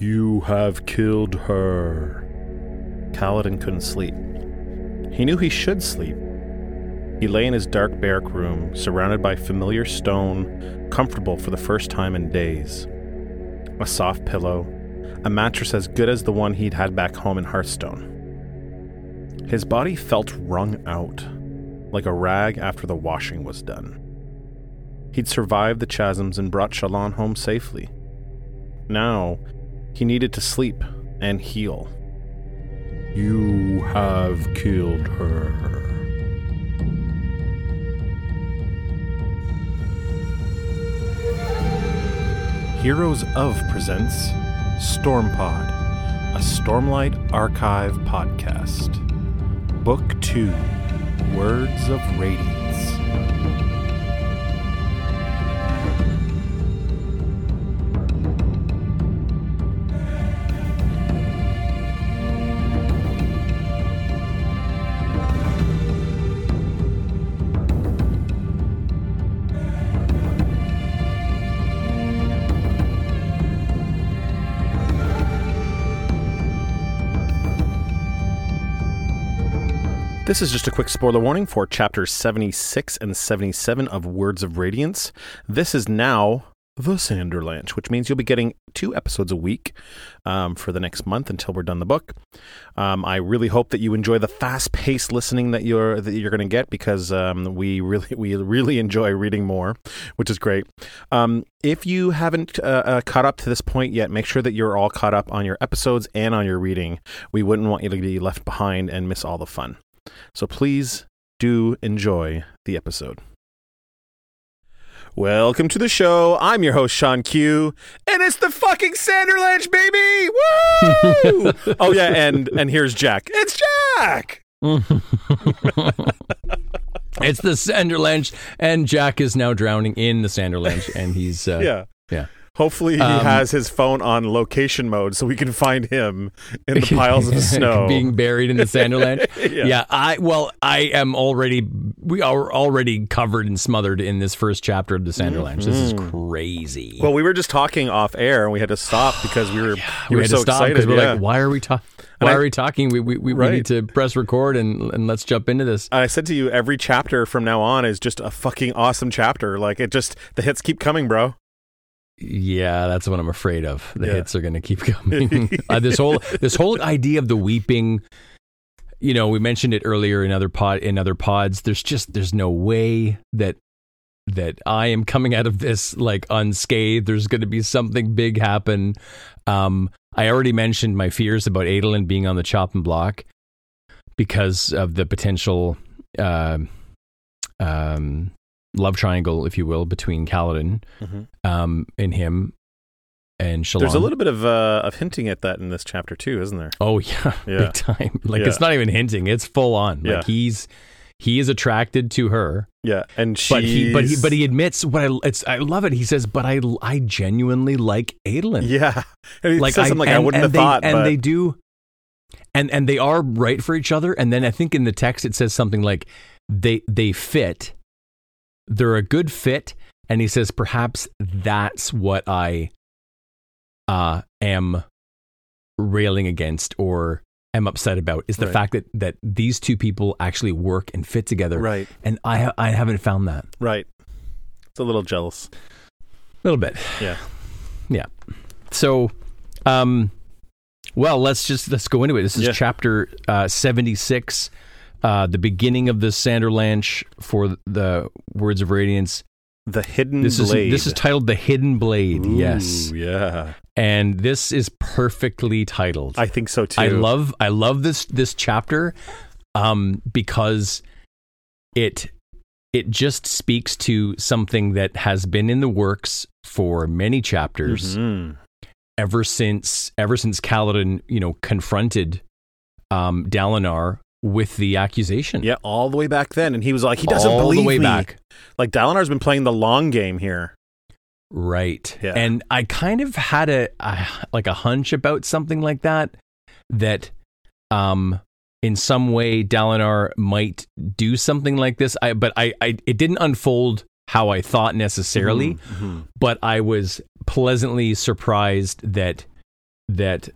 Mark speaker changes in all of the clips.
Speaker 1: You have killed her. Kaladin couldn't sleep. He knew he should sleep. He lay in his dark barrack room, surrounded by familiar stone, comfortable for the first time in days. A soft pillow, a mattress as good as the one he'd had back home in Hearthstone. His body felt wrung out, like a rag after the washing was done. He'd survived the chasms and brought Shallan home safely. Now, he needed to sleep and heal. You have killed her. Heroes of presents Stormpod, a Stormlight Archive podcast. Book 2 Words of Radiance. This is just a quick spoiler warning for chapters 76 and 77 of Words of Radiance. This is now the Sanderlanche, which means you'll be getting two episodes a week um, for the next month until we're done the book. Um, I really hope that you enjoy the fast-paced listening that you're that you're going to get because um, we really we really enjoy reading more, which is great. Um, if you haven't uh, uh, caught up to this point yet, make sure that you're all caught up on your episodes and on your reading. We wouldn't want you to be left behind and miss all the fun. So please do enjoy the episode. Welcome to the show. I'm your host, Sean Q, and it's the fucking Sanderlanche, baby! Woo! oh yeah, and and here's Jack. It's Jack.
Speaker 2: it's the Sanderlanche, and Jack is now drowning in the Sanderlanche, and he's uh,
Speaker 1: Yeah.
Speaker 2: yeah.
Speaker 1: Hopefully he
Speaker 2: Um,
Speaker 1: has his phone on location mode so we can find him in the piles of snow.
Speaker 2: being buried in the Sanderlanche.
Speaker 1: Yeah.
Speaker 2: yeah. I well, I am already we are already covered and smothered in this first chapter of the Sanderlanche. This is crazy.
Speaker 1: well, we were just talking off air and we had to stop because we were we,
Speaker 2: we
Speaker 1: were
Speaker 2: had
Speaker 1: so
Speaker 2: to stop
Speaker 1: excited.
Speaker 2: because we're
Speaker 1: yeah.
Speaker 2: like, why are we talking? Why
Speaker 1: I-
Speaker 2: are we talking? We we, we,
Speaker 1: Right.
Speaker 2: we need to press record and and let's jump into this.
Speaker 1: I said to you, every chapter from now on is just a fucking awesome chapter. Like it just the hits keep coming, bro.
Speaker 2: Yeah, that's what I'm afraid of. The
Speaker 1: Yeah.
Speaker 2: hits are going to keep coming. uh, this whole this whole idea of the weeping, you know, we mentioned it earlier in other pod in other pods. There's just there's no way that that I am coming out of this like unscathed. There's going to be something big happen. Um, I already mentioned my fears about Adolin being on the chopping block because of the potential um um, love triangle, if you will, between Kaladin um, and him and Shallan.
Speaker 1: There's a little bit of uh, of hinting at that in this chapter too, isn't there?
Speaker 2: Oh yeah,
Speaker 1: Yeah.
Speaker 2: big time. Like
Speaker 1: Yeah.
Speaker 2: it's not even hinting; it's full on.
Speaker 1: Yeah.
Speaker 2: Like he's he is attracted to her,
Speaker 1: Yeah, and she
Speaker 2: but he but he but he admits what I it's I love it. He says, "But I I genuinely like Adolin."
Speaker 1: yeah, and
Speaker 2: like I
Speaker 1: something like I wouldn't have
Speaker 2: they,
Speaker 1: thought,
Speaker 2: and
Speaker 1: but
Speaker 2: they do, and and they are right for each other. And then I think in the text it says something like they they fit. They're a good fit, and he says perhaps that's what I uh am railing against or am upset about is the
Speaker 1: Right.
Speaker 2: fact that that these two people actually work and fit together.
Speaker 1: right,
Speaker 2: And I ha- I haven't found that.
Speaker 1: right. It's a little jealous.
Speaker 2: A little bit.
Speaker 1: Yeah.
Speaker 2: Yeah. So, um, well, let's just let's go into it. This is
Speaker 1: Yeah.
Speaker 2: chapter uh, seventy six, uh, the beginning of the Sanderlanche for the Words of Radiance.
Speaker 1: The hidden
Speaker 2: This
Speaker 1: blade.
Speaker 2: is this is titled the Hidden Blade. yes,
Speaker 1: yeah,
Speaker 2: and this is perfectly titled.
Speaker 1: I think so too.
Speaker 2: I love I love this this chapter um because it it just speaks to something that has been in the works for many chapters
Speaker 1: Mhm.
Speaker 2: ever since ever since Kaladin, you know, confronted um Dalinar with the accusation.
Speaker 1: Yeah, all the way back then, and he was like, he doesn't
Speaker 2: All
Speaker 1: believe
Speaker 2: the way
Speaker 1: me.
Speaker 2: back.
Speaker 1: Like Dalinar's been playing the long game here.
Speaker 2: Right.
Speaker 1: Yeah.
Speaker 2: And I kind of had a, a like a hunch about something like that that um in some way Dalinar might do something like this. I but I, I it didn't unfold how I thought necessarily,
Speaker 1: Mhm, mhm.
Speaker 2: but I was pleasantly surprised that that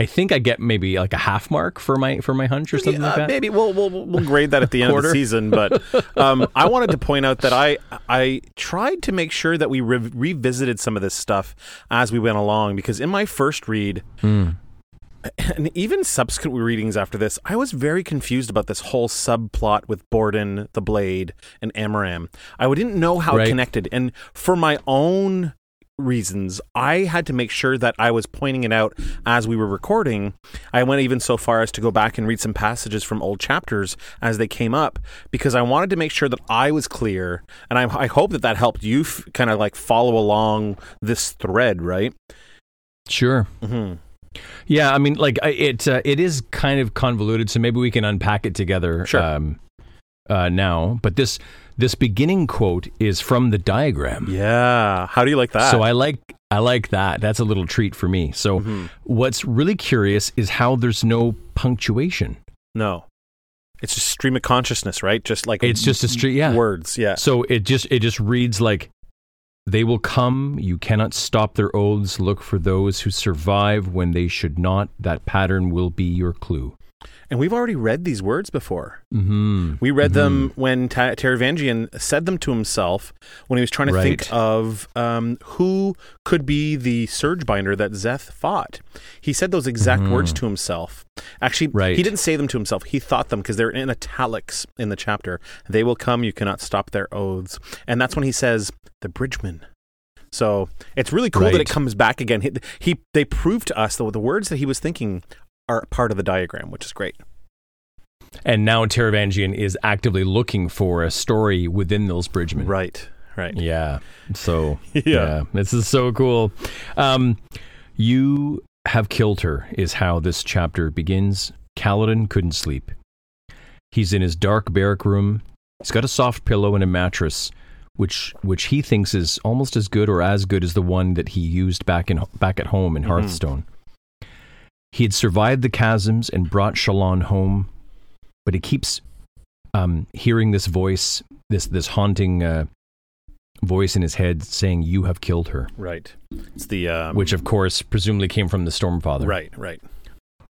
Speaker 2: I think I get maybe like a half mark for my for my hunch or something
Speaker 1: Uh,
Speaker 2: like that.
Speaker 1: maybe we'll, we'll we'll grade that at the end of the season. But um, I wanted to point out that I I tried to make sure that we re- revisited some of this stuff as we went along because in my first read.
Speaker 2: Hmm.
Speaker 1: And even subsequent readings after this, I was very confused about this whole subplot with Borden, the Blade, and Amaram. I didn't know how
Speaker 2: Right.
Speaker 1: it connected, and for my own reasons, I had to make sure that I was pointing it out as we were recording. I went even so far as to go back and read some passages from old chapters as they came up because I wanted to make sure that I was clear, and I, I hope that that helped you f- kind of like follow along this thread, right?
Speaker 2: Sure.
Speaker 1: hmm
Speaker 2: Yeah, I mean, like I- it uh, it is kind of convoluted, so maybe we can unpack it together
Speaker 1: Sure.
Speaker 2: um, uh, now. But this this beginning quote is from the diagram.
Speaker 1: Yeah. How do you like that?
Speaker 2: So I like I like that. That's a little treat for me. So
Speaker 1: Mm-hmm.
Speaker 2: what's really curious is how there's no punctuation.
Speaker 1: no. It's just stream of consciousness, right? Just like
Speaker 2: It's just a stream Yeah.
Speaker 1: words. Yeah.
Speaker 2: So it just it just reads like they will come, you cannot stop their oaths, look for those who survive when they should not. That pattern will be your clue.
Speaker 1: And we've already read these words before.
Speaker 2: Mhm.
Speaker 1: We read them when Ta- Taravangian said them to himself when he was trying to think of um, who could be the surge binder that Szeth fought. He said those exact words to himself. Actually,
Speaker 2: Right.
Speaker 1: he didn't say them to himself. He thought them because they're in italics in the chapter. They will come, you cannot stop their oaths. And that's when he says, the bridgeman. So it's really cool that it comes back again. He, he they prove to us that the words that he was thinking are part of the diagram, which is great.
Speaker 2: And now Taravangian is actively looking for a story within those Bridgemen.
Speaker 1: Right, right.
Speaker 2: Yeah. So
Speaker 1: Yeah.
Speaker 2: yeah. this is so cool. Um, you have killed her is how this chapter begins. Kaladin couldn't sleep. He's in his dark barrack room. He's got a soft pillow and a mattress, which which he thinks is almost as good or as good as the one that he used back in back at home in Hearthstone. He had survived the chasms and brought Shallan home, but he keeps um, hearing this voice, this this haunting uh, voice in his head saying, "You have killed her,"
Speaker 1: Right. It's the um,
Speaker 2: which of course presumably came from the Stormfather.
Speaker 1: right, right.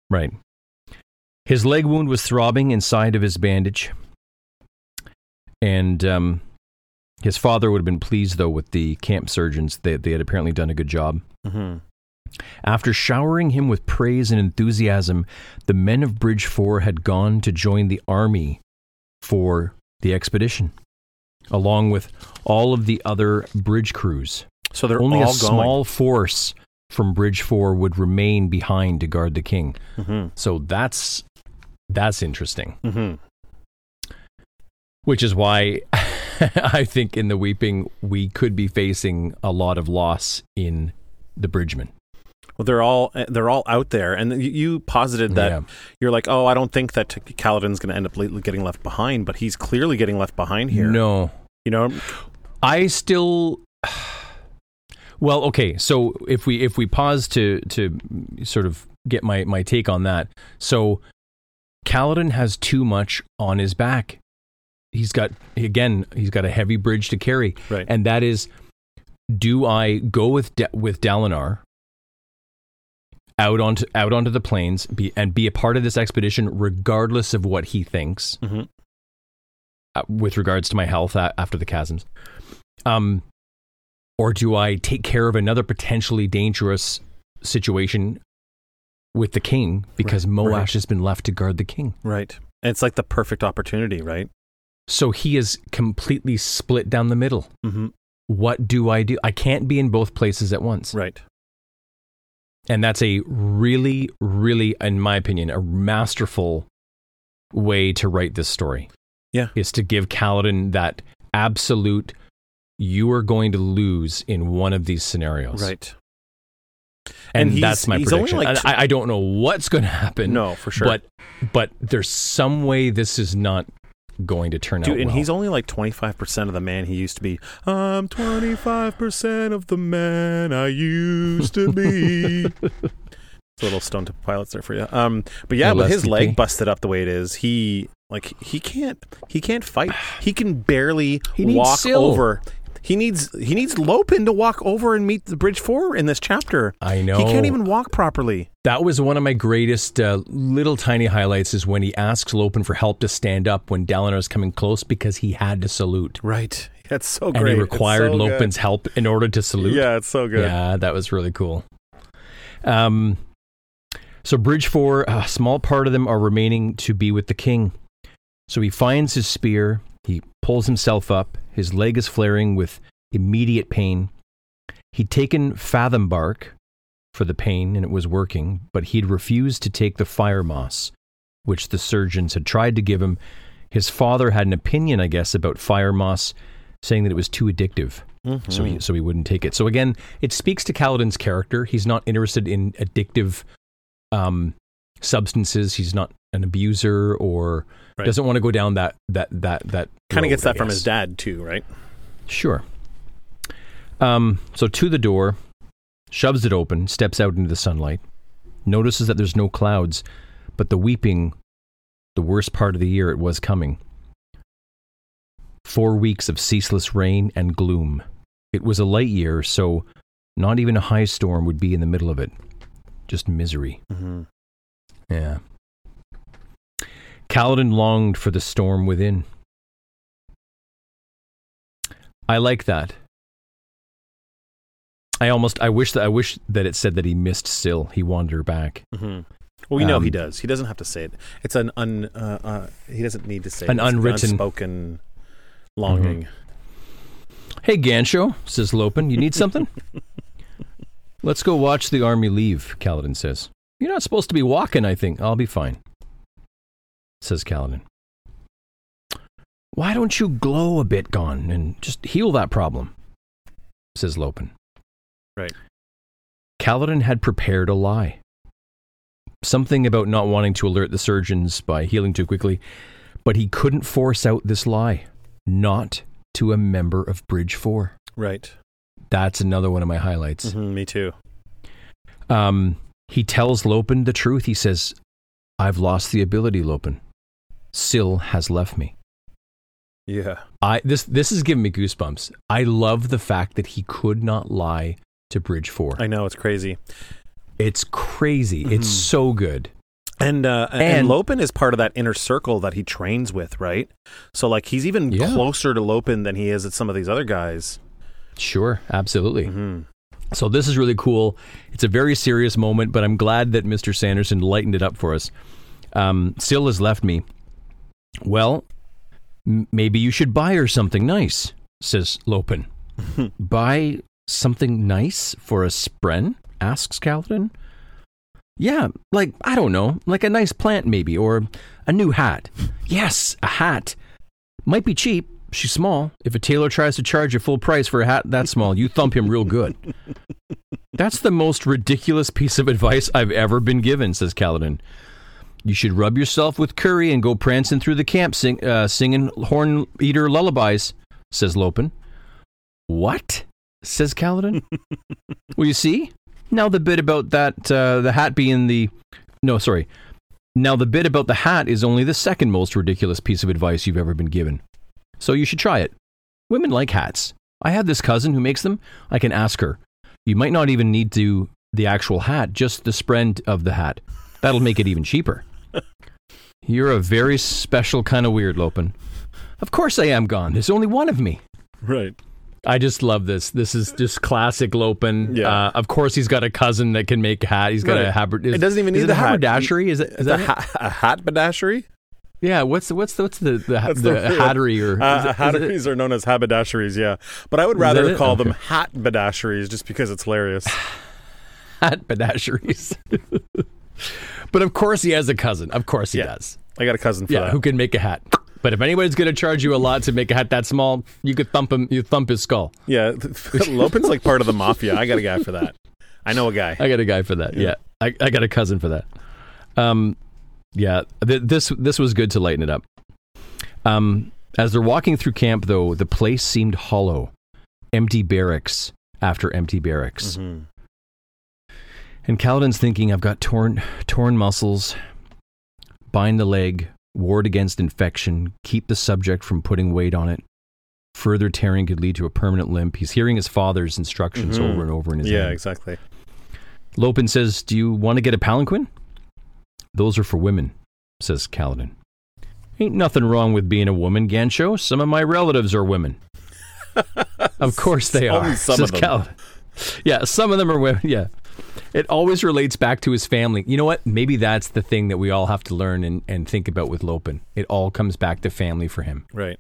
Speaker 2: Right. His leg wound was throbbing inside of his bandage, and um, his father would have been pleased though with the camp surgeons. They they had apparently done a good job.
Speaker 1: hmm
Speaker 2: After showering him with praise and enthusiasm, the men of Bridge 4 had gone to join the army for the expedition, along with all of the other bridge crews.
Speaker 1: So they're
Speaker 2: Only a small force from Bridge 4 would remain behind to guard the king.
Speaker 1: going.
Speaker 2: So that's that's interesting.
Speaker 1: hmm hmm
Speaker 2: Which is why I think in the weeping we could be facing a lot of loss in the bridgemen.
Speaker 1: Well, they're all eh, they're all out there, and you- you posited that
Speaker 2: Yeah.
Speaker 1: you're like, oh, I don't think that Kaladin's going to end up getting left behind, but he's clearly getting left behind here.
Speaker 2: No.
Speaker 1: You know,
Speaker 2: I still Well, okay. So if we if we pause to to sort of get my my take on that. So Kaladin has too much on his back. He's got again, he's got a heavy bridge to carry.
Speaker 1: right?
Speaker 2: And that is do I go with Da- with Dalinar out onto out onto the plains be, and be a part of this expedition regardless of what he thinks
Speaker 1: Mhm.
Speaker 2: uh, with regards to my health a- after the chasms um or do I take care of another potentially dangerous situation with the king because
Speaker 1: Right,
Speaker 2: Moash
Speaker 1: right.
Speaker 2: has been left to guard the king
Speaker 1: right. And it's like the perfect opportunity, right?
Speaker 2: so he is completely split down the middle
Speaker 1: hmm
Speaker 2: what do I do I can't be in both places at once
Speaker 1: Right.
Speaker 2: And that's a really, really, in my opinion, a masterful way to write this story.
Speaker 1: Yeah.
Speaker 2: Is to give Kaladin that absolute, you are going to lose in one of these scenarios.
Speaker 1: Right.
Speaker 2: And,
Speaker 1: And
Speaker 2: that's my prediction.
Speaker 1: like
Speaker 2: And
Speaker 1: tw-
Speaker 2: I, I don't know what's going to happen.
Speaker 1: No, for sure.
Speaker 2: But, but there's some way this is not going to turn
Speaker 1: Dude,
Speaker 2: out Dude,
Speaker 1: and
Speaker 2: well.
Speaker 1: he's only like 25% of the man he used to be. I'm 25% of the man I used to be. It's a little Stone to Pilots there for you. Um, but yeah, but his leg busted up the way it is. He like he can't he can't fight. He can barely
Speaker 2: He
Speaker 1: walk over. He needs he needs Lopen to walk over and meet the Bridge Four in this chapter.
Speaker 2: I know.
Speaker 1: He can't even walk properly.
Speaker 2: That was one of my greatest uh, little tiny highlights is when he asks Lopen for help to stand up when Dalinar is coming close because he had to salute.
Speaker 1: Right. That's so great.
Speaker 2: And he required
Speaker 1: so good.
Speaker 2: Lopen's help in order to salute.
Speaker 1: Yeah, it's so good.
Speaker 2: Yeah, that was really cool. Um, so Bridge Four, a small part of them are remaining to be with the king. So he finds his spear. He pulls himself up. His leg is flaring with immediate pain. He'd taken fathom bark for the pain, and it was working, but he'd refused to take the fire moss, which the surgeons had tried to give him. His father had an opinion, I guess, about fire moss, saying that it was too addictive
Speaker 1: Mhm.
Speaker 2: so he so he wouldn't take it. So again, it speaks to Kaladin's character. He's not interested in addictive um, substances. He's not an abuser or
Speaker 1: Right.
Speaker 2: doesn't want to go down that that that that
Speaker 1: kind of gets that from his dad too, right?
Speaker 2: Sure. Um, so to the door, shoves it open, steps out into the sunlight, notices that there's no clouds, but the weeping, the worst part of the year, it was coming. Four weeks of ceaseless rain and gloom. It was a light year, so not even a high storm would be in the middle of it. Just misery.
Speaker 1: Mm-hmm.
Speaker 2: Yeah. Kaladin longed for the storm within. I like that. I almost I wish that I wish that it said that he missed Syl. He wanted her back.
Speaker 1: Mm-hmm. Well, we know he
Speaker 2: Um,
Speaker 1: does. He doesn't have to say it. It's an un. Uh, uh, he doesn't need to say
Speaker 2: An
Speaker 1: it. It's
Speaker 2: unwritten-
Speaker 1: unspoken longing.
Speaker 2: Hey Gancho, says Lopen, you need something? Let's go watch the army leave, Kaladin says. You're not supposed to be walking, I think. I'll be fine. Says Kaladin. Why don't you glow a bit, Gon, and just heal that problem? Says Lopen.
Speaker 1: Right.
Speaker 2: Kaladin had prepared a lie. Something about not wanting to alert the surgeons by healing too quickly, but he couldn't force out this lie. Not to a member of Bridge 4.
Speaker 1: Right.
Speaker 2: That's another one of my highlights.
Speaker 1: Mhm, me too.
Speaker 2: Um, he tells Lopen the truth. He says, I've lost the ability, Lopen. Syl has left me.
Speaker 1: Yeah.
Speaker 2: I this this is giving me goosebumps. I love the fact that he could not lie to Bridge 4.
Speaker 1: I know it's crazy.
Speaker 2: it's crazy. It's
Speaker 1: Mhm.
Speaker 2: so good.
Speaker 1: And, uh, and
Speaker 2: And-
Speaker 1: Lopen is part of that inner circle that he trains with, right? So like he's even
Speaker 2: Yeah.
Speaker 1: closer to Lopen than he is at some of these other guys.
Speaker 2: Sure, absolutely.
Speaker 1: hmm
Speaker 2: So this is really cool. It's a very serious moment, but I'm glad that Mr. Sanderson lightened it up for us. Um, has left me. Well, maybe you should buy her something nice, says Lopen. buy something nice for a spren? asks Kaladin. Yeah, like, I don't know, like a nice plant maybe, or a new hat. Yes, a hat. Might be cheap. She's small. If a tailor tries to charge you full price for a hat that small, you thump him real good. That's the most ridiculous piece of advice I've ever been given, says Kaladin. You should rub yourself with curry and go prancing through the camp sing, uh, singing horn eater lullabies, says Lopen. What? says Kaladin. well, you see, now the bit about that, uh, the hat being the. No, sorry. Now the bit about the hat is only the second most ridiculous piece of advice you've ever been given. So you should try it. Women like hats. I have this cousin who makes them. I can ask her. You might not even need to the actual hat, just the spread of the hat. That'll make it even cheaper. You're a very special kind of weird, Lopen. Of course I am gone. There's only one of me.
Speaker 1: Right.
Speaker 2: I just love this. This is just classic Lopen.
Speaker 1: Yeah.
Speaker 2: Uh, of course, he's got a cousin that can make hat. He's got
Speaker 1: Right.
Speaker 2: a haberd.
Speaker 1: It doesn't even
Speaker 2: is
Speaker 1: need
Speaker 2: it
Speaker 1: the
Speaker 2: a
Speaker 1: hat.
Speaker 2: haberdashery. Is it? Is
Speaker 1: The
Speaker 2: that it?
Speaker 1: ha- a hat badashery?
Speaker 2: Yeah. What's the what's the what's the the,
Speaker 1: That's
Speaker 2: the,
Speaker 1: the
Speaker 2: hattery or
Speaker 1: Uh,
Speaker 2: is it-
Speaker 1: hatteries are known as haberdasheries, yeah. But I would rather
Speaker 2: that it?
Speaker 1: call them hat badasheries just because it's hilarious.
Speaker 2: hat badasheries. but of course, he has a cousin. Of course, he
Speaker 1: Yeah.
Speaker 2: does.
Speaker 1: I got a cousin for
Speaker 2: Yeah,
Speaker 1: that.
Speaker 2: who can make a hat. But if anybody's going to charge you a lot to make a hat that small, you could thump him. You thump his skull.
Speaker 1: yeah, Lopen's like part of the mafia. I got a guy for that. I know a guy.
Speaker 2: I got a guy for that. Yeah, I, I got a cousin for that. Um, yeah, th- this this was good to lighten it up. Um, as they're walking through camp, though, the place seemed hollow, empty barracks after empty barracks.
Speaker 1: Mhm.
Speaker 2: And Kaladin's thinking, I've got torn torn muscles, bind the leg, ward against infection, keep the subject from putting weight on it. Further tearing could lead to a permanent limp. He's hearing his father's instructions
Speaker 1: Mhm.
Speaker 2: over and over in his
Speaker 1: Yeah,
Speaker 2: head.
Speaker 1: Yeah, exactly.
Speaker 2: Lopen says, Do you want to get a palanquin? Those are for women, says Kaladin. Ain't nothing wrong with being a woman, Gancho. Some of my relatives are women. of course they are.
Speaker 1: some
Speaker 2: says
Speaker 1: of them.
Speaker 2: Kaladin. Yeah, some of them are women. Yeah. It always relates back to his family. You know what? Maybe that's the thing that we all have to learn and, and think about with Lopen. It all comes back to family for him.
Speaker 1: Right.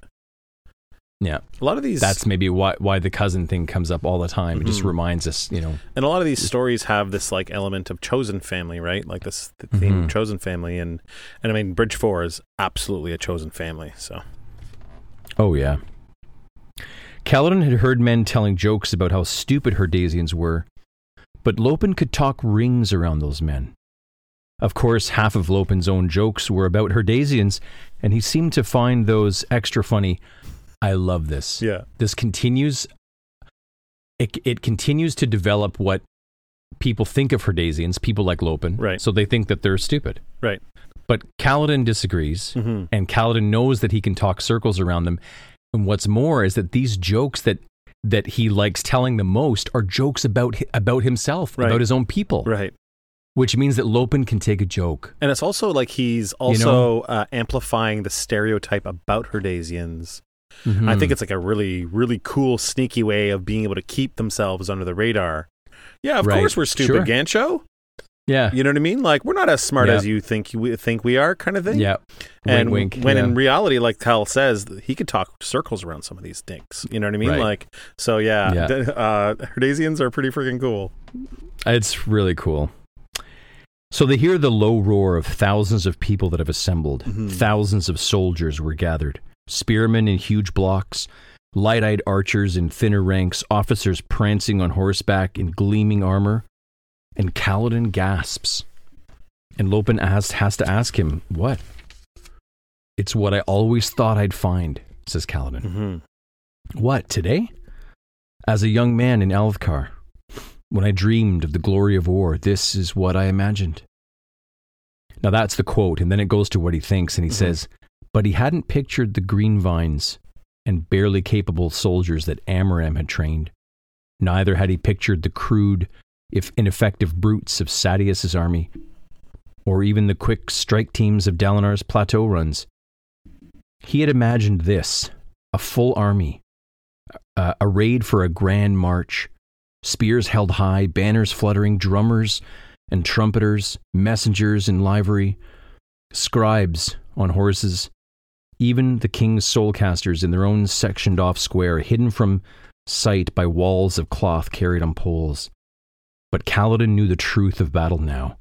Speaker 2: Yeah.
Speaker 1: A lot of these
Speaker 2: That's maybe why why the cousin thing comes up all the time. It just
Speaker 1: Mhm.
Speaker 2: reminds us, you know.
Speaker 1: and a lot of these stories have this like element of chosen family, right? Like this the theme
Speaker 2: Mhm.
Speaker 1: of chosen family and and I mean Bridge 4 is absolutely a chosen family. So,
Speaker 2: Oh, yeah. Kaladin had heard men telling jokes about how stupid Herdazians were, but Lopen could talk rings around those men. Of course, half of Lopen's own jokes were about Herdazians, and he seemed to find those extra funny. I love this.
Speaker 1: yeah.
Speaker 2: This continues. It, it continues to develop what people think of Herdazians, people like Lopen.
Speaker 1: Right.
Speaker 2: So they think that they're stupid.
Speaker 1: Right.
Speaker 2: But Kaladin disagrees
Speaker 1: Mhm.
Speaker 2: and Kaladin knows that he can talk circles around them. And what's more is that these jokes that that he likes telling the most are jokes about about himself,
Speaker 1: Right.
Speaker 2: about his own people,
Speaker 1: Right.
Speaker 2: which means that Lopen can take a joke.
Speaker 1: And it's also like he's also uh, amplifying the stereotype about Herdazians. I
Speaker 2: Hmm.
Speaker 1: think it's like a really, really cool, sneaky way of being able to keep themselves under the radar. Yeah, of
Speaker 2: Right.
Speaker 1: course we're stupid,
Speaker 2: Sure.
Speaker 1: Gancho.
Speaker 2: Yeah,
Speaker 1: You know what I mean? Like we're not as smart
Speaker 2: Yeah.
Speaker 1: as you think you think we are, kind of thing.
Speaker 2: yeah.
Speaker 1: And
Speaker 2: wink, wink.
Speaker 1: when
Speaker 2: yeah.
Speaker 1: in reality, like Kyle says, he could talk circles around some of these dinks. You know what I mean?
Speaker 2: Right.
Speaker 1: Like, so yeah,
Speaker 2: Yeah.
Speaker 1: uh, Herdazians are pretty freaking cool.
Speaker 2: It's really cool. So they hear the low roar of thousands of people that have assembled.
Speaker 1: Mhm.
Speaker 2: Thousands of soldiers were gathered. Spearmen in huge blocks, light eyed archers in thinner ranks, officers prancing on horseback in gleaming armor. And Kaladin gasps. And Lopen has, has to ask him, What? It's what I always thought I'd find, says Kaladin.
Speaker 1: Mm-hmm.
Speaker 2: What, today? As a young man in Alethkar, when I dreamed of the glory of war, this is what I imagined. Now that's the quote, and then it goes to what he thinks, and he
Speaker 1: Mhm.
Speaker 2: says, But he hadn't pictured the green vines and barely capable soldiers that Amaram had trained. Neither had he pictured the crude, if ineffective brutes of Sadeas's army, or even the quick strike teams of Dalinar's plateau runs. He had imagined this a full army, uh, arrayed for a grand march, spears held high, banners fluttering, drummers and trumpeters, messengers in livery, scribes on horses, even the king's soulcasters in their own sectioned off square, hidden from sight by walls of cloth carried on poles. But Kaladin knew the truth of battle now.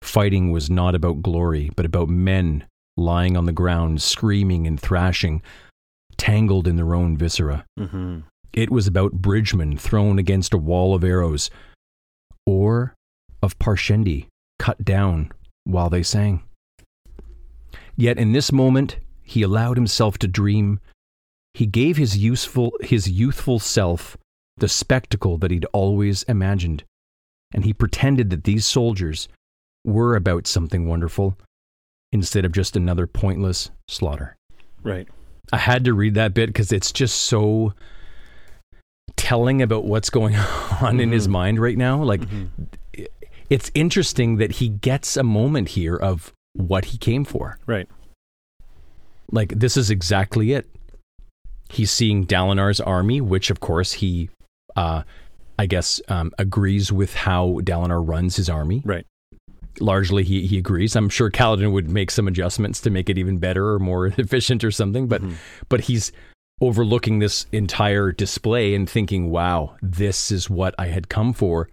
Speaker 2: Fighting was not about glory, but about men lying on the ground, screaming and thrashing, tangled in their own viscera.
Speaker 1: Mm-hmm.
Speaker 2: It was about bridgemen thrown against a wall of arrows, or of Parshendi cut down while they sang. Yet in this moment, he allowed himself to dream. He gave his useful, his youthful self the spectacle that he'd always imagined, and he pretended that these soldiers were about something wonderful instead of just another pointless slaughter.
Speaker 1: Right.
Speaker 2: I had to read that bit because it's just so telling about what's going on in his
Speaker 1: Mhm.
Speaker 2: mind right now. Like,
Speaker 1: Mhm.
Speaker 2: it's interesting that he gets a moment here of what he came for.
Speaker 1: Right.
Speaker 2: Like, this is exactly it. He's seeing Dalinar's army, which, of course, he, uh, I guess, um, agrees with how Dalinar runs his army.
Speaker 1: Right.
Speaker 2: Largely, he, he agrees. I'm sure Kaladin would make some adjustments to make it even better or more efficient or something, but
Speaker 1: Mhm.
Speaker 2: but he's overlooking this entire display and thinking, wow, this is what I had come for.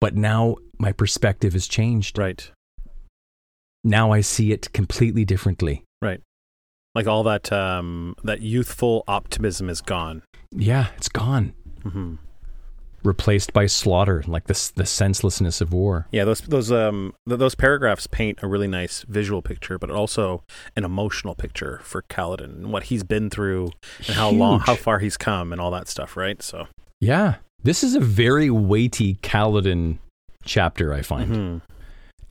Speaker 2: But now my perspective has changed.
Speaker 1: Right.
Speaker 2: Now I see it completely differently. Right.
Speaker 1: Like all that um that youthful optimism is gone.
Speaker 2: Yeah, it's gone.
Speaker 1: Mm-hmm.
Speaker 2: Replaced by slaughter, like the, the senselessness of war.
Speaker 1: Yeah, those those um th- those paragraphs paint a really nice visual picture, but also an emotional picture for Kaladin and what he's been through and how long, how far he's come, and all that stuff. Right. So.
Speaker 2: Yeah, this is a very weighty Kaladin chapter, I find.
Speaker 1: Mhm.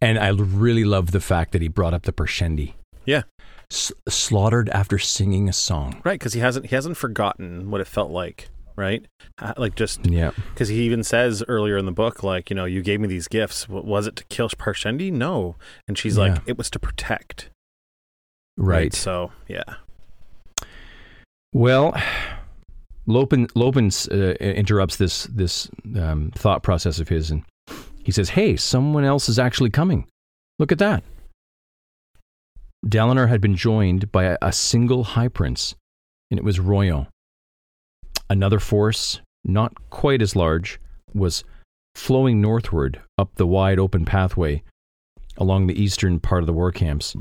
Speaker 2: And I really love the fact that he brought up the Parshendi.
Speaker 1: Yeah.
Speaker 2: s- slaughtered after singing a song.
Speaker 1: Right, because he hasn't he hasn't forgotten what it felt like, right? Like just
Speaker 2: Yeah.
Speaker 1: because he even says earlier in the book, like you know, you gave me these gifts. Was it to kill Parshendi? No, and she's
Speaker 2: Yeah.
Speaker 1: like, it was to protect.
Speaker 2: Right.
Speaker 1: So yeah,
Speaker 2: Well, Lopen Lopen uh, interrupts this this um, thought process of his, and he says, "Hey, someone else is actually coming. Look at that." Dalinar had been joined by a, a single High Prince, and it was Roion. Another force, not quite as large, was flowing northward up the wide open pathway along the eastern part of the war camps.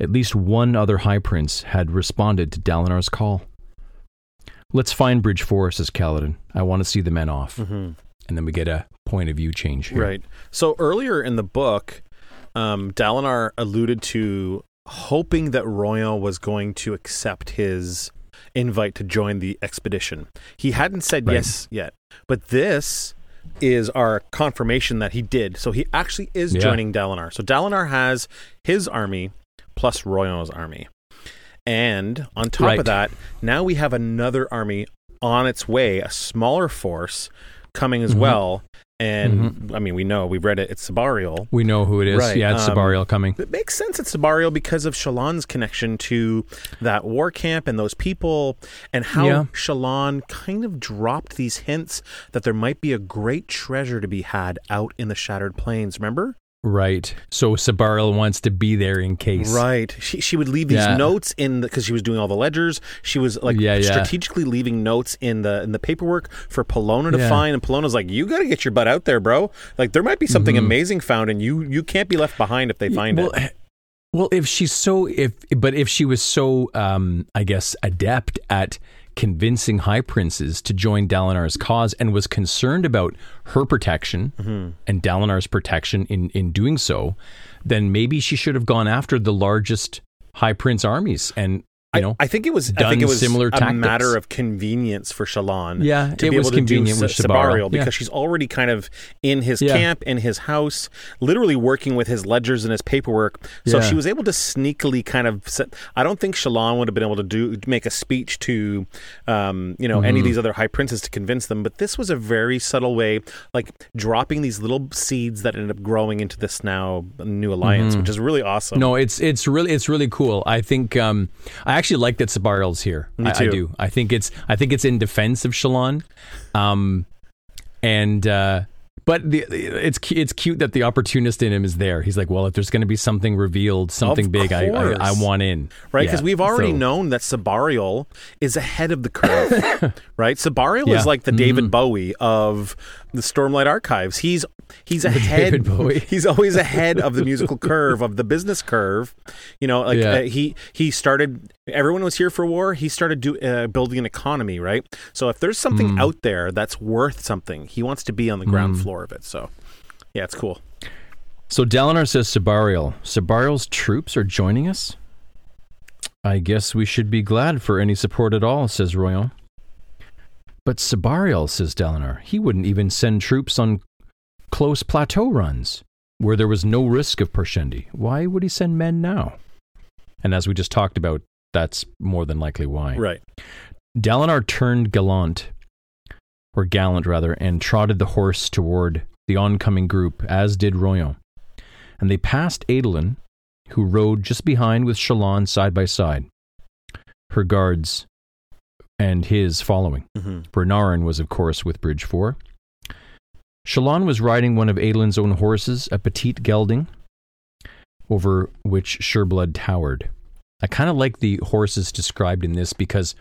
Speaker 2: At least one other High Prince had responded to Dalinar's call. Let's find Bridge 4, says Kaladin. I want to see the men off.
Speaker 1: Mhm.
Speaker 2: And then we get a point of view change here.
Speaker 1: right. So earlier in the book, um, Dalinar alluded to hoping that Roion was going to accept his invite to join the expedition. He hadn't said
Speaker 2: Right.
Speaker 1: yes yet, but this is our confirmation that he did. So he actually is
Speaker 2: Yeah.
Speaker 1: joining Dalinar. So Dalinar has his army plus Roion's army. And on top
Speaker 2: Right.
Speaker 1: of that, now we have another army on its way, a smaller force coming as
Speaker 2: Mhm.
Speaker 1: well. And I mean, we know we've read it. It's Sebarial.
Speaker 2: We know who it is.
Speaker 1: Right,
Speaker 2: Yeah, it's
Speaker 1: um,
Speaker 2: Sebarial coming.
Speaker 1: It makes sense it's Sebarial because of Shallan's connection to that war camp and those people, and how
Speaker 2: Yeah.
Speaker 1: Shallan kind of dropped these hints that there might be a great treasure to be had out in the Shattered Plains. Remember?
Speaker 2: Right. So Sebarial wants to be there in case.
Speaker 1: Right. She she would leave these
Speaker 2: Yeah.
Speaker 1: notes in because she was doing all the ledgers. She was like
Speaker 2: Yeah, yeah.
Speaker 1: strategically leaving notes in the in the paperwork for Palona to
Speaker 2: Yeah.
Speaker 1: find. And Palona's like, "You got to get your butt out there, bro. Like there might be something
Speaker 2: Mhm.
Speaker 1: amazing found, and you you can't be left behind if they find
Speaker 2: well,
Speaker 1: it."
Speaker 2: Well, if she's so if but if she was so um I guess adept at convincing high princes to join Dalinar's cause and was concerned about her protection
Speaker 1: Mm-hmm.
Speaker 2: and Dalinar's protection in in doing so, then maybe she should have gone after the largest high prince armies and you know
Speaker 1: I, I think it was. I think it was
Speaker 2: similar
Speaker 1: a
Speaker 2: tactics.
Speaker 1: matter of convenience for Shallan.
Speaker 2: Yeah,
Speaker 1: to
Speaker 2: it
Speaker 1: be
Speaker 2: was
Speaker 1: able
Speaker 2: convenient
Speaker 1: to
Speaker 2: with
Speaker 1: do
Speaker 2: Sebarial,
Speaker 1: Sebarial
Speaker 2: yeah.
Speaker 1: because she's already kind of in his
Speaker 2: Yeah.
Speaker 1: camp, in his house, literally working with his ledgers and his paperwork. So
Speaker 2: Yeah.
Speaker 1: she was able to sneakily kind of. Set, I don't think Shallan would have been able to do make a speech to, um, you know, any
Speaker 2: Mm-hmm.
Speaker 1: of these other high princes to convince them. But this was a very subtle way, like dropping these little seeds that ended up growing into this now new alliance, which is really awesome.
Speaker 2: Mm-hmm. No, it's it's really it's really cool. I think um, I actually like that Sebarial's here.
Speaker 1: Me
Speaker 2: I, I
Speaker 1: too.
Speaker 2: do. I think it's I think it's in defense of Shallan, um, and uh, but the, it's it's cute that the opportunist in him is there. He's like, well, if there's going to be something revealed, something big, I, I I want in.
Speaker 1: right?
Speaker 2: Yeah,
Speaker 1: Because we've already
Speaker 2: so-
Speaker 1: known that Sebarial is ahead of the curve, right? Sebarial
Speaker 2: Yeah.
Speaker 1: is like the David Bowie of the Stormlight Archives. He's he's ahead.
Speaker 2: Bowie.
Speaker 1: He's always ahead of the musical curve of the business curve. You know, like
Speaker 2: Yeah.
Speaker 1: uh, he he started. Everyone was here for war. He started do, uh, building an economy, right? So if there's something
Speaker 2: Hmm.
Speaker 1: out there that's worth something, he wants to be on the ground floor of it. So, yeah, it's cool.
Speaker 2: So Dalinar says Sebarial. Sebarial's troops are joining us. I guess we should be glad for any support at all, says Roion. But Sebarial, says Dalinar, he wouldn't even send troops on close plateau runs where there was no risk of Parshendi. Why would he send men now? And as we just talked about, that's more than likely why.
Speaker 1: Right.
Speaker 2: Dalinar turned gallant, or gallant rather, and trotted the horse toward the oncoming group, as did Roion. And they passed Adolin, who rode just behind with Shallan side by side, her guards and his following.
Speaker 1: hmm
Speaker 2: Renarin was, of course, with Bridge 4. Shallan was riding one of Adolin's own horses, a petite gelding, over which Sureblood towered. I kind of like the horses described in this because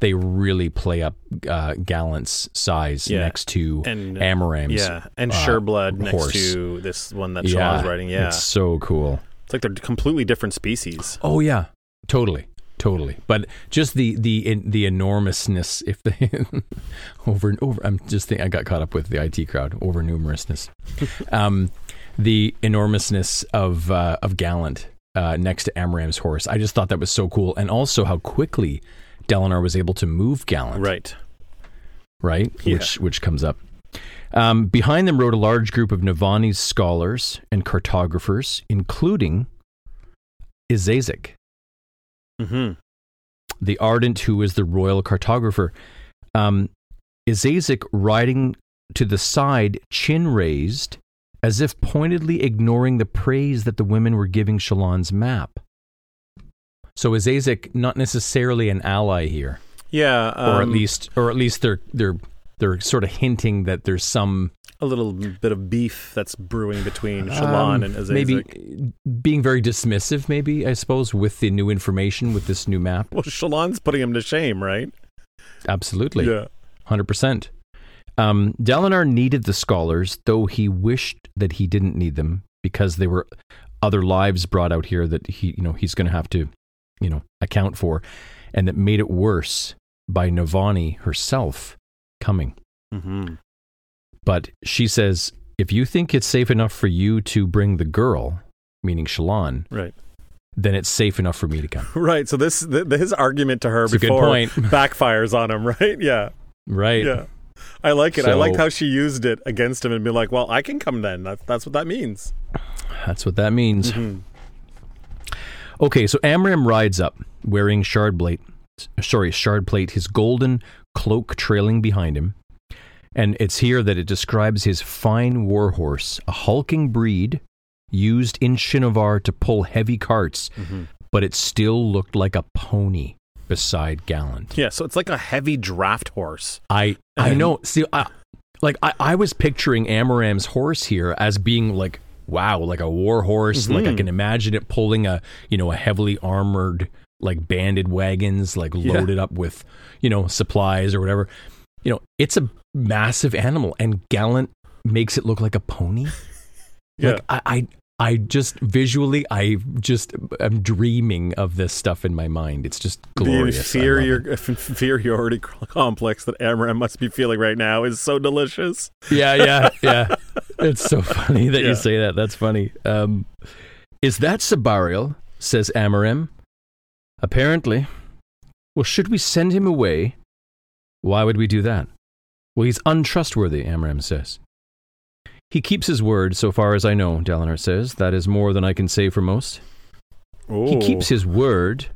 Speaker 2: they really play up uh, Gallant's size
Speaker 1: Yeah.
Speaker 2: next to
Speaker 1: And
Speaker 2: Amaram's.
Speaker 1: yeah, and
Speaker 2: uh,
Speaker 1: Sureblood next
Speaker 2: horse.
Speaker 1: to this one that Shallan's riding. Yeah,
Speaker 2: It's so cool.
Speaker 1: It's like they're completely different species.
Speaker 2: Oh yeah, totally, totally. But just the the in, the enormousness, if they over and over. I'm just thinking. I got caught up with the IT crowd over numerousness. um, the enormousness of uh, of Gallant uh, next to Amaram's horse. I just thought that was so cool, and also how quickly Dalinar was able to move Gallant
Speaker 1: Right.
Speaker 2: right?
Speaker 1: Yeah.
Speaker 2: Which which comes up. Um, behind them rode a large group of Navani's scholars and cartographers, including Isasik.
Speaker 1: Mm-hmm.
Speaker 2: the Ardent, who is the royal cartographer. Um, Isasik riding to the side, chin raised, as if pointedly ignoring the praise that the women were giving Shallan's map. So Isasik not necessarily an ally here,
Speaker 1: Yeah.
Speaker 2: or at
Speaker 1: um,
Speaker 2: least, or at least they're they're they're sort of hinting that there's some
Speaker 1: a little bit of beef that's brewing between Shallan
Speaker 2: um,
Speaker 1: and Azazek.
Speaker 2: maybe being very dismissive. Maybe I suppose with the new information with this new map.
Speaker 1: Well, Shallan's putting him to shame, right?
Speaker 2: Absolutely.
Speaker 1: Yeah.
Speaker 2: Hundred percent. Um, Dalinar needed the scholars, though he wished that he didn't need them because there were other lives brought out here that he, you know, he's going to have to, you know, account for, and that made it worse by Navani herself coming.
Speaker 1: Mm-hmm.
Speaker 2: But she says, if you think it's safe enough for you to bring the girl, meaning Shallan,
Speaker 1: Right.
Speaker 2: then it's safe enough for me to come.
Speaker 1: Right. So this th- his argument to her
Speaker 2: It's
Speaker 1: before backfires on him, right? Yeah.
Speaker 2: Right.
Speaker 1: Yeah. I like it. I like how she used it against him and be like, "Well, I can come then." That's that's what that means.
Speaker 2: That's what that means.
Speaker 1: Mhm.
Speaker 2: Okay, so Amaram rides up wearing shard plate, sorry, shard plate, his golden cloak trailing behind him. And it's here that it describes his fine warhorse, a hulking breed used in Shinovar to pull heavy carts, but it still looked like a pony beside Gallant.
Speaker 1: Yeah. So it's like a heavy draft horse.
Speaker 2: I I know. See, I, like I, I was picturing Amaram's horse here as being like wow, like a war horse. Like I
Speaker 1: Mhm.
Speaker 2: can imagine it pulling a you know a heavily armored like banded wagons, like
Speaker 1: Yeah.
Speaker 2: loaded up with you know supplies or whatever. You know, it's a massive animal, and Gallant makes it look like a pony.
Speaker 1: Yeah.
Speaker 2: Like I, I, I just visually, I just am dreaming of this stuff in my mind. It's just glorious.
Speaker 1: The
Speaker 2: I
Speaker 1: inferior, inferiority complex that Amaram must be feeling right now is so delicious.
Speaker 2: Yeah, yeah, yeah. it's so funny that
Speaker 1: Yeah.
Speaker 2: you say that. That's funny. Um, is that Sabariel? Says Amaram. Apparently. Well, should we send him away? Why would we do that? Well, he's untrustworthy, Amaram says. He keeps his word, so far as I know, Dalinar says. That is more than I can say for most. He keeps his word.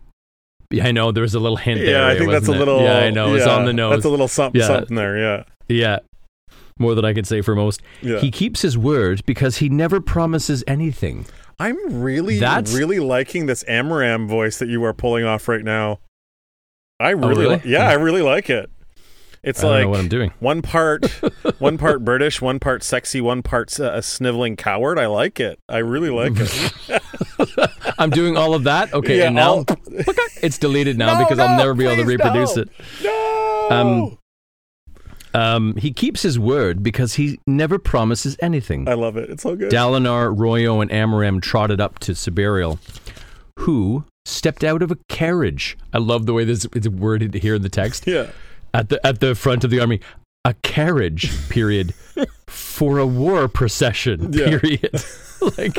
Speaker 2: Yeah, I know. There was a little hint there.
Speaker 1: Yeah, I think that's a
Speaker 2: wasn't it?
Speaker 1: little.
Speaker 2: Yeah, I know. It's
Speaker 1: yeah,
Speaker 2: on the nose.
Speaker 1: That's a little something,
Speaker 2: Yeah.
Speaker 1: something there. Yeah.
Speaker 2: yeah. More than I can say for most.
Speaker 1: Yeah.
Speaker 2: He keeps his word because he never promises anything.
Speaker 1: I'm really,
Speaker 2: That's-
Speaker 1: really liking this Amaram voice that you are pulling off right now. I really,
Speaker 2: Oh, really?
Speaker 1: yeah, hmm. I really like it. It's like
Speaker 2: know what I'm doing.
Speaker 1: one part, one part British, one part sexy, one part uh, a sniveling coward. I like it. I really like it.
Speaker 2: I'm doing all of that. Okay,
Speaker 1: Yeah,
Speaker 2: and now
Speaker 1: all-
Speaker 2: it's deleted now
Speaker 1: No,
Speaker 2: because
Speaker 1: no,
Speaker 2: I'll never be able to reproduce
Speaker 1: no.
Speaker 2: it.
Speaker 1: No.
Speaker 2: Um, Um, he keeps his word because he never promises anything.
Speaker 1: I love it. It's so good.
Speaker 2: Dalinar, Royo, and Amaram trotted up to Sebarial, who stepped out of a carriage. I love the way this is worded here in the text.
Speaker 1: yeah.
Speaker 2: At the at the front of the army, a carriage. Period. for a war procession.
Speaker 1: Yeah.
Speaker 2: Period. like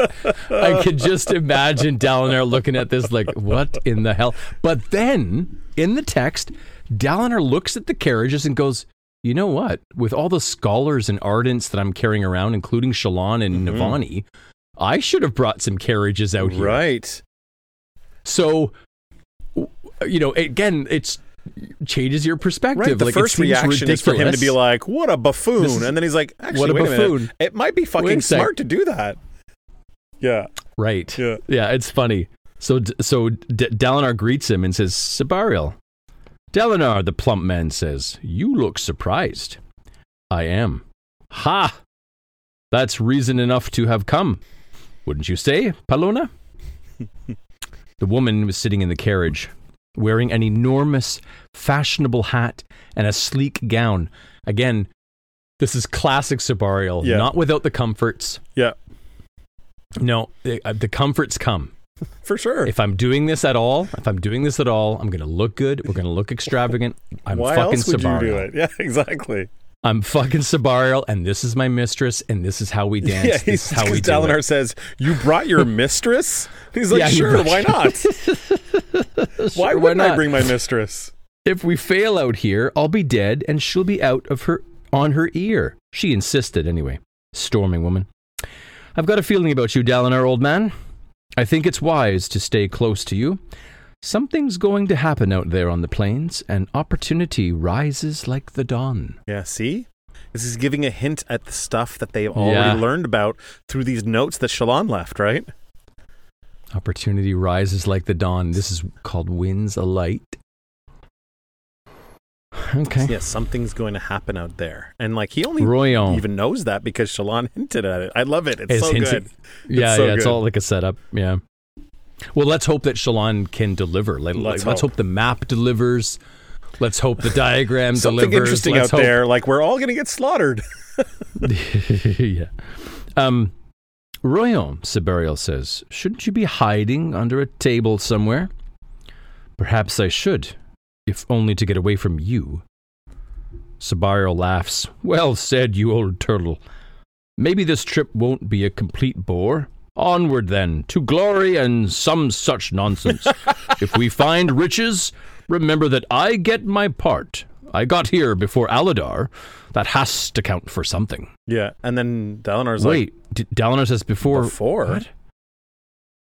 Speaker 2: I could just imagine Dalinar looking at this like, what in the hell? But then in the text, Dalinar looks at the carriages and goes, you know what? With all the scholars and ardents that I'm carrying around, including Shallan and
Speaker 1: Mhm.
Speaker 2: Navani, I should have brought some carriages out here.
Speaker 1: Right.
Speaker 2: So, you know, again, it's changes your perspective.
Speaker 1: Right. The
Speaker 2: like,
Speaker 1: first reaction is for him to be like, "What a buffoon,"
Speaker 2: is-
Speaker 1: and then he's like, "Actually,
Speaker 2: what a
Speaker 1: wait a
Speaker 2: buffoon.
Speaker 1: It might be fucking smart to do that." Yeah.
Speaker 2: right.
Speaker 1: Yeah.
Speaker 2: Yeah, it's funny. So, so D- Dalinar greets him and says, "Sebarial." Dalinar, the plump man says, "You look surprised." I am. Ha! That's reason enough to have come, wouldn't you say, Palona? the woman was sitting in the carriage, wearing an enormous, fashionable hat and a sleek gown. Again, this is classic Sebarial,
Speaker 1: Yeah.
Speaker 2: not without the comforts.
Speaker 1: Yeah.
Speaker 2: No, the, uh, the comforts come.
Speaker 1: For sure.
Speaker 2: If I'm doing this at all, if I'm doing this at all, I'm going to look good. We're going to look extravagant. I'm
Speaker 1: Why
Speaker 2: fucking
Speaker 1: else would
Speaker 2: Sebarial.
Speaker 1: you do it? Yeah, exactly.
Speaker 2: I'm fucking Sebarial, and this is my mistress, and this is how we dance.
Speaker 1: yeah,
Speaker 2: this
Speaker 1: he's
Speaker 2: is how we do
Speaker 1: Dalinar
Speaker 2: it.
Speaker 1: says, "You brought your mistress." He's like,
Speaker 2: Yeah,
Speaker 1: "Sure, why not?
Speaker 2: Sure,
Speaker 1: why
Speaker 2: why
Speaker 1: wouldn't I
Speaker 2: not?
Speaker 1: bring my mistress?"
Speaker 2: If we fail out here, I'll be dead, and she'll be out of her on her ear. She insisted anyway. Storming woman. I've got a feeling about you, Dalinar, old man. I think it's wise to stay close to you. Something's going to happen out there on the plains, and opportunity rises like the dawn.
Speaker 1: Yeah, see? This is giving a hint at the stuff that they've already
Speaker 2: Yeah.
Speaker 1: learned about through these notes that Shallan left, right?
Speaker 2: Opportunity rises like the dawn. This is called Winds Alight. Okay.
Speaker 1: Yeah, something's going to happen out there. And like he only
Speaker 2: Roion.
Speaker 1: even knows that because Shallan hinted at it. I love it. It's
Speaker 2: It's
Speaker 1: so
Speaker 2: hinted-
Speaker 1: good.
Speaker 2: yeah,
Speaker 1: so
Speaker 2: yeah, it's all like a setup. Yeah. Well, let's hope that Shallan can deliver. Let,
Speaker 1: Let's
Speaker 2: let's, let's
Speaker 1: hope.
Speaker 2: hope the map delivers. Let's hope the diagram
Speaker 1: Something
Speaker 2: delivers.
Speaker 1: interesting
Speaker 2: Let's
Speaker 1: out
Speaker 2: hope-
Speaker 1: there. Like we're all going to get slaughtered.
Speaker 2: yeah. Um, Roion, Sebarial says, shouldn't you be hiding under a table somewhere? Perhaps I should, if only to get away from you. Sebarial laughs. Well said, you old turtle. Maybe this trip won't be a complete bore. Onward then, to glory and some such nonsense. if we find riches, remember that I get my part. I got here before Aladar. That has to count for something.
Speaker 1: Yeah. And then Dalinar's like,
Speaker 2: Wait, D- Dalinar says before.
Speaker 1: Before?
Speaker 2: What?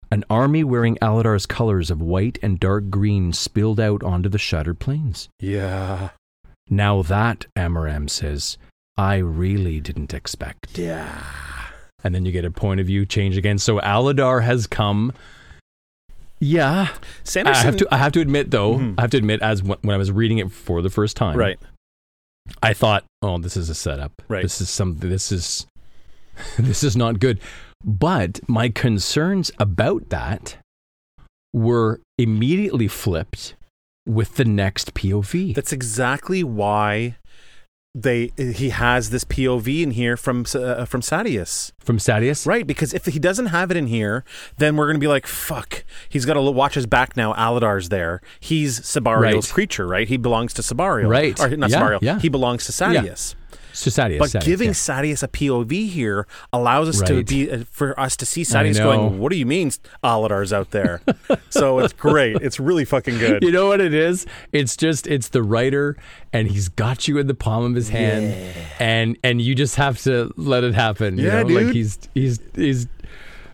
Speaker 2: An army wearing Aladar's colors of white and dark green spilled out onto the shattered plains.
Speaker 1: yeah.
Speaker 2: Now that, Amaram says, I really didn't expect.
Speaker 1: Yeah.
Speaker 2: And then you get a point of view change again. So Aladar has come. Yeah, I have to. I have to admit, though,
Speaker 1: Mhm.
Speaker 2: I have to admit, as when when I was reading it for the first time,
Speaker 1: Right.
Speaker 2: I thought, oh, this is a setup.
Speaker 1: Right.
Speaker 2: This is something. This is this is not good. But my concerns about that were immediately flipped with the next POV.
Speaker 1: That's exactly why they he has this POV in here from uh, from Sadeas.
Speaker 2: from Sadeas.
Speaker 1: Right, because if he doesn't have it in here, then we're going to be like, fuck, he's got to watch his back now. Aladar's there. He's Sebarial's
Speaker 2: Right.
Speaker 1: creature, right? He belongs to Sebarial.
Speaker 2: Right.
Speaker 1: Or not
Speaker 2: Yeah,
Speaker 1: Sebarial.
Speaker 2: yeah.
Speaker 1: He belongs to Sadeas.
Speaker 2: So Sadeas.
Speaker 1: But
Speaker 2: Sadeas,
Speaker 1: giving
Speaker 2: yeah.
Speaker 1: Sadeas a POV here allows us to be uh, for us to see
Speaker 2: Sadeas
Speaker 1: going, "What do you mean Aladar's out there?" so it's great. It's really fucking good.
Speaker 2: You know what it is? It's just it's the writer, and he's got you in the palm of his hand, and and you just have to let it happen. you
Speaker 1: Yeah,
Speaker 2: know?
Speaker 1: dude.
Speaker 2: Like he's he's he's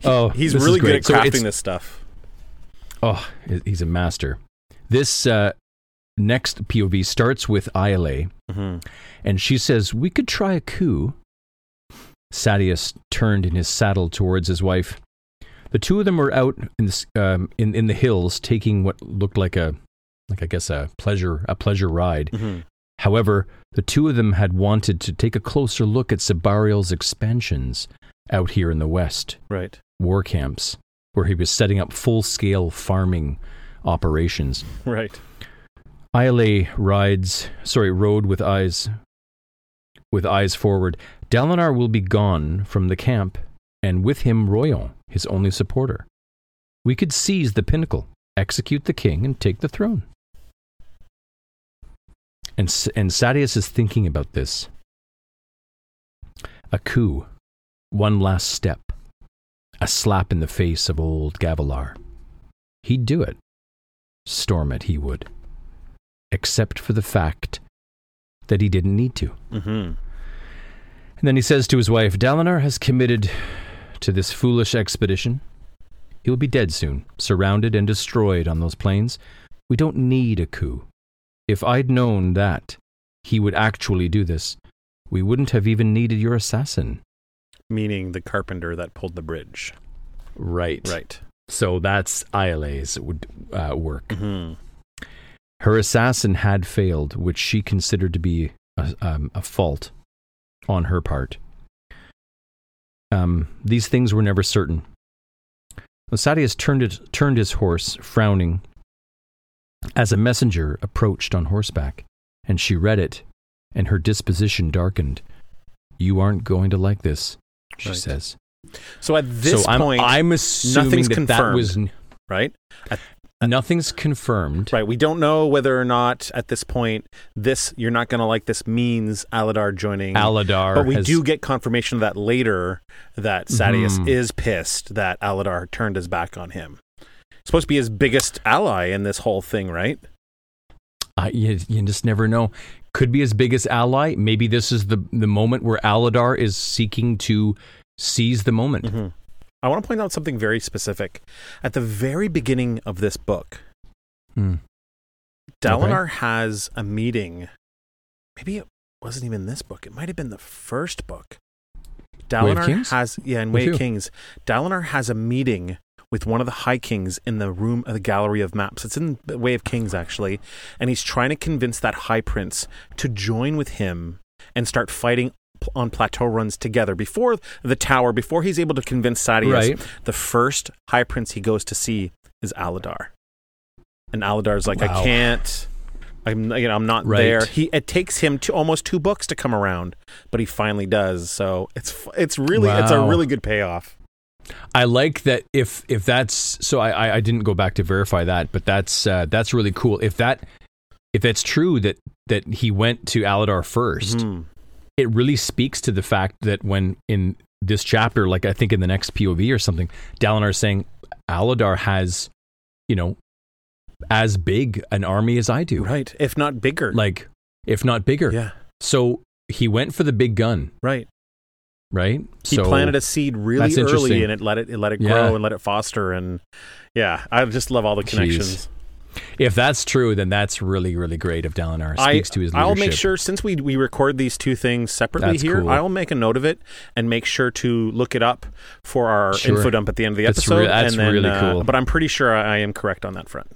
Speaker 2: oh
Speaker 1: He's really good at crafting
Speaker 2: it's-
Speaker 1: this stuff.
Speaker 2: Oh, he's a master. This uh, next POV starts with Ialai,
Speaker 1: hmm
Speaker 2: and she says, We could try a coup. Sadeas turned in his saddle towards his wife. The two of them were out in the, um, in, in the hills taking what looked like a, like I guess a pleasure, a pleasure ride.
Speaker 1: hmm
Speaker 2: However, the two of them had wanted to take a closer look at Sebarial's expansions out here in the west
Speaker 1: Right.
Speaker 2: war camps, where he was setting up full scale farming operations.
Speaker 1: Right.
Speaker 2: Ialai rides, sorry, rode with eyes, with eyes forward. Dalinar will be gone from the camp, and with him Roion, his only supporter. We could seize the pinnacle, execute the king, and take the throne. And, and Sadeas is thinking about this. A coup, one last step, a slap in the face of old Gavilar. He'd do it. Storm it, he would. Except for the fact that he didn't need to.
Speaker 1: Mm-hmm.
Speaker 2: And then he says to his wife, Dalinar has committed to this foolish expedition. He'll be dead soon, surrounded and destroyed on those plains. We don't need a coup. If I'd known that he would actually do this, we wouldn't have even needed your assassin.
Speaker 1: Meaning the carpenter that pulled the bridge.
Speaker 2: Right.
Speaker 1: Right.
Speaker 2: So that's Ialai's uh, work.
Speaker 1: hmm
Speaker 2: Her assassin had failed, which she considered to be a, um, a fault on her part. Um, these things were never certain. Sadeas turned, it, turned his horse, frowning, as a messenger approached on horseback, and she read it, and her disposition darkened. You aren't going to like this, she
Speaker 1: Right.
Speaker 2: says.
Speaker 1: So at this
Speaker 2: so I'm,
Speaker 1: point,
Speaker 2: I'm assuming
Speaker 1: nothing's
Speaker 2: that that
Speaker 1: confirmed.
Speaker 2: was
Speaker 1: right?
Speaker 2: Nothing's confirmed.
Speaker 1: Right. We don't know whether or not at this point this you're not going to like this means Aladar joining.
Speaker 2: Aladar,
Speaker 1: but we
Speaker 2: has-
Speaker 1: do get confirmation of that later that Sadeas
Speaker 2: Mhm.
Speaker 1: is pissed that Aladar turned his back on him. Supposed to be his biggest ally in this whole thing, right?
Speaker 2: I, you, you just never know. Could be his biggest ally. Maybe this is the the moment where Aladar is seeking to seize the moment.
Speaker 1: Mhm. I want to point out something very specific. At the very beginning of this book,
Speaker 2: Hmm.
Speaker 1: Dalinar has a meeting. Maybe it wasn't even this book. It might have been the first book. Dalinar has yeah, in Way of? Kings, Dalinar has a meeting with one of the High Kings in the room of the Gallery of Maps. It's in the Way of Kings actually, and he's trying to convince that High Prince to join with him and start fighting on plateau runs together before the tower before he's able to convince Sadeas
Speaker 2: Right.
Speaker 1: the first high prince he goes to see is Aladar. And Aladar's like,
Speaker 2: Wow.
Speaker 1: I can't. I'm you know I'm not
Speaker 2: Right.
Speaker 1: there. He it takes him to almost two books to come around, but he finally does. So it's it's really it's a really good payoff.
Speaker 2: I like that if if that's so I I, I didn't go back to verify that, but that's uh, that's really cool. If that if that's true that that he went to Aladar 1st
Speaker 1: Mhm.
Speaker 2: It really speaks to the fact that when in this chapter, like I think in the next POV or something, Dalinar is saying Aladar has, you know, as big an army as I do,
Speaker 1: Right, if not bigger.
Speaker 2: like if not bigger.
Speaker 1: yeah,
Speaker 2: So he went for the big gun,
Speaker 1: right.
Speaker 2: right?
Speaker 1: He
Speaker 2: so
Speaker 1: planted a seed really early, and it let it, it let it
Speaker 2: Yeah.
Speaker 1: grow and let it foster, and yeah, I just love all the connections.
Speaker 2: If that's true, then that's really really great. If Dalinar speaks to his leadership,
Speaker 1: I'll make sure since we we record these two things separately
Speaker 2: That's
Speaker 1: here,
Speaker 2: cool.
Speaker 1: I'll make a note of it and make sure to look it up for our
Speaker 2: Sure.
Speaker 1: info dump at the end of the
Speaker 2: That's
Speaker 1: episode.
Speaker 2: re- that's
Speaker 1: and then,
Speaker 2: really
Speaker 1: uh,
Speaker 2: cool.
Speaker 1: But I'm pretty sure I, I am correct on that front.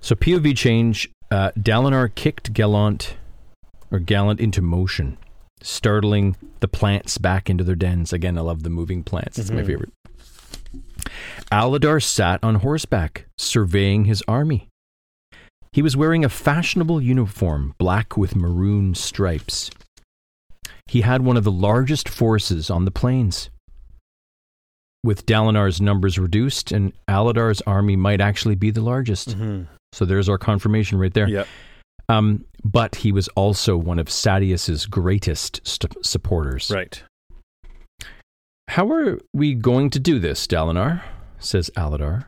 Speaker 2: So POV change. Uh, Dalinar kicked Gallant or Gallant into motion, startling the plants back into their dens. Again, I love the moving plants. It's my
Speaker 1: Mhm.
Speaker 2: favorite. Aladar sat on horseback, surveying his army. He was wearing a fashionable uniform, black with maroon stripes. He had one of the largest forces on the plains. With Dalinar's numbers reduced, and Aladar's army might actually be the largest.
Speaker 1: Mm-hmm.
Speaker 2: So there's our confirmation right there.
Speaker 1: Yep.
Speaker 2: Um, but he was also one of Sadeas's greatest st- supporters.
Speaker 1: Right.
Speaker 2: How are we going to do this, Dalinar? Says Aladar.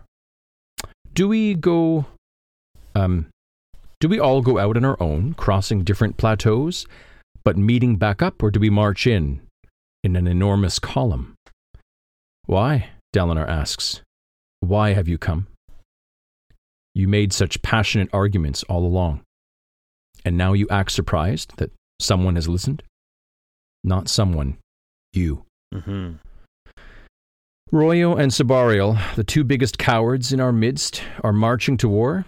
Speaker 2: Do we go um do we all go out on our own, crossing different plateaus, but meeting back up, or do we march in in an enormous column? Why? Dalinar asks. Why have you come? You made such passionate arguments all along. And now you act surprised that someone has listened? Not someone, you.
Speaker 1: Mm-hmm.
Speaker 2: Roion and Sebarial, the two biggest cowards in our midst, are marching to war.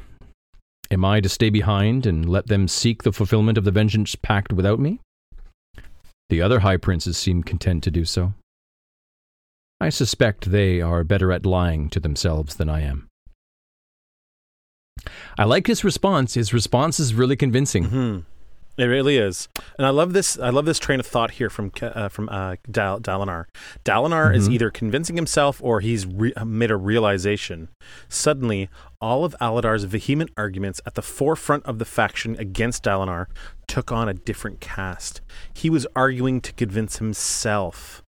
Speaker 2: Am I to stay behind and let them seek the fulfillment of the vengeance pact without me? The other high princes seem content to do so. I suspect they are better at lying to themselves than I am. I like his response. His response is really convincing.
Speaker 1: Mm-hmm. It really is, and I love this. I love this train of thought here from uh, from uh, Dal- Dalinar. Dalinar is
Speaker 2: Mhm.
Speaker 1: either convincing himself or he's re- made a realization. Suddenly, all of Aladar's vehement arguments at the forefront of the faction against Dalinar took on a different cast. He was arguing to convince himself.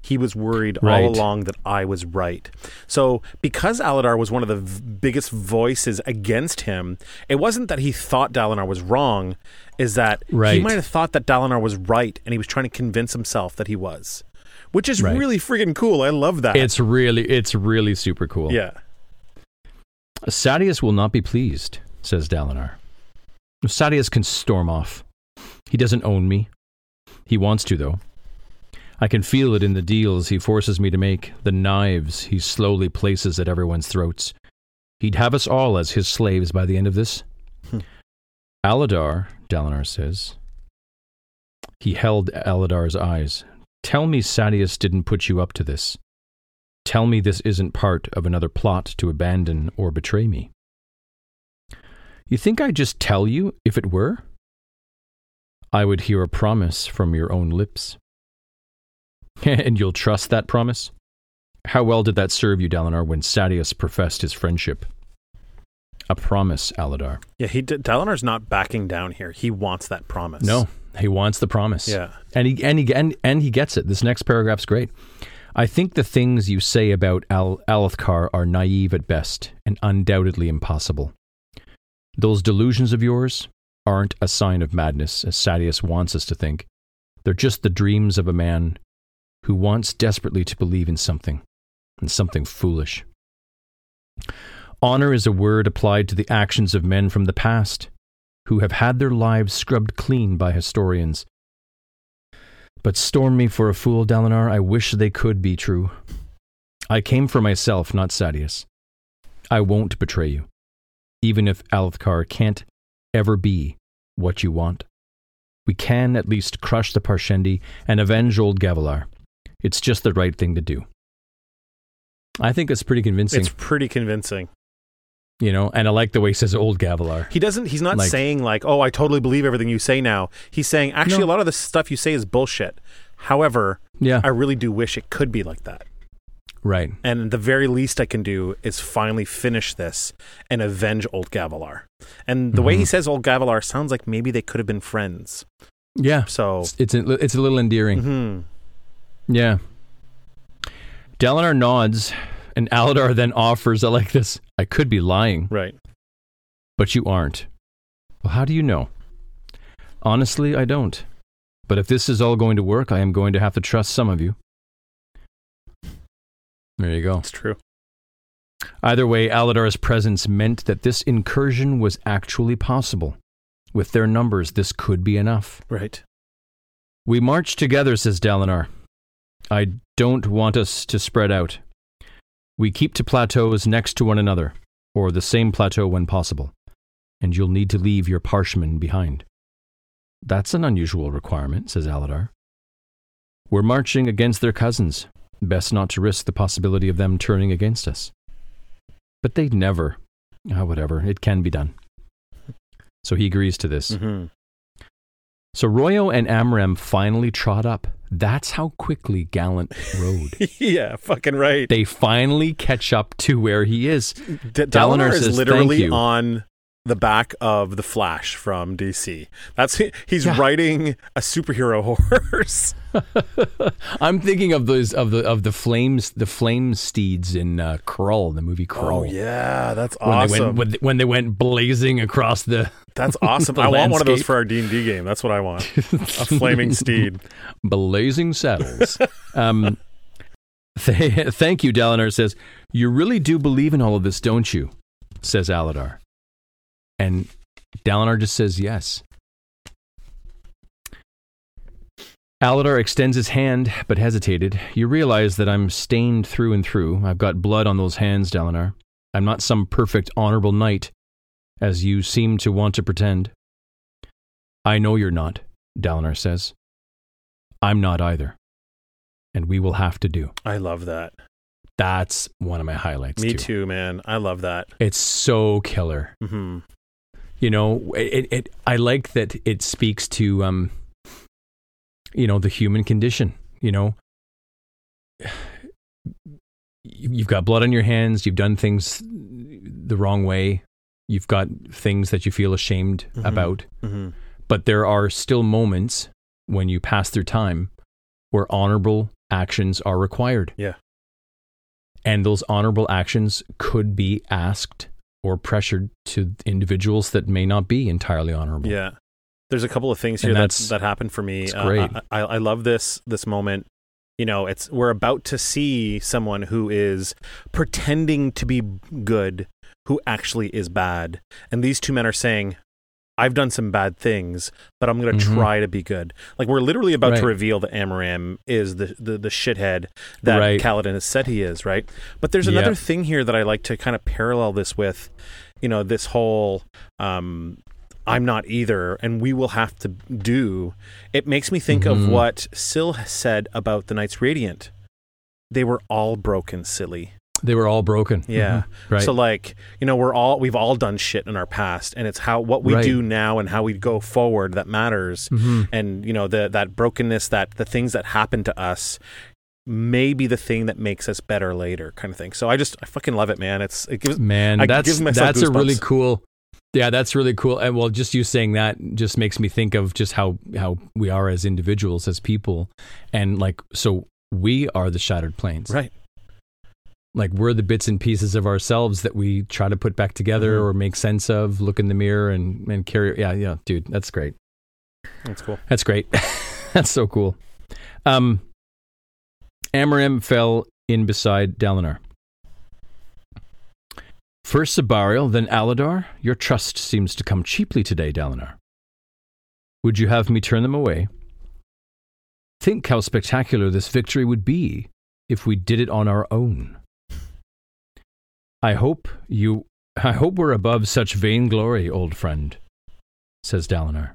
Speaker 1: He was worried
Speaker 2: Right.
Speaker 1: all along that I was right. So, because Aladar was one of the v- biggest voices against him, it wasn't that he thought Dalinar was wrong, is that
Speaker 2: right.
Speaker 1: he might have thought that Dalinar was right and he was trying to convince himself that he was. Which is
Speaker 2: Right.
Speaker 1: really freaking cool. I love that.
Speaker 2: It's really, it's really super cool.
Speaker 1: yeah.
Speaker 2: Sadeas will not be pleased, says Dalinar. Sadeas can storm off. He doesn't own me. He wants to, though. I can feel it in the deals he forces me to make, the knives he slowly places at everyone's throats. He'd have us all as his slaves by the end of this.
Speaker 1: Hmm.
Speaker 2: Aladar, Dalinar says. He held Aladar's eyes. Tell me Sadeas didn't put you up to this. Tell me this isn't part of another plot to abandon or betray me. You think I'd just tell you if it were? I would hear a promise from your own lips. and you'll trust that promise? How well did that serve you, Dalinar, when Sadeas professed his friendship? A promise, Aladar.
Speaker 1: Yeah, he did, Dalinar's not backing down here. He wants that promise.
Speaker 2: No, he wants the promise.
Speaker 1: Yeah.
Speaker 2: and he and he and, and he gets it. This next paragraph's great. I think the things you say about Al- Alethkar are naive at best and undoubtedly impossible. Those delusions of yours aren't a sign of madness, as Sadeas wants us to think. They're just the dreams of a man who wants desperately to believe in something, and something foolish. Honor is a word applied to the actions of men from the past who have had their lives scrubbed clean by historians. But storm me for a fool, Dalinar, I wish they could be true. I came for myself, not Sadeas. I won't betray you, even if Alethkar can't ever be what you want. We can at least crush the Parshendi and avenge old Gavilar. It's just the right thing to do. I think it's pretty convincing.
Speaker 1: It's pretty convincing.
Speaker 2: You know, and I like the way he says old Gavilar.
Speaker 1: He doesn't. He's not
Speaker 2: Like-
Speaker 1: saying like, "Oh, I totally believe everything you say now." He's saying, "Actually,
Speaker 2: No.
Speaker 1: a lot of the stuff you say is bullshit." However,
Speaker 2: Yeah,
Speaker 1: I really do wish it could be like that.
Speaker 2: right.
Speaker 1: And the very least I can do is finally finish this and avenge old Gavilar. And the way he
Speaker 2: Mhm.
Speaker 1: says old Gavilar sounds like maybe they could have been friends.
Speaker 2: Yeah,
Speaker 1: So,
Speaker 2: it's it's a, it's a little endearing.
Speaker 1: mhm.
Speaker 2: Yeah. Dalinar nods, and Aladar then offers, I like this. I could be lying,
Speaker 1: right.
Speaker 2: but you aren't. Well, how do you know? Honestly, I don't. But if this is all going to work, I am going to have to trust some of you. There you go.
Speaker 1: It's true.
Speaker 2: Either way, Aladar's presence meant that this incursion was actually possible. With their numbers, this could be enough.
Speaker 1: Right.
Speaker 2: We march together, says Dalinar. I don't want us to spread out. We keep to plateaus next to one another, or the same plateau when possible, and you'll need to leave your parshmen behind. That's an unusual requirement, says Aladar. We're marching against their cousins. Best not to risk the possibility of them turning against us. But they'd never. Ah, whatever, it can be done. So he agrees to this.
Speaker 1: hmm
Speaker 2: So Roion and Amaram finally trot up. That's how quickly Gallant rode.
Speaker 1: yeah, fucking right.
Speaker 2: they finally catch up to where he is.
Speaker 1: D-
Speaker 2: Dalinar
Speaker 1: is literally on the back of the Flash from DC. That's he's
Speaker 2: Yeah.
Speaker 1: riding a superhero horse.
Speaker 2: I'm thinking of those of the of the flames the flame steeds in uh, Krull, the movie Krull.
Speaker 1: Oh yeah, that's
Speaker 2: When
Speaker 1: awesome.
Speaker 2: they went when, when they went blazing across the
Speaker 1: that's awesome. I want one of those for our D and D game. That's what I want. a flaming steed.
Speaker 2: blazing saddles. um, th- thank you, Dalinar says. You really do believe in all of this, don't you? Says Aladar. And Dalinar just says yes. Aladar extends his hand, but hesitated. You realize that I'm stained through and through. I've got blood on those hands, Dalinar. I'm not some perfect, honorable knight, as you seem to want to pretend. I know you're not, Dalinar says. I'm not either. And we will have to do.
Speaker 1: I love that.
Speaker 2: That's one of my highlights.
Speaker 1: Me
Speaker 2: too.
Speaker 1: too, man. I love that.
Speaker 2: It's so killer.
Speaker 1: hmm
Speaker 2: You know, it, it I like that it speaks to um you know, the human condition, you know. You- You've got blood on your hands, you've done things the wrong way. You've got things that you feel ashamed
Speaker 1: Mhm.
Speaker 2: about.
Speaker 1: hmm
Speaker 2: But there are still moments when you pass through time where honorable actions are required.
Speaker 1: Yeah.
Speaker 2: And those honorable actions could be asked or pressured to individuals that may not be entirely honorable.
Speaker 1: Yeah. There's a couple of things here that
Speaker 2: that's-
Speaker 1: that happened for me.
Speaker 2: it's
Speaker 1: Uh,
Speaker 2: great.
Speaker 1: I, I, I love this this moment. You know, it's we're about to see someone who is pretending to be good, who actually is bad, and these two men are saying, "I've done some bad things, but I'm going to
Speaker 2: Mhm.
Speaker 1: try to be good." Like we're literally about to reveal that Amaram is the the, the shithead that
Speaker 2: Right.
Speaker 1: Kaladin has said he is, right? But there's another
Speaker 2: Yeah.
Speaker 1: thing here that I like to kind of parallel this with, you know, this whole um, I'm not either, and we will have to do. It makes me think of
Speaker 2: Mhm.
Speaker 1: what Syl said about the Knights Radiant. They were all broken, silly.
Speaker 2: They were all broken.
Speaker 1: Yeah.
Speaker 2: Mhm. Right.
Speaker 1: So like, you know, we're all we've all done shit in our past, and it's how what we
Speaker 2: Right.
Speaker 1: do now and how we go forward that matters.
Speaker 2: Mhm.
Speaker 1: And you know, the that brokenness, that the things that happen to us may be the thing that makes us better later, kind of thing. So I just I fucking love it, man. It's it gives
Speaker 2: Man,
Speaker 1: I
Speaker 2: that's that's a really cool. Yeah, that's really cool. And well, just you saying that just makes me think of just how how we are as individuals, as people, and like so we are the shattered planes.
Speaker 1: right.
Speaker 2: Like we're the bits and pieces of ourselves that we try to put back together
Speaker 1: Mhm.
Speaker 2: or make sense of. Look in the mirror and and carry. Yeah, yeah, dude, that's great.
Speaker 1: That's cool.
Speaker 2: That's great. That's so cool. Um, Amaram fell in beside Dalinar. First Sebarial, then Aladar. Your trust seems to come cheaply today, Dalinar. Would you have me turn them away? Think how spectacular this victory would be if we did it on our own. I hope you I hope we're above such vainglory, old friend, says Dalinar.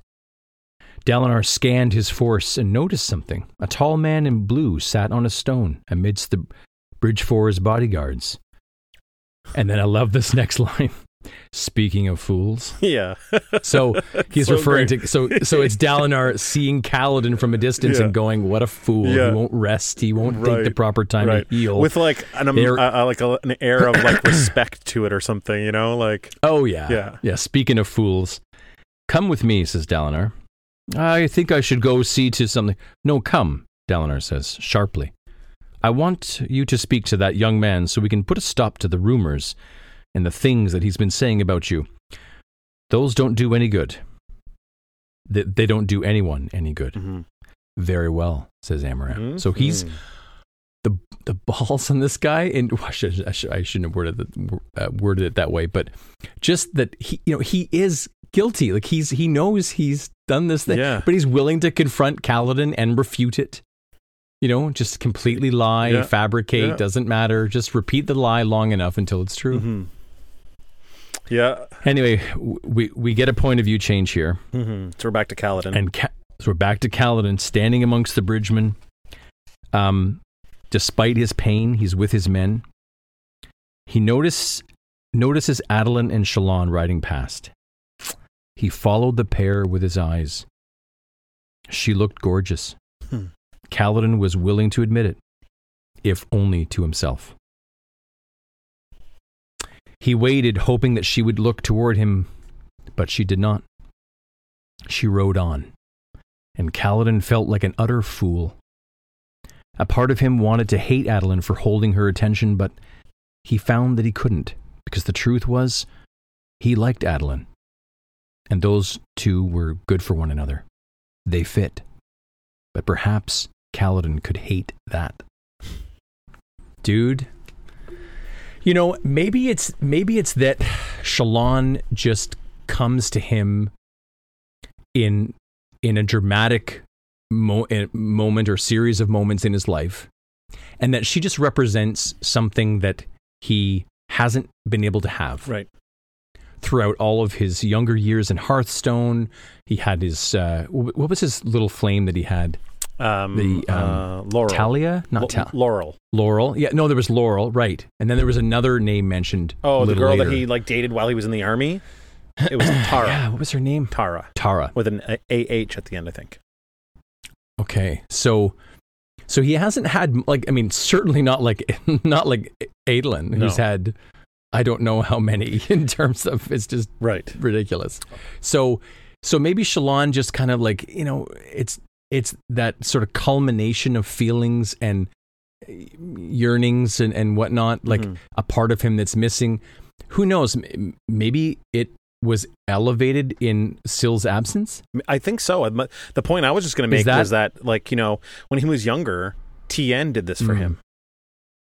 Speaker 2: Dalinar scanned his force and noticed something. A tall man in blue sat on a stone amidst the Bridge Four's bodyguards. And then I love this next line. Speaking of fools.
Speaker 1: Yeah.
Speaker 2: So he's
Speaker 1: So
Speaker 2: referring
Speaker 1: great.
Speaker 2: to so so it's Dalinar seeing Kaladin from a distance
Speaker 1: Yeah.
Speaker 2: and going, "What a fool!
Speaker 1: Yeah.
Speaker 2: He won't rest. He won't take the proper time
Speaker 1: right.
Speaker 2: to heal."
Speaker 1: With like an um,
Speaker 2: Air-
Speaker 1: uh, like a, an air of like respect to it or something, you know, like
Speaker 2: oh yeah,
Speaker 1: Yeah.
Speaker 2: yeah. Speaking of fools, come with me, says Dalinar. I think I should go see to something. No, come, Dalinar says sharply. I want you to speak to that young man so we can put a stop to the rumors and the things that he's been saying about you. Those don't do any good. They, they don't do anyone any good.
Speaker 1: mhm.
Speaker 2: Very well, says Amaram. So he's the the balls on this guy, and I, should, I, should, I shouldn't have worded it, uh, worded it that way, but just that he, you know, he is guilty. Like he's he knows he's done this thing,
Speaker 1: Yeah.
Speaker 2: but he's willing to confront Kaladin and refute it. You know, just completely lie,
Speaker 1: Yeah.
Speaker 2: fabricate,
Speaker 1: Yeah.
Speaker 2: doesn't matter. Just repeat the lie long enough until it's true.
Speaker 1: Mhm. Yeah.
Speaker 2: Anyway, we we get a point of view change here.
Speaker 1: hmm So we're back to Kaladin.
Speaker 2: And Ca- so we're back to Kaladin standing amongst the bridgemen. Um, despite his pain, he's with his men. He notice, notices Adolin and Shallan riding past. He followed the pair with his eyes. She looked gorgeous.
Speaker 1: Hmm.
Speaker 2: Kaladin was willing to admit it, if only to himself. He waited, hoping that she would look toward him, but she did not. She rode on, and Kaladin felt like an utter fool. A part of him wanted to hate Adolin for holding her attention, but he found that he couldn't, because the truth was, he liked Adolin. And those two were good for one another. They fit. But perhaps Kaladin could hate that. Dude, you know, maybe it's maybe it's that Shallan just comes to him in in a dramatic mo- eh, moment or series of moments in his life, and that she just represents something that he hasn't been able to have
Speaker 1: right.
Speaker 2: throughout all of his younger years in Hearthstone. He had his uh, what was his little flame that he had?
Speaker 1: Um,
Speaker 2: The, um,
Speaker 1: uh, Laurel.
Speaker 2: Talia, not Tal-
Speaker 1: Laurel.
Speaker 2: Laurel. Yeah, no, there was Laurel, right? And then there was another name mentioned.
Speaker 1: Oh, the girl
Speaker 2: later.
Speaker 1: that he like dated while he was in the army. It was Tarah.
Speaker 2: Yeah, what was her name?
Speaker 1: Tarah
Speaker 2: Tarah.
Speaker 1: with an AH at the end, I think.
Speaker 2: Okay, so so he hasn't had like I mean certainly not like not like Adolin who's had I don't know how many in terms of it's just
Speaker 1: Right.
Speaker 2: ridiculous. So so maybe Shallan just kind of like you know it's it's that sort of culmination of feelings and yearnings and and whatnot like
Speaker 1: Mhm.
Speaker 2: a part of him that's missing. Who knows? Maybe it was elevated in Syl's absence.
Speaker 1: I think so. The point I was just going to
Speaker 2: Is
Speaker 1: make
Speaker 2: that-
Speaker 1: was that, like, you know, when he was younger, Tien did this for
Speaker 2: Mm.
Speaker 1: him.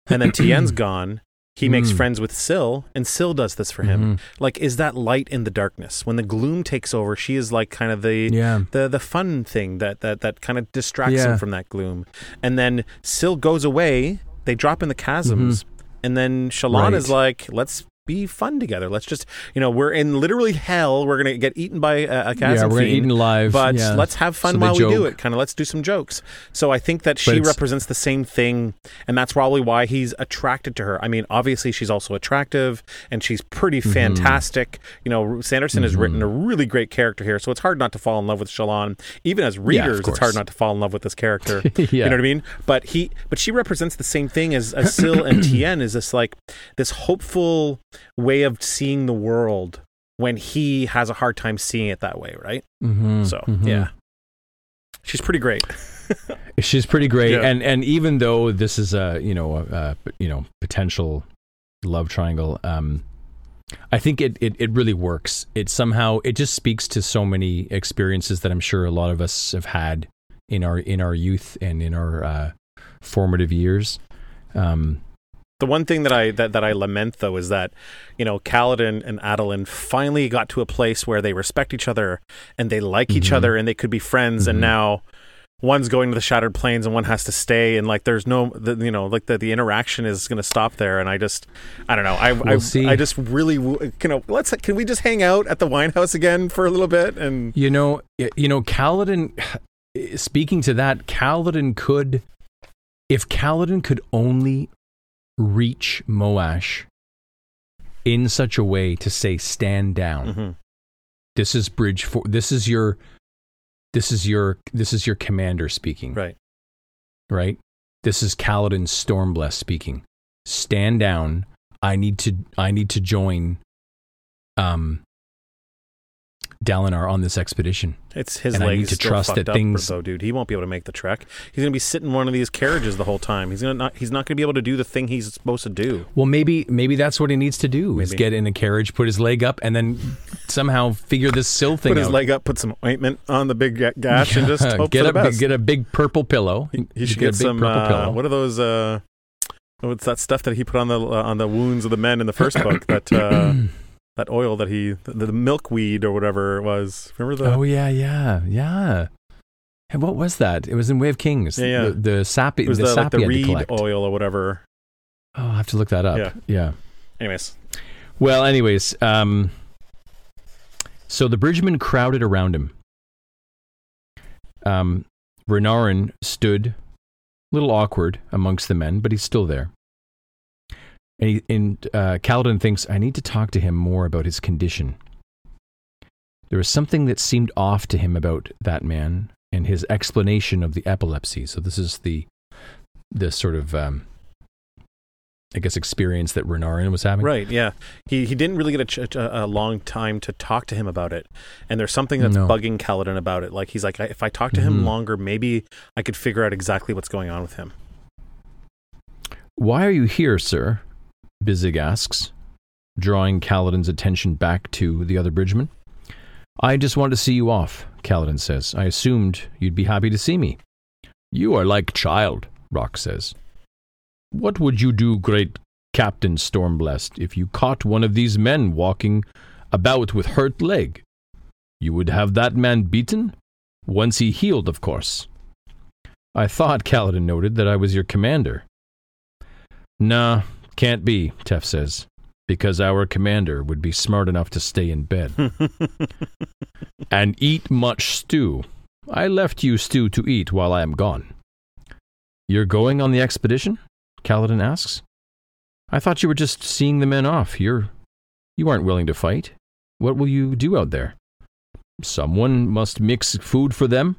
Speaker 1: And then Tien's gone. He makes
Speaker 2: Mm.
Speaker 1: friends with Syl, and Syl does this for him.
Speaker 2: Mhm.
Speaker 1: Like, is that light in the darkness? When the gloom takes over, she is like kind of the
Speaker 2: Yeah.
Speaker 1: the the fun thing that that that kind of distracts
Speaker 2: Yeah.
Speaker 1: him from that gloom. And then Syl goes away. They drop in the chasms, and then Shallan
Speaker 2: Right.
Speaker 1: is like, "Let's be fun together. Let's just, you know, we're in literally hell. We're gonna get eaten by a, a chasm
Speaker 2: yeah, we're
Speaker 1: fiend,
Speaker 2: eat alive.
Speaker 1: but
Speaker 2: yeah.
Speaker 1: let's have fun
Speaker 2: So
Speaker 1: while we do it. Kind of let's do some jokes. So I think that she represents the same thing, and that's probably why he's attracted to her. I mean, obviously she's also attractive, and she's pretty
Speaker 2: Mm-hmm.
Speaker 1: fantastic. You know, Sanderson has written a really great character here, so it's hard not to fall in love with Shallan. Even as readers, it's hard not to fall in love with this character.
Speaker 2: Yeah.
Speaker 1: You know what I mean? But he, but she represents the same thing as, as Syl and Tien. Is this like this hopeful way of seeing the world when he has a hard time seeing it that way, right?
Speaker 2: Mhm,
Speaker 1: So
Speaker 2: mhm.
Speaker 1: yeah, she's pretty great.
Speaker 2: she's pretty great.
Speaker 1: Yeah.
Speaker 2: And and even though this is a you know a, a you know potential love triangle, um, I think it, it it really works. It somehow it just speaks to so many experiences that I'm sure a lot of us have had in our in our youth and in our uh, formative years. Um,
Speaker 1: The one thing that I that, that I lament though is that, you know, Kaladin and Adolin finally got to a place where they respect each other and they like each
Speaker 2: Mhm.
Speaker 1: other and they could be friends
Speaker 2: Mhm.
Speaker 1: and now one's going to the shattered plains and one has to stay and like there's no the, you know like the, the interaction is going to stop there and I just I don't know I I,
Speaker 2: We'll see.
Speaker 1: I just really you know let's can we just hang out at the wine house again for a little bit and
Speaker 2: You know, you know, Kaladin. Speaking to that, Kaladin could, if Kaladin could only reach Moash in such a way to say, "Stand down."
Speaker 1: Mhm.
Speaker 2: This is bridge for. This is your. This is your. This is your commander speaking.
Speaker 1: right
Speaker 2: right? This is Kaladin Stormblessed speaking. Stand down. I need to I need to join um Dalinar on this expedition.
Speaker 1: It's his
Speaker 2: And I
Speaker 1: legs
Speaker 2: need to
Speaker 1: still
Speaker 2: trust
Speaker 1: fucked
Speaker 2: that
Speaker 1: up,
Speaker 2: things-
Speaker 1: though, dude. He won't be able to make the trek. He's gonna be sitting in one of these carriages the whole time. He's gonna not. He's not gonna be able to do the thing he's supposed to do.
Speaker 2: Well, maybe maybe that's what he needs to do is get in a carriage, put his leg up, and then somehow figure this Syl thing out.
Speaker 1: Put his
Speaker 2: out.
Speaker 1: leg up, put some ointment on the big ga- gash, and just hope
Speaker 2: get
Speaker 1: for
Speaker 2: a
Speaker 1: the best.
Speaker 2: get a big purple pillow.
Speaker 1: he, he should
Speaker 2: get,
Speaker 1: get,
Speaker 2: a big
Speaker 1: some.
Speaker 2: purple
Speaker 1: Uh,
Speaker 2: pillow.
Speaker 1: what are those? Uh, what's that stuff that he put on the uh, on the wounds of the men in the first book? That uh, that oil that he the, the milkweed or whatever it was. Remember the?
Speaker 2: oh yeah, yeah, yeah. And what was that? It was in Way of Kings.
Speaker 1: Yeah, yeah.
Speaker 2: The, the sap,
Speaker 1: it was
Speaker 2: the,
Speaker 1: the, like
Speaker 2: sap
Speaker 1: the
Speaker 2: he had to
Speaker 1: reed oil or whatever.
Speaker 2: Oh, I'll have to look that up.
Speaker 1: Yeah.
Speaker 2: yeah.
Speaker 1: Anyways,
Speaker 2: Well, anyways, um, so the bridgemen crowded around him. Um, Renarin stood, a little awkward amongst the men, but he's still there. And, he, and uh, Kaladin thinks, I need to talk to him more about his condition. There was something that seemed off to him about that man and his explanation of the epilepsy. So this is the the sort of um, I guess experience that Renarin was having.
Speaker 1: Right. Yeah. He he didn't really get a, ch- a, long time to talk to him about it, and there's something that's
Speaker 2: No.
Speaker 1: bugging Kaladin about it. Like he's like, if I talk to him
Speaker 2: Mhm.
Speaker 1: longer, maybe I could figure out exactly what's going on with him.
Speaker 2: Why are you here, sir? Bisig asks, drawing Kaladin's attention back to the other bridgeman. I just want to see you off, Kaladin says. I assumed you'd be happy to see me. You are like child, Rock says. What would you do, great Captain Stormblessed, if you caught one of these men walking about with hurt leg? You would have that man beaten? Once he healed, of course. I thought, Kaladin noted, that I was your commander. Nah, can't be, Teft says, because our commander would be smart enough to stay in bed and eat much stew. I left you stew to eat while I am gone. You're going on the expedition? Kaladin asks. I thought you were just seeing the men off. You're you aren't willing to fight. What will you do out there? Someone must mix food for them.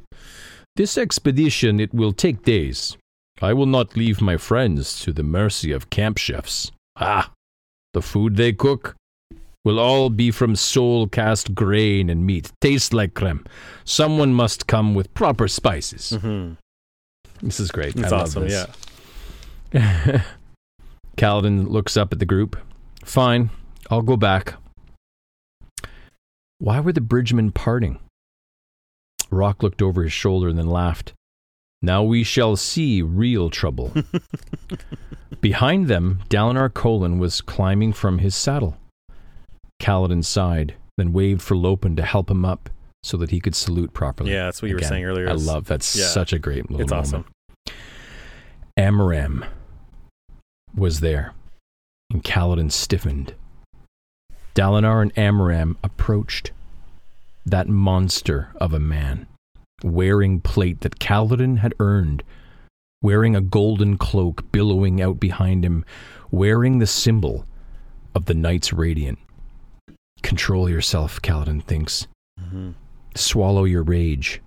Speaker 2: This expedition it will take days. I will not leave my friends to the mercy of camp chefs. Ah, the food they cook will all be from soul cast grain and meat, taste like crem. Someone must come with proper spices.
Speaker 1: hmm
Speaker 2: This is great.
Speaker 1: It's awesome.
Speaker 2: this.
Speaker 1: Yeah.
Speaker 2: Kaladin looks up at the group. Fine, I'll go back. Why were the bridgemen parting? Rock looked over his shoulder and then laughed. Now we shall see real trouble. Behind them, Dalinar Kholin was climbing from his saddle. Kaladin sighed, then waved for Lopen to help him up so that he could salute properly.
Speaker 1: Yeah, that's what you were saying earlier.
Speaker 2: I
Speaker 1: It's-
Speaker 2: love that's
Speaker 1: yeah.
Speaker 2: such a great little
Speaker 1: It's
Speaker 2: moment.
Speaker 1: awesome.
Speaker 2: Amaram was there, and Kaladin stiffened. Dalinar and Amaram approached that monster of a man, wearing plate that Kaladin had earned, wearing a golden cloak billowing out behind him, wearing the symbol of the Knights Radiant. Control yourself, Kaladin thinks.
Speaker 1: Mhm.
Speaker 2: Swallow your rage.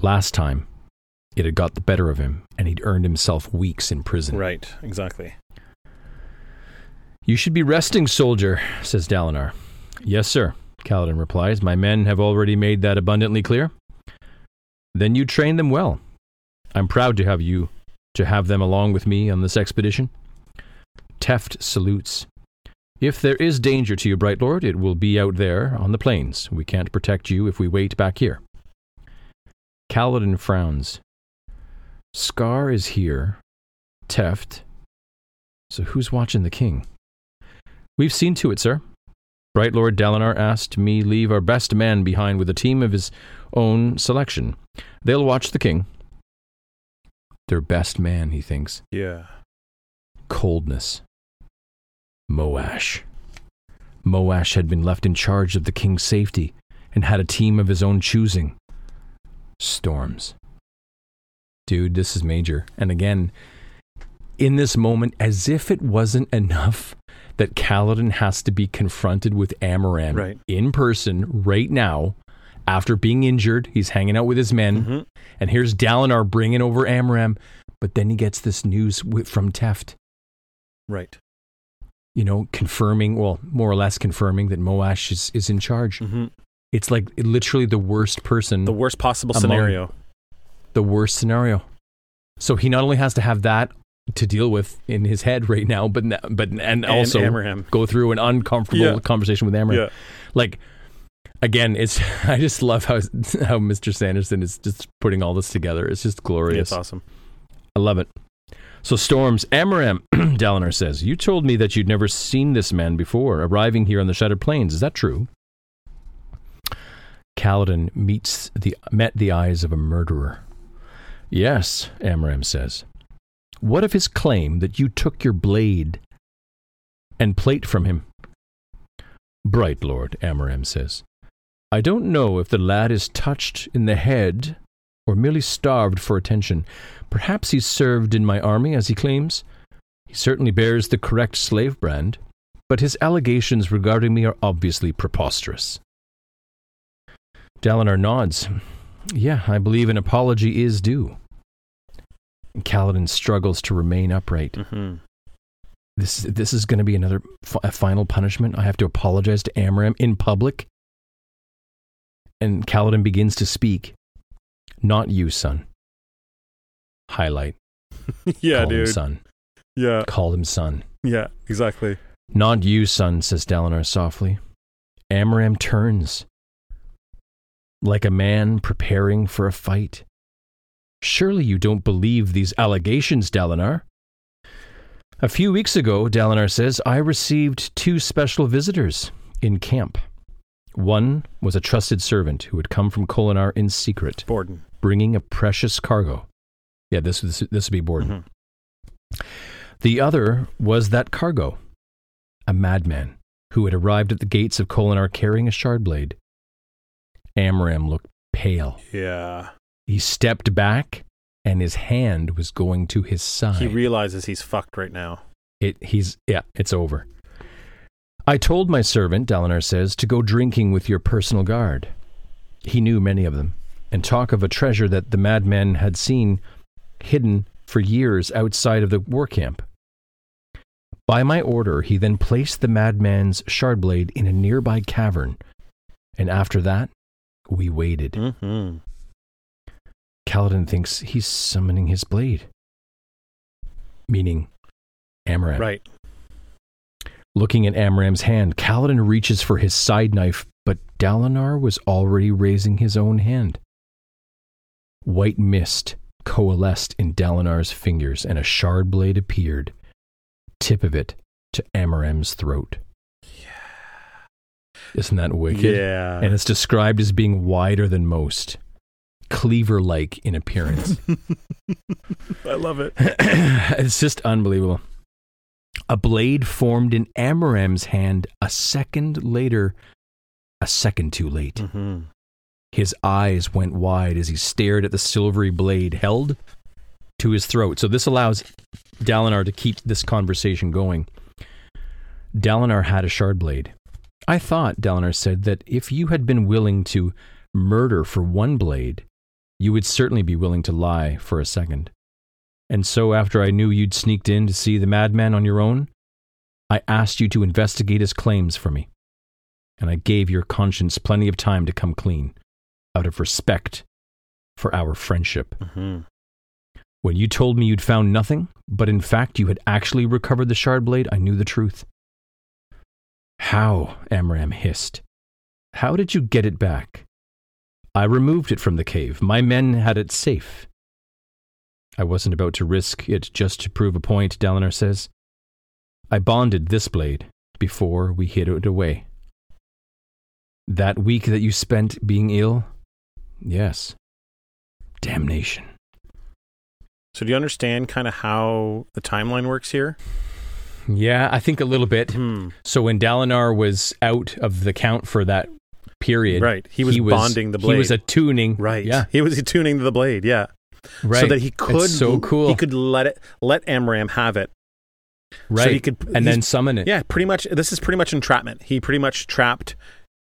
Speaker 2: Last time, it had got the better of him, and he'd earned himself weeks in prison.
Speaker 1: Right. Exactly.
Speaker 2: You should be resting, soldier, says Dalinar. Yes, sir, Kaladin replies. My men have already made that abundantly clear. Then you train them well. I'm proud to have you, to have them along with me on this expedition. Teft salutes. If there is danger to you, Bright Lord, it will be out there on the plains. We can't protect you if we wait back here. Kaladin frowns. Skar is here, Teft. So who's watching the king? We've seen to it, sir. Bright Lord Dalinar asked me leave our best man behind with a team of his own selection. They'll watch the king. Their best man, he thinks.
Speaker 1: Yeah.
Speaker 2: Coldness. Moash. Moash had been left in charge of the king's safety and had a team of his own choosing. Storms. Dude, this is major. And again, in this moment, as if it wasn't enough that Kaladin has to be confronted with Amaram
Speaker 1: Right.
Speaker 2: in person right now after being injured. He's hanging out with his men.
Speaker 1: hmm
Speaker 2: And here's Dalinar bringing over Amaram. But then he gets this news from Teft,
Speaker 1: Right.
Speaker 2: you know, confirming, well, more or less confirming that Moash is, is in charge.
Speaker 1: hmm
Speaker 2: It's like literally the worst person,
Speaker 1: the, worst possible scenario.
Speaker 2: The worst scenario. So he not only has to have that to deal with in his head right now, but but and also
Speaker 1: Amaram.
Speaker 2: go through an uncomfortable
Speaker 1: Yeah.
Speaker 2: conversation with Amaram.
Speaker 1: Yeah.
Speaker 2: Like again, it's I just love how how Mr. Sanderson is just putting all this together. It's just glorious.
Speaker 1: It's awesome.
Speaker 2: I love it. So Storms, Amaram, Dalinar says, You told me that you'd never seen this man before, arriving here on the Shattered Plains. Is that true? Kaladin meets the, met the eyes of a murderer. Yes, Amaram says. What of his claim that you took your blade and plate from him? Bright Lord, Amaram says. I don't know if the lad is touched in the head or merely starved for attention. Perhaps he's served in my army, as he claims. He certainly bears the correct slave brand, but his allegations regarding me are obviously preposterous. Dalinar nods. Yeah, I believe an apology is due. Kaladin struggles to remain upright.
Speaker 1: hmm
Speaker 2: This this is going to be another f- a final punishment. I have to apologize to Amaram in public. And Kaladin begins to speak. Not you, son. Highlight.
Speaker 1: yeah,
Speaker 2: Call him
Speaker 1: dude.
Speaker 2: son.
Speaker 1: Yeah.
Speaker 2: Call him son.
Speaker 1: Yeah. Exactly.
Speaker 2: Not you, son, says Dalinar softly. Amaram turns. Like a man preparing for a fight. Surely you don't believe these allegations, Dalinar. A few weeks ago, Dalinar says, I received two special visitors in camp. One was a trusted servant who had come from Kholinar in secret,
Speaker 1: Borden.
Speaker 2: bringing a precious cargo. Yeah, this, this, this would be Borden.
Speaker 1: Mhm.
Speaker 2: The other was that cargo, a madman who had arrived at the gates of Kholinar carrying a shard blade. Amaram looked pale.
Speaker 1: Yeah.
Speaker 2: He stepped back, and his hand was going to his side.
Speaker 1: He realizes he's fucked right now.
Speaker 2: it, he's yeah, it's over. I told my servant, Dalinar says, to go drinking with your personal guard. He knew many of them, and talk of a treasure that the madman had seen hidden for years outside of the war camp. By my order, he then placed the madman's shard blade in a nearby cavern, and after that, we waited.
Speaker 1: hmm
Speaker 2: Kaladin thinks he's summoning his blade, meaning Amaram.
Speaker 1: Right.
Speaker 2: Looking at Amaram's hand, Kaladin reaches for his side knife, but Dalinar was already raising his own hand. White mist coalesced in Dalinar's fingers, and a shard blade appeared, tip of it to Amaram's throat. Yeah. Isn't that wicked?
Speaker 1: Yeah.
Speaker 2: And it's described as being wider than most, cleaver like in appearance.
Speaker 1: I love it.
Speaker 2: it's just unbelievable. A blade formed in Amaram's hand a second later, a second too late.
Speaker 1: hmm
Speaker 2: His eyes went wide as he stared at the silvery blade held to his throat. So this allows Dalinar to keep this conversation going. Dalinar had a shard blade. I thought, Dalinar said, that if you had been willing to murder for one blade, you would certainly be willing to lie for a second. And so, after I knew you'd sneaked in to see the madman on your own, I asked you to investigate his claims for me. And I gave your conscience plenty of time to come clean, out of respect for our friendship.
Speaker 1: hmm
Speaker 2: When you told me you'd found nothing, but in fact you had actually recovered the shard blade, I knew the truth. How? Amaram hissed. How did you get it back? I removed it from the cave. My men had it safe. I wasn't about to risk it just to prove a point, Dalinar says. I bonded this blade before we hid it away. That week that you spent being ill? Yes. Damnation.
Speaker 1: So do you understand kind of how the timeline works here?
Speaker 2: Yeah, I think a little bit.
Speaker 1: Hmm.
Speaker 2: So when Dalinar was out of the count for that period,
Speaker 1: Right. He was bonding the blade.
Speaker 2: He was attuning.
Speaker 1: Right.
Speaker 2: Yeah.
Speaker 1: He was tuning the blade. Yeah.
Speaker 2: Right.
Speaker 1: So that he could.
Speaker 2: It's so cool.
Speaker 1: He could let it. Let Amaram have it.
Speaker 2: right.
Speaker 1: So he could.
Speaker 2: and then summon it.
Speaker 1: Yeah. Pretty much. This is pretty much entrapment. He pretty much trapped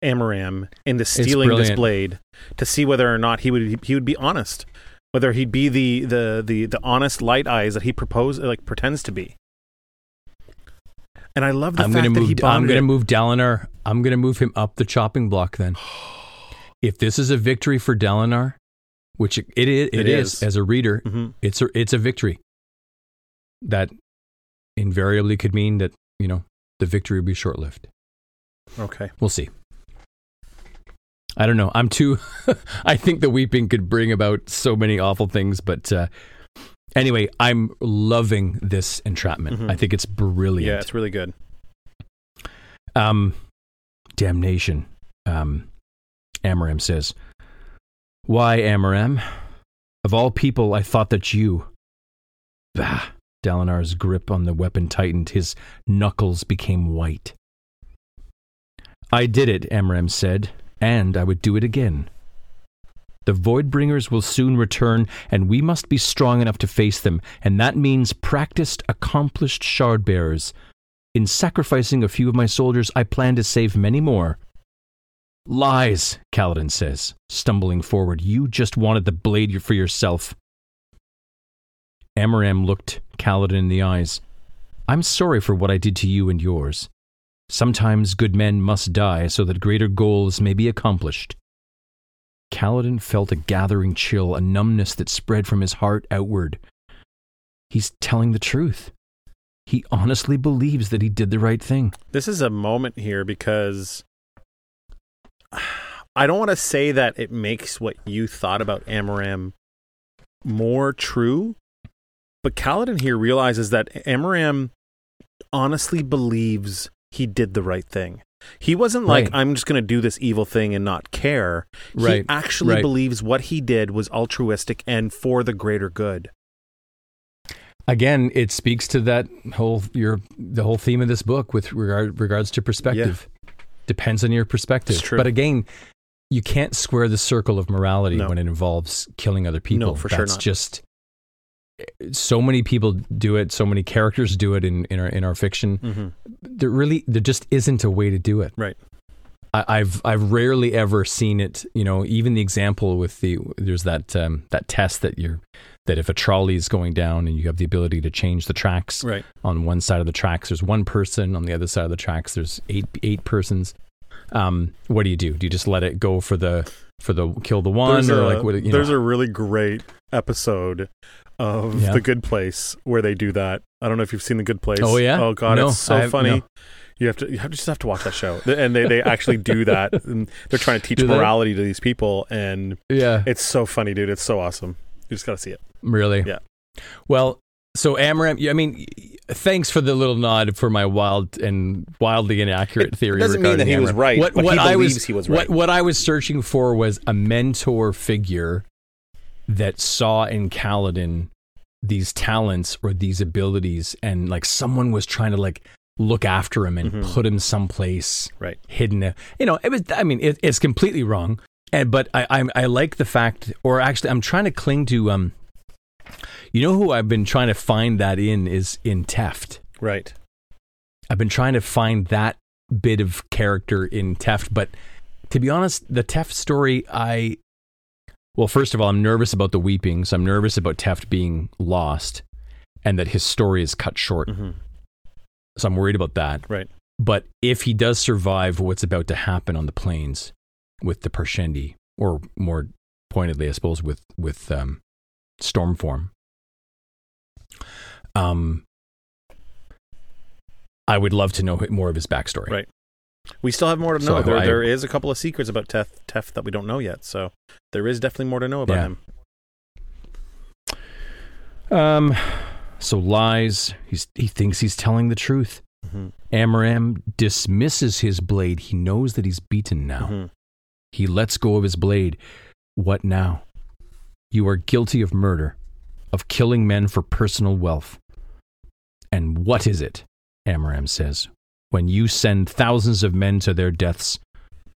Speaker 1: Amaram into stealing this blade to see whether or not he would he would be honest, whether he'd be the the the the honest light eyes that he proposed like pretends to be. And I love the
Speaker 2: I'm
Speaker 1: fact
Speaker 2: gonna
Speaker 1: that
Speaker 2: move.
Speaker 1: he
Speaker 2: I'm gonna move Dalinar. I'm gonna move him up the chopping block. Then, if this is a victory for Dalinar, which it it, it
Speaker 1: It
Speaker 2: is,
Speaker 1: is.
Speaker 2: as a reader,
Speaker 1: Mhm.
Speaker 2: it's a it's a victory. That invariably could mean that you know the victory will be short lived.
Speaker 1: Okay.
Speaker 2: We'll see. I don't know. I'm too. I think the weeping could bring about so many awful things, but uh, anyway, I'm loving this entrapment.
Speaker 1: Mhm.
Speaker 2: I think it's brilliant.
Speaker 1: Yeah, it's really good.
Speaker 2: Um, damnation. Um, Amaram says, "Why, Amaram? Of all people, I thought that you." Bah. Dalinar's grip on the weapon tightened. His knuckles became white. I did it, Amaram said, and I would do it again. The Voidbringers will soon return, and we must be strong enough to face them, and that means practiced, accomplished shard bearers. In sacrificing a few of my soldiers, I plan to save many more. Lies, Kaladin says, stumbling forward. You just wanted the blade for yourself. Amaram looked Kaladin in the eyes. I'm sorry for what I did to you and yours. Sometimes good men must die so that greater goals may be accomplished. Kaladin felt a gathering chill, a numbness that spread from his heart outward. He's telling the truth. He honestly believes that he did the right thing.
Speaker 1: This is a moment here because I don't want to say that it makes what you thought about Amaram more true, but Kaladin here realizes that Amaram honestly believes he did the right thing. He wasn't like,
Speaker 2: Right.
Speaker 1: I'm just going to do this evil thing and not care. He
Speaker 2: Right,
Speaker 1: actually
Speaker 2: right.
Speaker 1: believes what he did was altruistic and for the greater good.
Speaker 2: Again, it speaks to that whole your the whole theme of this book with regard regards to perspective. Depends on your perspective. But again, you can't square the circle of morality
Speaker 1: No.
Speaker 2: when it involves killing other people.
Speaker 1: No, for sure
Speaker 2: That's
Speaker 1: not.
Speaker 2: just so many people do it. So many characters do it in, in our in our fiction.
Speaker 1: Mm-hmm.
Speaker 2: There really there just isn't a way to do it.
Speaker 1: Right.
Speaker 2: I, I've I've rarely ever seen it. You know, even the example with the there's that um, that test that you're that if a trolley is going down and you have the ability to change the tracks
Speaker 1: Right.
Speaker 2: on one side of the tracks there's one person on the other side of the tracks there's eight eight persons um what do you do do you just let it go for the for the kill the one
Speaker 1: there's
Speaker 2: or
Speaker 1: a,
Speaker 2: like what you
Speaker 1: there's
Speaker 2: know
Speaker 1: a really great episode of
Speaker 2: Yeah.
Speaker 1: The Good Place where they do that. I don't know if you've seen The Good Place.
Speaker 2: Oh, yeah?
Speaker 1: Oh god,
Speaker 2: No,
Speaker 1: it's so
Speaker 2: I have-
Speaker 1: funny.
Speaker 2: no.
Speaker 1: You have to you have, just have to watch that show. And they, they actually do that. And they're trying to teach
Speaker 2: Do they?
Speaker 1: morality to these people and
Speaker 2: yeah
Speaker 1: it's so funny, dude. It's so awesome. You just got to see it.
Speaker 2: really
Speaker 1: Yeah.
Speaker 2: well so Amaram, yeah, I mean, thanks for the little nod for my wild and wildly inaccurate
Speaker 1: It
Speaker 2: theory.
Speaker 1: doesn't mean that he was right,
Speaker 2: What, what
Speaker 1: he
Speaker 2: I was,
Speaker 1: he was
Speaker 2: what,
Speaker 1: right.
Speaker 2: what I was searching for was a mentor figure that saw in Kaladin these talents or these abilities, and like someone was trying to like look after him and
Speaker 1: Mhm.
Speaker 2: put him someplace
Speaker 1: Right.
Speaker 2: hidden. You know, it was. I mean, it, it's completely wrong. And but I, I I like the fact, or actually, I'm trying to cling to um. You know who I've been trying to find that in is in Teft.
Speaker 1: Right.
Speaker 2: I've been trying to find that bit of character in Teft, but to be honest, the Teft story, I well, first of all, I'm nervous about the weeping, so I'm nervous about Teft being lost, and that his story is cut short.
Speaker 1: hmm
Speaker 2: So I'm worried about that.
Speaker 1: Right.
Speaker 2: But if he does survive what's about to happen on the plains with the Parshendi, or more pointedly, I suppose, with with um, Stormform, um, I would love to know more of his backstory.
Speaker 1: Right. We still have more to know.
Speaker 2: I-
Speaker 1: there,
Speaker 2: I-
Speaker 1: there is a couple of secrets about Tef, Tef that we don't know yet. So there is definitely more to know about
Speaker 2: Yeah.
Speaker 1: him.
Speaker 2: Um, so lies. He's he thinks he's telling the truth.
Speaker 1: Mhm.
Speaker 2: Amaram dismisses his blade. He knows that he's beaten now.
Speaker 1: Mhm.
Speaker 2: He lets go of his blade. What now? You are guilty of murder, of killing men for personal wealth. And what is it, Amaram says, when you send thousands of men to their deaths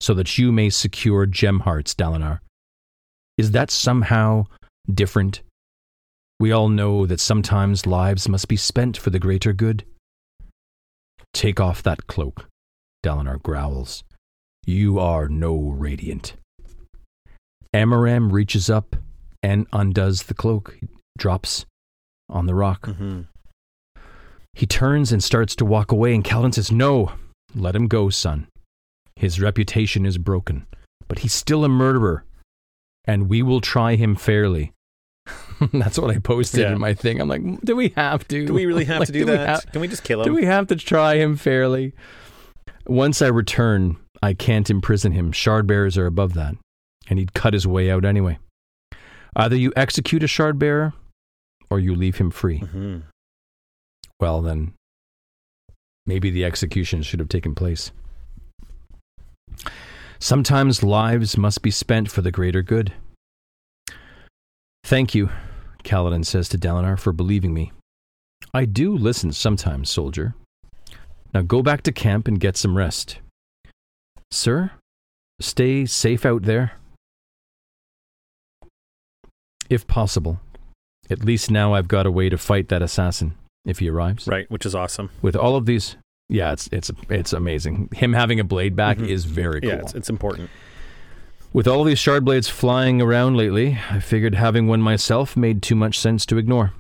Speaker 2: so that you may secure gem hearts, Dalinar? Is that somehow different? We all know that sometimes lives must be spent for the greater good. Take off that cloak, Dalinar growls. You are no radiant. Amaram reaches up and undoes the cloak, He drops on the rock.
Speaker 1: Mhm.
Speaker 2: He turns and starts to walk away, and Kaladin says, No, let him go, son. His reputation is broken, but he's still a murderer, and we will try him fairly. That's what I posted
Speaker 1: Yeah.
Speaker 2: in my thing. I'm like, do we have to?
Speaker 1: Do we really have
Speaker 2: Like,
Speaker 1: to do,
Speaker 2: we
Speaker 1: that?
Speaker 2: have-
Speaker 1: Can we just kill him?
Speaker 2: do we have to try him fairly? Once I return, I can't imprison him. Shard bearers are above that, and he'd cut his way out anyway. Either you execute a shard bearer, or you leave him free.
Speaker 1: Mhm.
Speaker 2: Well, then, maybe the execution should have taken place. Sometimes lives must be spent for the greater good. Thank you, Kaladin says to Dalinar, for believing me. I do listen sometimes, soldier. Now go back to camp and get some rest. Sir, stay safe out there. If possible. At least now I've got a way to fight that assassin if he arrives.
Speaker 1: Right, which is awesome.
Speaker 2: With all of these, yeah, it's it's it's amazing. Him having a blade back
Speaker 1: Mhm.
Speaker 2: is very cool.
Speaker 1: Yeah, it's, it's important.
Speaker 2: With all these shard blades flying around lately, I figured having one myself made too much sense to ignore.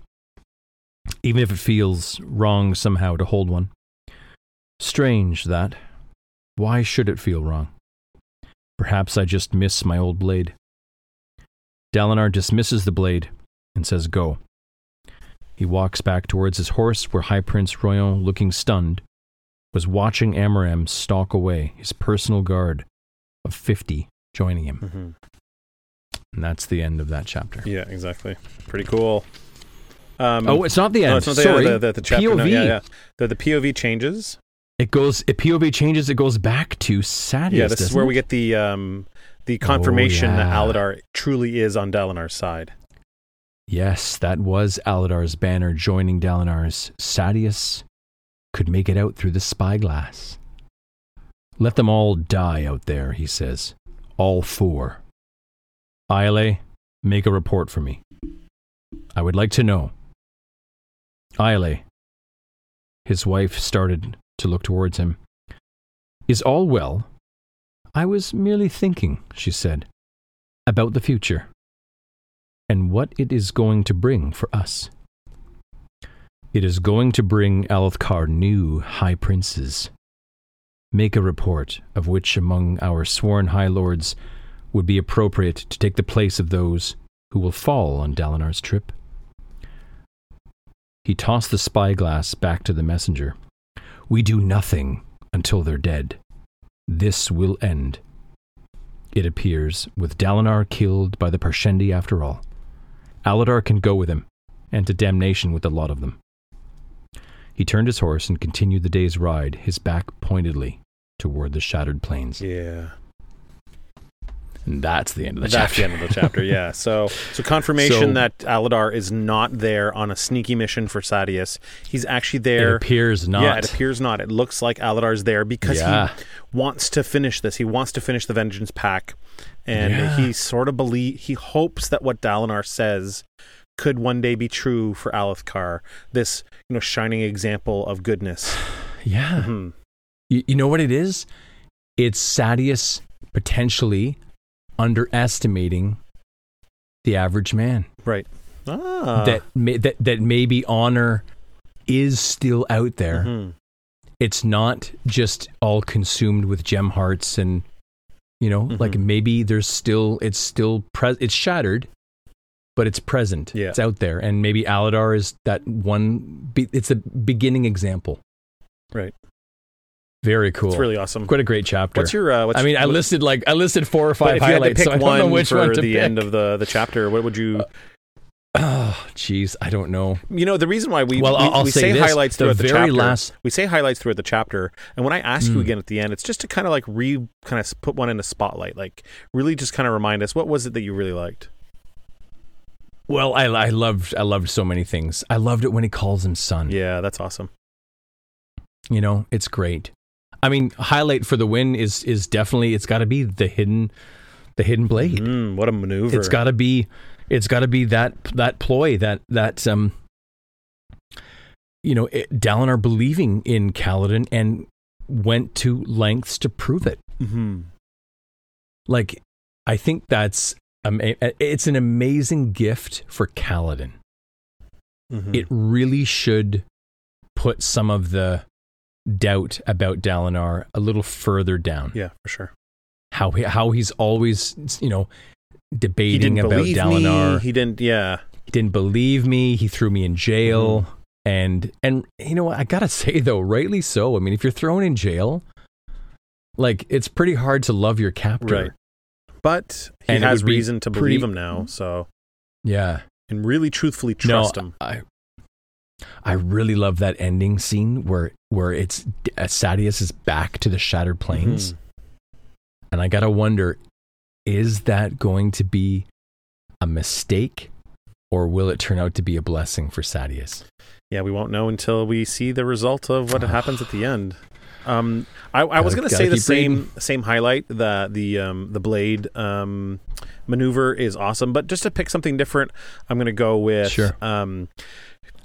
Speaker 2: Even if it feels wrong somehow to hold one. Strange that. Why should it feel wrong? Perhaps I just miss my old blade. Dalinar dismisses the blade and says, Go. He walks back towards his horse, where High Prince Roion, looking stunned, was watching Amaram stalk away, his personal guard of 50 joining him.
Speaker 1: Mhm.
Speaker 2: And that's the end of that chapter.
Speaker 1: Yeah, exactly. Pretty cool. Um,
Speaker 2: Oh, it's not the end.
Speaker 1: no, it's not the,
Speaker 2: Sorry.
Speaker 1: the, the, the chapter.
Speaker 2: POV.
Speaker 1: No, yeah, yeah. The, the POV changes.
Speaker 2: It goes. It POV changes. It goes back to Sadeas.
Speaker 1: yeah, this is where
Speaker 2: it?
Speaker 1: we get the um, the confirmation that
Speaker 2: yeah.
Speaker 1: Aladar truly is on Dalinar's side.
Speaker 2: Yes, that was Aladar's banner joining Dalinar's. Sadeas could make it out through the spyglass. Let them all die out there, he says. All four. Ialai, make a report for me. I would like to know. Ialai. His wife started to look towards him. Is all well? I was merely thinking, she said, about the future and what it is going to bring for us. It is going to bring Alethkar new high princes. Make a report of which among our sworn high lords would be appropriate to take the place of those who will fall on Dalinar's trip. He tossed the spyglass back to the messenger. We do nothing until they're dead. This will end. It appears, with Dalinar killed by the Parshendi after all. Aladar can go with him, and to damnation with the lot of them. He turned his horse and continued the day's ride, his back pointedly toward the shattered plains.
Speaker 1: Yeah,
Speaker 2: And that's the end of the
Speaker 1: that's
Speaker 2: chapter.
Speaker 1: the end of the chapter. Yeah, so so confirmation
Speaker 2: So-
Speaker 1: that Aladar is not there on a sneaky mission for Sadeas. He's actually
Speaker 2: It
Speaker 1: there.
Speaker 2: appears not.
Speaker 1: Yeah, it appears not. It looks like Aladar's there because
Speaker 2: Yeah.
Speaker 1: he wants to finish this. He wants to finish the Vengeance Pact, and
Speaker 2: Yeah.
Speaker 1: he sort of believe he hopes that what Dalinar says could one day be true for Alethkar. This you know shining example of goodness.
Speaker 2: yeah.
Speaker 1: Mhm.
Speaker 2: You, you know what it is? It's Sadeas potentially underestimating the average man.
Speaker 1: Right. Ah.
Speaker 2: that, may, that that maybe honor is still out there.
Speaker 1: Mhm.
Speaker 2: It's not just all consumed with gem hearts and you know, like
Speaker 1: Mhm.
Speaker 2: maybe there's still it's still pre- it's shattered, but it's present.
Speaker 1: Yeah.
Speaker 2: It's out there, and maybe Aladar is that one. Be, it's a beginning example.
Speaker 1: Right.
Speaker 2: Very cool.
Speaker 1: It's really awesome.
Speaker 2: Quite a great chapter.
Speaker 1: What's your? Uh, what's
Speaker 2: I mean, I listed like I listed four or five
Speaker 1: if you had to
Speaker 2: highlights,
Speaker 1: pick
Speaker 2: so I don't
Speaker 1: one
Speaker 2: know which
Speaker 1: for
Speaker 2: one to
Speaker 1: the
Speaker 2: pick.
Speaker 1: end of the the chapter, what would you?
Speaker 2: Oh, jeez, I don't know.
Speaker 1: You know the reason why we
Speaker 2: Well,
Speaker 1: we,
Speaker 2: I'll-
Speaker 1: we
Speaker 2: say
Speaker 1: say
Speaker 2: this,
Speaker 1: highlights
Speaker 2: the
Speaker 1: throughout the
Speaker 2: very
Speaker 1: chapter.
Speaker 2: last-
Speaker 1: We say highlights throughout the chapter, and when I ask you
Speaker 2: Mm.
Speaker 1: again at the end, it's just to kind of like re kind of put one in the spotlight, like really just kind of remind us what was it that you really liked.
Speaker 2: Well, I, I loved I loved so many things. I loved it when he calls him son.
Speaker 1: Yeah, that's awesome.
Speaker 2: You know, it's great. I mean, highlight for the win is is definitely it's got to be the hidden the hidden blade.
Speaker 1: Mm, what a maneuver!
Speaker 2: It's got to be it's got to be that that ploy that that um you know, it, Dalinar believing in Kaladin and went to lengths to prove it.
Speaker 1: hmm
Speaker 2: Like I think that's um, it's an amazing gift for Kaladin.
Speaker 1: hmm
Speaker 2: It really should put some of the doubt about Dalinar a little further down.
Speaker 1: yeah, for sure.
Speaker 2: How he, how he's always you know debating about Dalinar.
Speaker 1: me. He didn't. Yeah,
Speaker 2: He didn't believe me. He threw me in jail.
Speaker 1: Mm-hmm.
Speaker 2: And and you know what? I gotta say though, rightly so. I mean, if you're thrown in jail, like it's pretty hard to love your captor.
Speaker 1: Right. but he
Speaker 2: And
Speaker 1: has
Speaker 2: would be
Speaker 1: reason to
Speaker 2: pretty-
Speaker 1: believe him now. So
Speaker 2: Yeah.
Speaker 1: and really truthfully trust
Speaker 2: no,
Speaker 1: him.
Speaker 2: I I really love that ending scene where where it's uh, Sadeas is back to the Shattered Plains,
Speaker 1: Mhm.
Speaker 2: and I gotta wonder, is that going to be a mistake, or will it turn out to be a blessing for Sadeas?
Speaker 1: Yeah, we won't know until we see the result of what happens at the end. Um, I, I was going to say the same same highlight the the um, the blade um, maneuver is awesome, but just to pick something different, I'm going to go with
Speaker 2: Sure.
Speaker 1: um,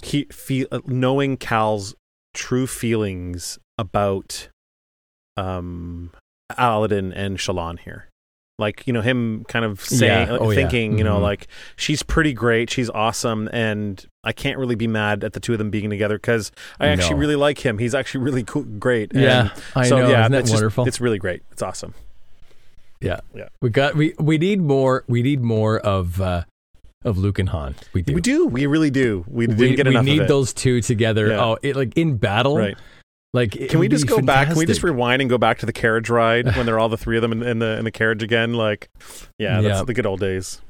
Speaker 1: he, feel, knowing Kal's true feelings about um, Adolin and Shallan here. Like you know him kind of saying,
Speaker 2: Yeah. Oh, yeah.
Speaker 1: thinking, you know,
Speaker 2: Mhm.
Speaker 1: like she's pretty great, she's awesome, and I can't really be mad at the two of them being together because I actually really like him. He's actually really cool, great. And
Speaker 2: Yeah, I
Speaker 1: so
Speaker 2: know.
Speaker 1: yeah,
Speaker 2: Isn't that
Speaker 1: it's just-
Speaker 2: wonderful?
Speaker 1: it's really great. It's awesome.
Speaker 2: Yeah.
Speaker 1: Yeah.
Speaker 2: We got we we need more we need more of uh of Luke and Han. We do.
Speaker 1: We do, we really do. We didn't
Speaker 2: We,
Speaker 1: get
Speaker 2: we
Speaker 1: enough
Speaker 2: need
Speaker 1: of it.
Speaker 2: those two together.
Speaker 1: Yeah.
Speaker 2: Oh, it, like in battle.
Speaker 1: right?
Speaker 2: Like
Speaker 1: Can we just go back? Can we just rewind and go back to the carriage ride when they're all the three of them in, in the in the carriage again? Like, yeah, that's the good old days.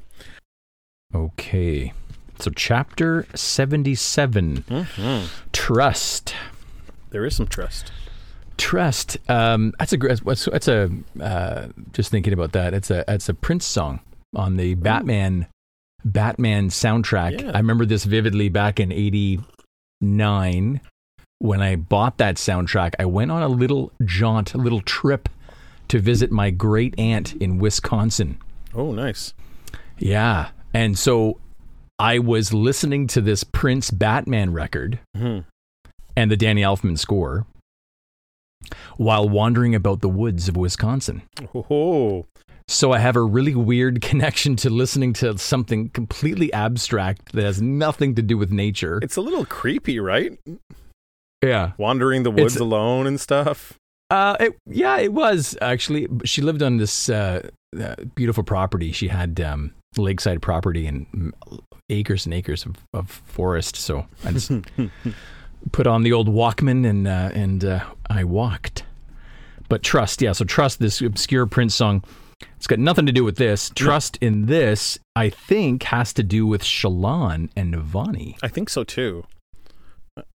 Speaker 2: Okay. So chapter 77
Speaker 1: Mm-hmm.
Speaker 2: trust.
Speaker 1: There is some trust.
Speaker 2: Trust. Um that's a that's, a uh just thinking about that. It's a it's a Prince song on the Batman Batman soundtrack.
Speaker 1: Yeah.
Speaker 2: I remember this vividly back in 89 when I bought that soundtrack. I went on a little jaunt, a little trip to visit my great aunt in Wisconsin.
Speaker 1: Oh, nice.
Speaker 2: Yeah. And so I was listening to this Prince Batman record
Speaker 1: hmm
Speaker 2: and the Danny Elfman score while wandering about the woods of Wisconsin.
Speaker 1: Oh,
Speaker 2: So I have a really weird connection to listening to something completely abstract that has nothing to do with nature.
Speaker 1: it's a little creepy, right?
Speaker 2: Yeah.
Speaker 1: Wandering the woods
Speaker 2: It's-
Speaker 1: alone and stuff.
Speaker 2: Uh, it, yeah, it was actually. She lived on this uh, uh, beautiful property. She had um, lakeside property and acres and acres of, of forest. So I just put on the old Walkman and uh, and uh, I walked. But trust, yeah. So trust this obscure Prince song. It's got nothing to do with this. Trust in this, I think, has to do with Shallan and Navani.
Speaker 1: I think so too.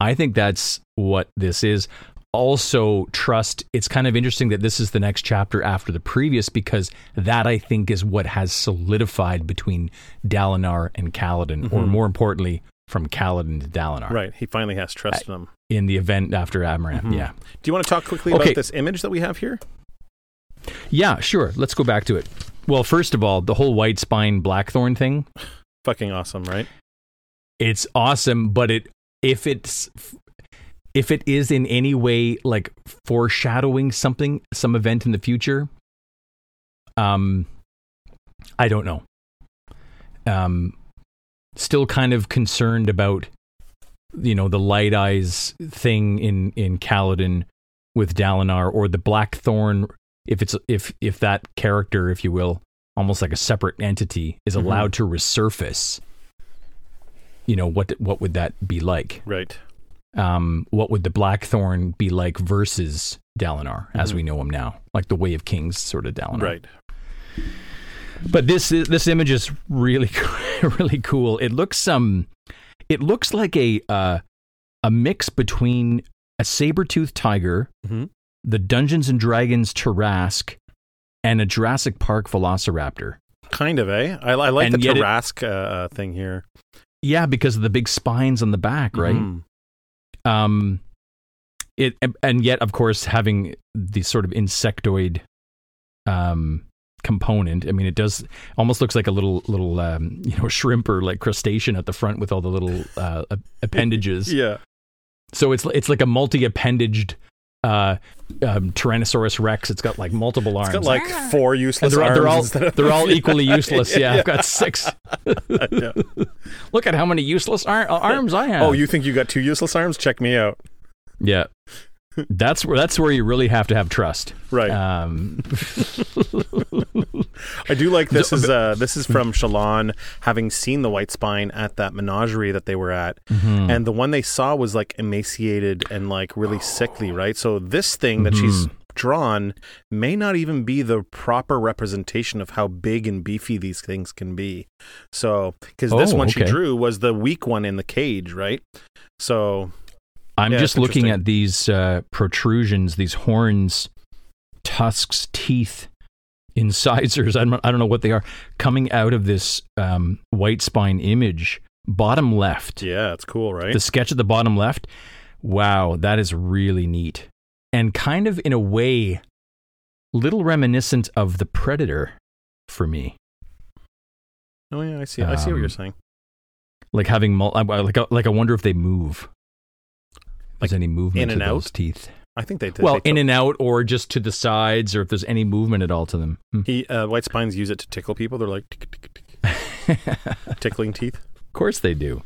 Speaker 2: I think that's what this is. Also, trust. It's kind of interesting that this is the next chapter after the previous because that I think is what has solidified between Dalinar and Kaladin, or
Speaker 1: Mhm.
Speaker 2: more importantly, from Kaladin to Dalinar
Speaker 1: Right. He finally has trust in them.
Speaker 2: in the event after Amaram.
Speaker 1: Mhm.
Speaker 2: Yeah,
Speaker 1: Do you want to talk quickly
Speaker 2: Okay.
Speaker 1: about this image that we have here?
Speaker 2: yeah, sure. Let's go back to it. Well, first of all, the whole white spine blackthorn thing.
Speaker 1: Fucking awesome, right?
Speaker 2: it's awesome but it if it's if it is in any way like foreshadowing something some event in the future um i don't know um still kind of concerned about you know the light eyes thing in in Kaladin with Dalinar or the Blackthorn if it's if if that character if you will almost like a separate entity is
Speaker 1: Mhm.
Speaker 2: allowed to resurface you know what what would that be like
Speaker 1: Right.
Speaker 2: um what would the Blackthorn be like versus Dalinar as
Speaker 1: Mhm.
Speaker 2: we know him now like the way of kings sort of Dalinar
Speaker 1: Right.
Speaker 2: But this this image is really really cool. It looks um it looks like a uh, a mix between a saber-toothed tiger,
Speaker 1: Mhm.
Speaker 2: the Dungeons and Dragons Tarrasque, and a Jurassic Park Velociraptor.
Speaker 1: Kind of, eh? I, I like
Speaker 2: And
Speaker 1: the
Speaker 2: yet it-
Speaker 1: uh, uh, thing here.
Speaker 2: Yeah, because of the big spines on the back, right?
Speaker 1: Mhm.
Speaker 2: Um, it and yet, of course, having the sort of insectoid um component. I mean, it does almost looks like a little little um, you know shrimp or like crustacean at the front with all the little uh, appendages.
Speaker 1: Yeah.
Speaker 2: So it's it's like a multi-appendaged uh, um, Tyrannosaurus Rex. It's got like multiple arms.
Speaker 1: It's got like four
Speaker 2: and
Speaker 1: useless
Speaker 2: they're,
Speaker 1: arms.
Speaker 2: they're all
Speaker 1: of-
Speaker 2: they're all equally useless.
Speaker 1: Yeah,
Speaker 2: Yeah, I've got six. Look at how many useless ar- arms I have.
Speaker 1: Oh, you think you got two useless arms? Check me out.
Speaker 2: Yeah. That's where that's where you really have to have trust.
Speaker 1: Right.
Speaker 2: Um,
Speaker 1: I do like this is uh this is from Shallan having seen the white spine at that menagerie that they were at.
Speaker 2: mhm.
Speaker 1: And the one they saw was like emaciated and like really sickly, right? So this thing that she's drawn may not even be the proper representation of how big and beefy these things can be. So, because this
Speaker 2: Oh,
Speaker 1: one she drew was the weak one in the cage, right? So,
Speaker 2: I'm
Speaker 1: Yeah,
Speaker 2: just looking at these uh, protrusions, these horns, tusks, teeth, incisors. I don't, I don't know what they are coming out of this um, white spine image, bottom left.
Speaker 1: yeah, it's cool, right?
Speaker 2: The sketch at the bottom left. Wow, that is really neat. And kind of in a way, little reminiscent of the Predator for me.
Speaker 1: oh yeah, I see. I see what you're
Speaker 2: Um,
Speaker 1: saying.
Speaker 2: Like having, mul- like, I- like I wonder if they move.
Speaker 1: Like
Speaker 2: there's any movement
Speaker 1: in and out?
Speaker 2: teeth.
Speaker 1: I think they did.
Speaker 2: well,
Speaker 1: they
Speaker 2: in and out, or just to the sides, or if there's any movement at all to them. Hmm.
Speaker 1: he uh, white spines use it to tickle people. They're like tick, tick, tick, tickling teeth.
Speaker 2: Of course they do.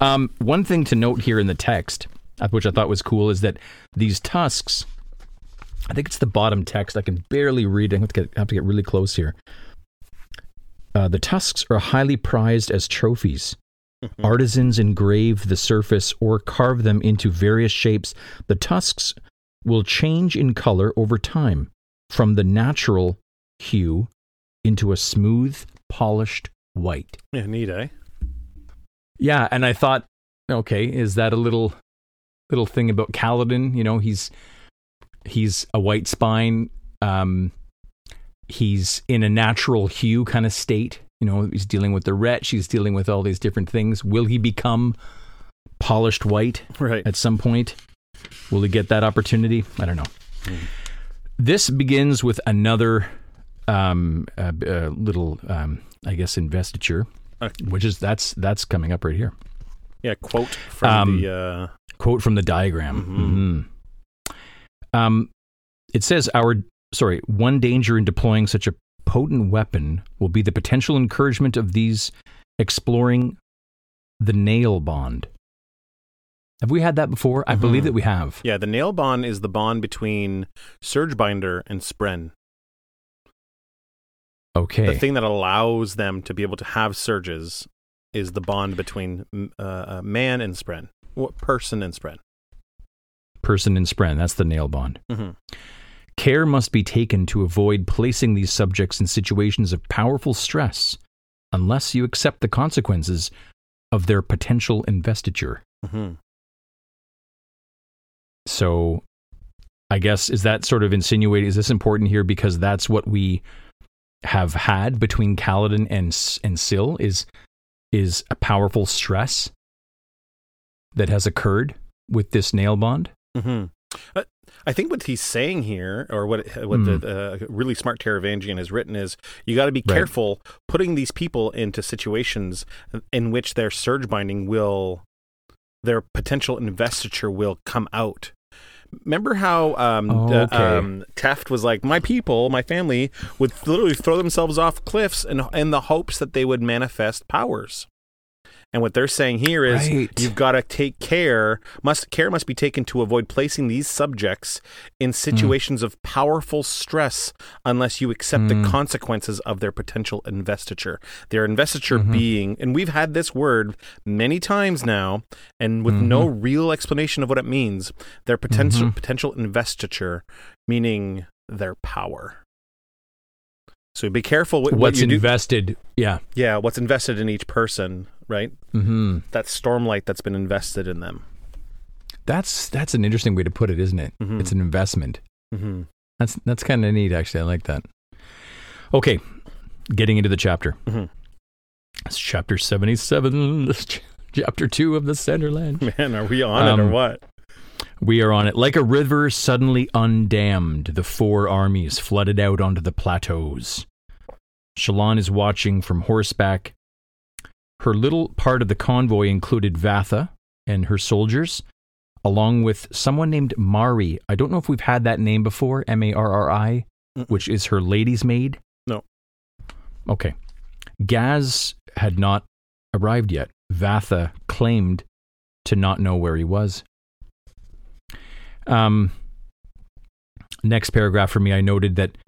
Speaker 2: Um, one thing to note here in the text, uh, which I thought was cool, is that these tusks. I think it's the bottom text. I can barely read. I have to get, have to get really close here. Uh, the tusks are highly prized as trophies. Artisans engrave the surface or carve them into various shapes. The tusks will change in color over time from the natural hue into a smooth, polished white.
Speaker 1: Yeah, neat, eh?
Speaker 2: Yeah, and I thought, okay, is that a little little thing about Kaladin? You know, he's he's a white spine. Um, he's in a natural hue kind of state. You know, he's dealing with the wretch. He's dealing with all these different things. Will he become polished white
Speaker 1: Right.
Speaker 2: at some point? Will he get that opportunity? I don't know. This begins with another um, uh, uh, little, um, I guess, investiture,
Speaker 1: Okay.
Speaker 2: which is that's that's coming up right here.
Speaker 1: Yeah, quote from
Speaker 2: Um,
Speaker 1: the uh,
Speaker 2: Quote from the diagram. Mhm. Um, it says our sorry one danger in deploying such a potent weapon will be the potential encouragement of these exploring the Nahel bond. Have we had that before? I believe
Speaker 1: Mhm.
Speaker 2: that we have.
Speaker 1: yeah, the Nahel bond is the bond between Surgebinder and Spren.
Speaker 2: Okay.
Speaker 1: The thing that allows them to be able to have surges is the bond between uh, uh, man and Spren, person and Spren.
Speaker 2: Person and Spren. That's the Nahel bond.
Speaker 1: Mm-hmm.
Speaker 2: Care must be taken to avoid placing these subjects in situations of powerful stress unless you accept the consequences of their potential investiture.
Speaker 1: Mm-hmm.
Speaker 2: So, I guess, is that sort of insinuating? Is this important here because that's what we have had between Kaladin and, and Syl? Is, is a powerful stress that has occurred with this Nahel bond?
Speaker 1: Mm-hmm. Uh, I think what he's saying here, or what what the uh, really smart Taravangian has written, is you got to be
Speaker 2: Right.
Speaker 1: careful putting these people into situations in which their surge binding will, their potential investiture will come out. Remember how um,
Speaker 2: Oh,
Speaker 1: uh, um, Teft was like, "My people, my family would literally throw themselves off cliffs in, in the hopes that they would manifest powers." And what they're saying here is
Speaker 2: Right.
Speaker 1: you've got to take care must care must be taken to avoid placing these subjects in situations of powerful stress unless you accept the
Speaker 2: Mm.
Speaker 1: consequences of their potential investiture. Their investiture
Speaker 2: Mhm.
Speaker 1: being and we've had this word many times now and with no real explanation of what it means, their potential
Speaker 2: Mhm.
Speaker 1: potential investiture meaning their power. So be careful
Speaker 2: What's
Speaker 1: what you do.
Speaker 2: invested? Yeah.
Speaker 1: Yeah, what's invested in each person, right?
Speaker 2: hmm
Speaker 1: That stormlight that's been invested in them.
Speaker 2: That's that's an interesting way to put it, isn't it?
Speaker 1: Mhm.
Speaker 2: It's an investment.
Speaker 1: Mm-hmm.
Speaker 2: That's that's kind of neat, actually. I like that. Okay, getting into the chapter.
Speaker 1: Mhm.
Speaker 2: It's chapter seventy-seven, chapter two of the Centerland.
Speaker 1: Man, are we on it
Speaker 2: Um,
Speaker 1: or what?
Speaker 2: We are on it like a river suddenly undammed. The four armies flooded out onto the plateaus. Shallan is watching from horseback. Her little part of the convoy included Vathah and her soldiers, along with someone named Marri. I don't know if we've had that name before, M A R R I, which is her lady's maid.
Speaker 1: No.
Speaker 2: Okay. Gaz had not arrived yet. Vathah claimed to not know where he was. Um, next paragraph for me, I noted that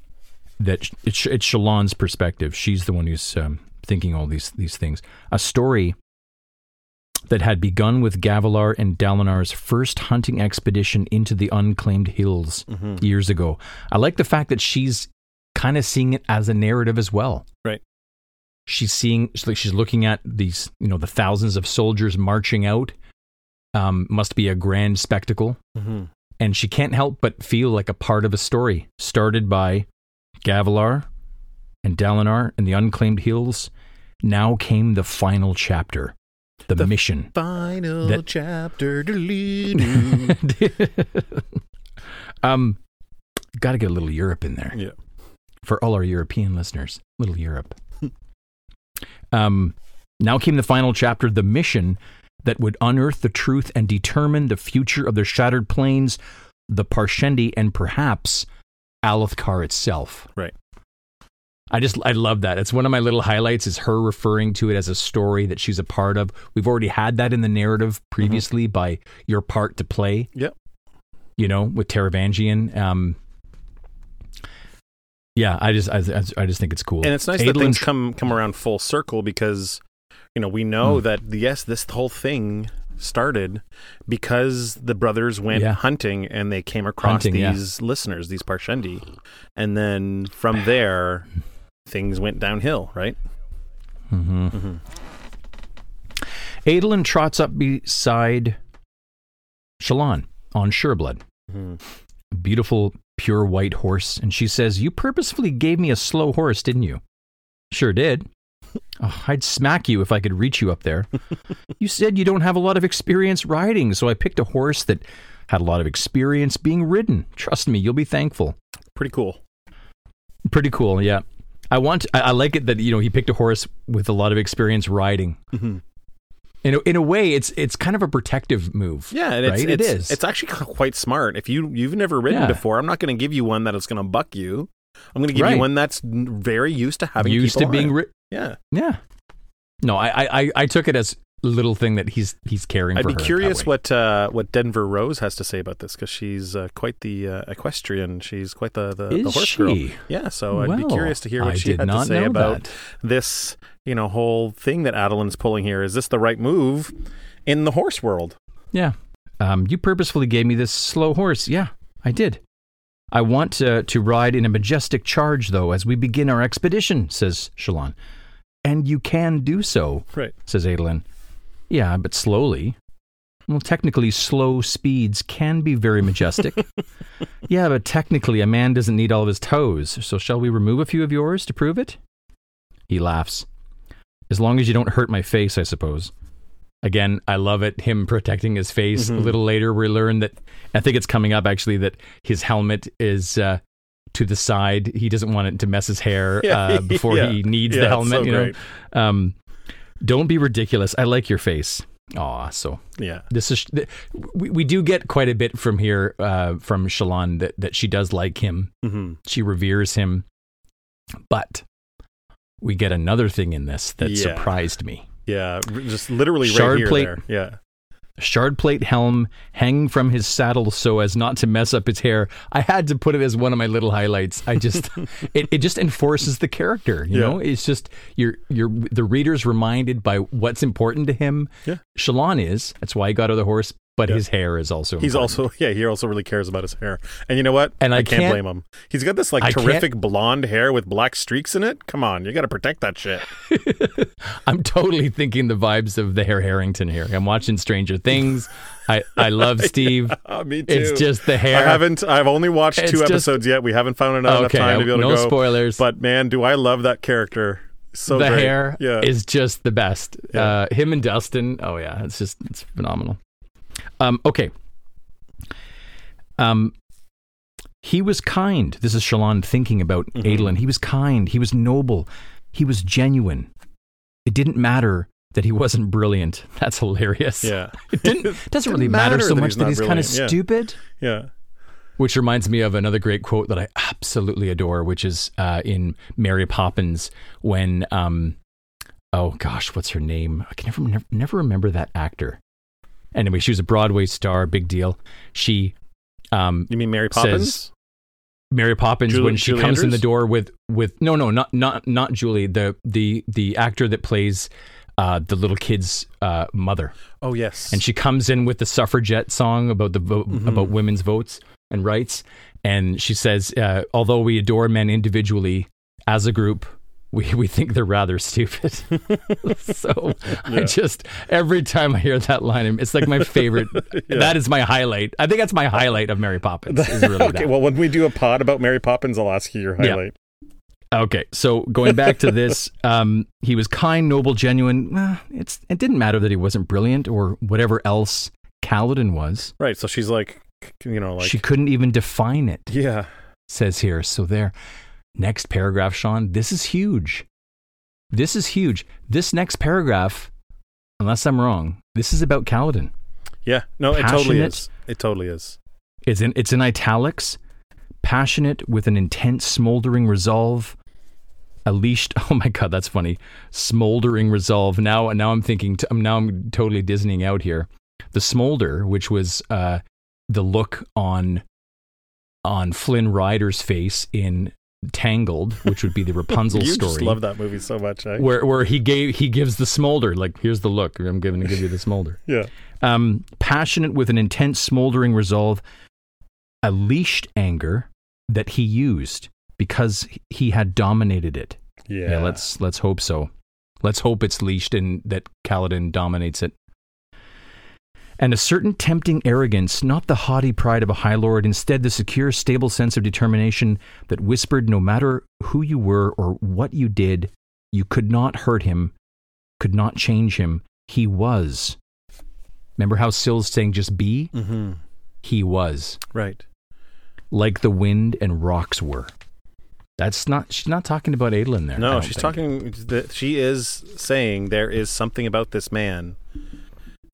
Speaker 2: that it's, it's Shallan's perspective. She's the one who's um, thinking all these these things. A story that had begun with Gavilar and Dalinar's first hunting expedition into the unclaimed hills
Speaker 1: Mm-hmm.
Speaker 2: years ago. I like the fact that she's kind of seeing it as a narrative as well.
Speaker 1: Right.
Speaker 2: She's seeing, she's like she's looking at these, you know, the thousands of soldiers marching out. Um, must be a grand spectacle,
Speaker 1: Mm-hmm.
Speaker 2: and she can't help but feel like a part of a story started by Gavilar and Dalinar and the unclaimed hills. Now came the final chapter, the,
Speaker 1: The
Speaker 2: mission.
Speaker 1: Final
Speaker 2: That-
Speaker 1: chapter.
Speaker 2: um, got to get a little Europe in there.
Speaker 1: yeah.
Speaker 2: for all our European listeners, little Europe. um, now came the final chapter, the mission that would unearth the truth and determine the future of the shattered plains, the Parshendi, and perhaps Alethkar itself.
Speaker 1: Right.
Speaker 2: I just I love that. It's one of my little highlights is her referring to it as a story that she's a part of. We've already had that in the narrative previously by your part to play.
Speaker 1: Yep.
Speaker 2: You know, with Taravangian. Um yeah, I just I, I just think it's cool.
Speaker 1: And it's nice that things come come around full circle because you know we know
Speaker 2: Hmm.
Speaker 1: that yes, this whole thing started because the brothers went
Speaker 2: Yeah.
Speaker 1: hunting and they came across
Speaker 2: Hunting, yeah.
Speaker 1: these listeners, these Parshendi, and then from there things went downhill, right?
Speaker 2: Mhm.
Speaker 1: Mm-hmm.
Speaker 2: Adolin trots up beside Shallan on Sureblood.
Speaker 1: Mm-hmm.
Speaker 2: a beautiful, pure white horse, and she says, You purposefully gave me a slow horse, didn't you? Sure did. Oh, I'd smack you if I could reach you up there. you said you don't have a lot of experience riding, so I picked a horse that had a lot of experience being ridden. Trust me, you'll be thankful.
Speaker 1: Pretty cool.
Speaker 2: Pretty cool, yeah. I want. I, I like it that you know he picked a horse with a lot of experience riding.
Speaker 1: Mm-hmm.
Speaker 2: In a, in a way, it's it's kind of a protective move.
Speaker 1: Yeah, it's,
Speaker 2: Right? It
Speaker 1: it's. It's actually quite smart. If you you've never ridden
Speaker 2: Yeah.
Speaker 1: before, I'm not going to give you one that is going to buck you. I'm going to give
Speaker 2: Right.
Speaker 1: you one that's very used to having
Speaker 2: used to being ri-
Speaker 1: Yeah,
Speaker 2: Yeah. No, I, I, I- took it as a little thing that he's he's caring
Speaker 1: I'd be curious what uh, what Denver Rose has to say about this because she's uh, quite the uh, equestrian. She's quite the the, the horse girl. Yeah, so I'd be curious to hear what
Speaker 2: I
Speaker 1: she had to say about
Speaker 2: that.
Speaker 1: this. You know, whole thing that Adolin's pulling here. Is this the right move in the horse world?
Speaker 2: Yeah. Um, you purposefully gave me this slow horse. Yeah, I did. I want to, to ride in a majestic charge, though, as we begin our expedition, says Shallan. And you can do so,
Speaker 1: Right.
Speaker 2: says Adolin. Yeah, but slowly. Well, technically, slow speeds can be very majestic. yeah, but technically, a man doesn't need all of his toes. So, shall we remove a few of yours to prove it? He laughs. As long as you don't hurt my face, I suppose. Again, I love it. Him protecting his face. A
Speaker 1: Mhm.
Speaker 2: little later, we learn that I think it's coming up actually that his helmet is uh, to the side. He doesn't want it to mess his hair uh, before
Speaker 1: Yeah.
Speaker 2: he needs
Speaker 1: Yeah,
Speaker 2: the helmet.
Speaker 1: so
Speaker 2: you know, um, don't be ridiculous. I like your face. Aw, so
Speaker 1: Yeah.
Speaker 2: this is th- we, we do get quite a bit from here uh, from Shallan that that she does like him.
Speaker 1: hmm
Speaker 2: She reveres him, but we get another thing in this that
Speaker 1: Yeah.
Speaker 2: surprised me.
Speaker 1: Yeah. Just literally right
Speaker 2: Shard
Speaker 1: here.
Speaker 2: plate.
Speaker 1: There. Yeah.
Speaker 2: Shard plate helm hanging from his saddle so as not to mess up his hair. I had to put it as one of my little highlights. I just it, it just enforces the character, you
Speaker 1: Yeah.
Speaker 2: know? It's just you're you're the reader's reminded by what's important to him.
Speaker 1: Yeah.
Speaker 2: Shallan is. That's why he got her the horse but
Speaker 1: Yeah.
Speaker 2: his hair is also.
Speaker 1: He's
Speaker 2: important.
Speaker 1: also yeah. He also really cares about his hair. And you know what?
Speaker 2: And I
Speaker 1: can't,
Speaker 2: can't-
Speaker 1: blame him. He's got this like
Speaker 2: I
Speaker 1: terrific blonde hair with black streaks in it. Come on, you got to protect that shit.
Speaker 2: I'm totally thinking the vibes of the Hair Harrington here. I'm watching Stranger Things. I I love Steve.
Speaker 1: Uh, me too.
Speaker 2: It's just the hair.
Speaker 1: I haven't. I've only watched
Speaker 2: It's
Speaker 1: two
Speaker 2: just-
Speaker 1: episodes yet. We haven't found enough
Speaker 2: Okay,
Speaker 1: time to be able
Speaker 2: no
Speaker 1: to go.
Speaker 2: No spoilers.
Speaker 1: But man, do I love that character? So
Speaker 2: the
Speaker 1: great.
Speaker 2: hair
Speaker 1: yeah.
Speaker 2: is just the best.
Speaker 1: Yeah.
Speaker 2: Uh, him and Dustin. Oh yeah, it's just it's phenomenal. Um, okay. Um, he was kind. This is Shallan thinking about
Speaker 1: Mhm.
Speaker 2: Adolin. He was kind. He was noble. He was genuine. It didn't matter that he wasn't brilliant. That's hilarious.
Speaker 1: yeah.
Speaker 2: It didn't. Doesn't really
Speaker 1: Didn't
Speaker 2: matter,
Speaker 1: matter
Speaker 2: so much that he's kind of
Speaker 1: yeah.
Speaker 2: stupid.
Speaker 1: Yeah.
Speaker 2: Which reminds me of another great quote that I absolutely adore, which is uh, in Mary Poppins when, um, oh gosh, what's her name? I can never, never, never remember that actor. Anyway, she was a Broadway star, big deal. She, um,
Speaker 1: You mean Mary Poppins?
Speaker 2: Says- Mary Poppins,
Speaker 1: Julie-
Speaker 2: when she
Speaker 1: Julie
Speaker 2: comes in the door with, with no, no, not, not, not Julie, the, the, the actor that plays uh, the little kid's uh, mother
Speaker 1: oh yes.
Speaker 2: and she comes in with the suffragette song about the vote
Speaker 1: Mhm.
Speaker 2: about women's votes and rights and she says uh, although we adore men individually as a group we, we think they're rather stupid so i just every time i hear that line it's like my favorite
Speaker 1: Yeah.
Speaker 2: that is my highlight i think that's my highlight of mary poppins is really
Speaker 1: okay.
Speaker 2: that.
Speaker 1: Well, when we do a pod about Mary Poppins, I'll ask you your
Speaker 2: Yeah.
Speaker 1: highlight.
Speaker 2: Okay, so going back to this, um, he was kind, noble, genuine. It's it didn't matter that he wasn't brilliant or whatever else Kaladin was.
Speaker 1: Right. So she's like, you know, like
Speaker 2: she couldn't even define it,
Speaker 1: yeah.
Speaker 2: says here. So there. Next paragraph, Sean. This is huge. This is huge. This next paragraph, unless I'm wrong, this is about Kaladin.
Speaker 1: Yeah. No, it totally is. It totally is.
Speaker 2: It's in it's in italics. Passionate with an intense, smoldering resolve. A leashed. Oh my god, that's funny. Smoldering resolve. Now, now I'm thinking. T- now I'm totally Disneying out here. The smolder, which was uh, the look on on Flynn Rider's face in Tangled, which would be the Rapunzel
Speaker 1: you
Speaker 2: story.
Speaker 1: just love that movie so much. Eh?
Speaker 2: where where he gave he gives the smolder like here's the look I'm going to give you the smolder
Speaker 1: Yeah.
Speaker 2: um, passionate with an intense, smoldering resolve, a leashed anger that he used because he had dominated it.
Speaker 1: Yeah.
Speaker 2: let's let's hope so. Let's hope it's leashed and that Kaladin dominates it. And a certain tempting arrogance, not the haughty pride of a high lord, instead the secure, stable sense of determination that whispered no matter who you were or what you did, you could not hurt him, could not change him. He was. Remember how Syl's saying just be?
Speaker 1: Mm-hmm.
Speaker 2: He was.
Speaker 1: Right.
Speaker 2: Like the wind and rocks were. That's not, she's not talking about Adolin there.
Speaker 1: No, she's
Speaker 2: think.
Speaker 1: talking. She is saying there is something about this man,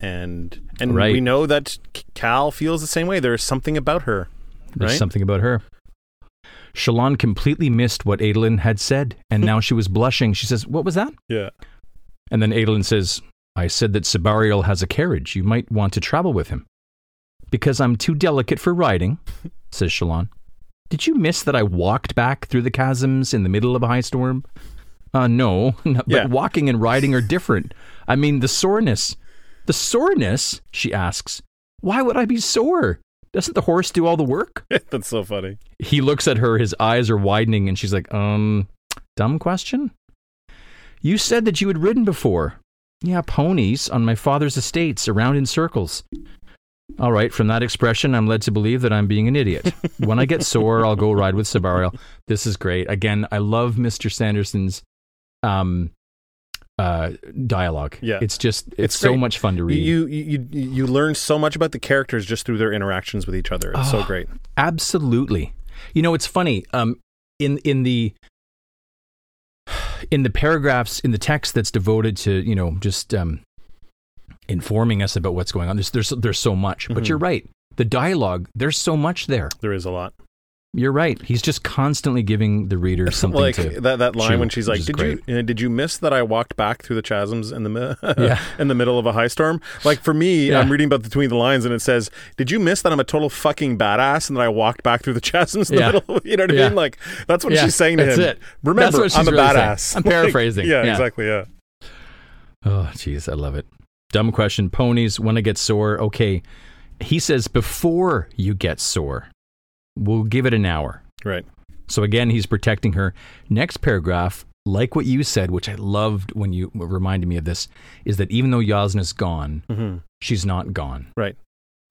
Speaker 1: and and
Speaker 2: Right.
Speaker 1: we know that Kal feels the same way. There is something about her.
Speaker 2: There's
Speaker 1: right?
Speaker 2: something about her. Shallan completely missed what Adolin had said, and now she was blushing. She says, What was that?
Speaker 1: Yeah.
Speaker 2: And then Adolin says, I said that Sebarial has a carriage. You might want to travel with him. Because I'm too delicate for riding, says Shalon. Did you miss that I walked back through the chasms in the middle of a high storm? Uh, no, no but
Speaker 1: Yeah.
Speaker 2: walking and riding are different. I mean, the soreness. The soreness, she asks. Why would I be sore? Doesn't the horse do all the work?
Speaker 1: That's so funny.
Speaker 2: he looks at her, his eyes are widening, and she's like, um, dumb question? You said that you had ridden before. Yeah, ponies on my father's estates, around in circles. All right, from that expression, I'm led to believe that I'm being an idiot. when I get sore, I'll go ride with Sebarial. This is great. Again, I love Mr. Sanderson's um, uh, dialogue.
Speaker 1: Yeah.
Speaker 2: It's just, it's,
Speaker 1: It's
Speaker 2: so
Speaker 1: great.
Speaker 2: much fun to read.
Speaker 1: You, you you you learn so much about the characters just through their interactions with each other. It's so
Speaker 2: Oh.
Speaker 1: great.
Speaker 2: Absolutely. You know, it's funny. Um, in in the in the paragraphs in the text that's devoted to you know just um, informing us about what's going on. There's there's there's so much. But
Speaker 1: Mhm.
Speaker 2: you're right. The dialogue. There's so much there.
Speaker 1: There is a lot.
Speaker 2: You're right. He's just constantly giving the reader something
Speaker 1: like
Speaker 2: to.
Speaker 1: that that line
Speaker 2: chew,
Speaker 1: when she's like, "Did
Speaker 2: great.
Speaker 1: you uh, did you miss that I walked back through the chasms in the
Speaker 2: Yeah.
Speaker 1: in the middle of a high storm?" Like for me,
Speaker 2: Yeah.
Speaker 1: I'm reading about between the lines and it says, "Did you miss that I'm a total fucking badass and that I walked back through the chasms in
Speaker 2: Yeah.
Speaker 1: the middle?" You know what I mean? Like that's what she's saying to
Speaker 2: that's
Speaker 1: him.
Speaker 2: it.
Speaker 1: Remember, I'm a
Speaker 2: really saying.
Speaker 1: badass.
Speaker 2: I'm
Speaker 1: Like,
Speaker 2: paraphrasing.
Speaker 1: yeah,
Speaker 2: Yeah.
Speaker 1: exactly. Yeah.
Speaker 2: Oh, jeez, I love it. Dumb question. Ponies, when I get sore, okay. he says before you get sore, we'll give it an hour.
Speaker 1: Right.
Speaker 2: So again, he's protecting her. Next paragraph, like what you said, which I loved when you reminded me of this, is that even though Jasnah's gone,
Speaker 1: hmm
Speaker 2: she's not gone,
Speaker 1: Right.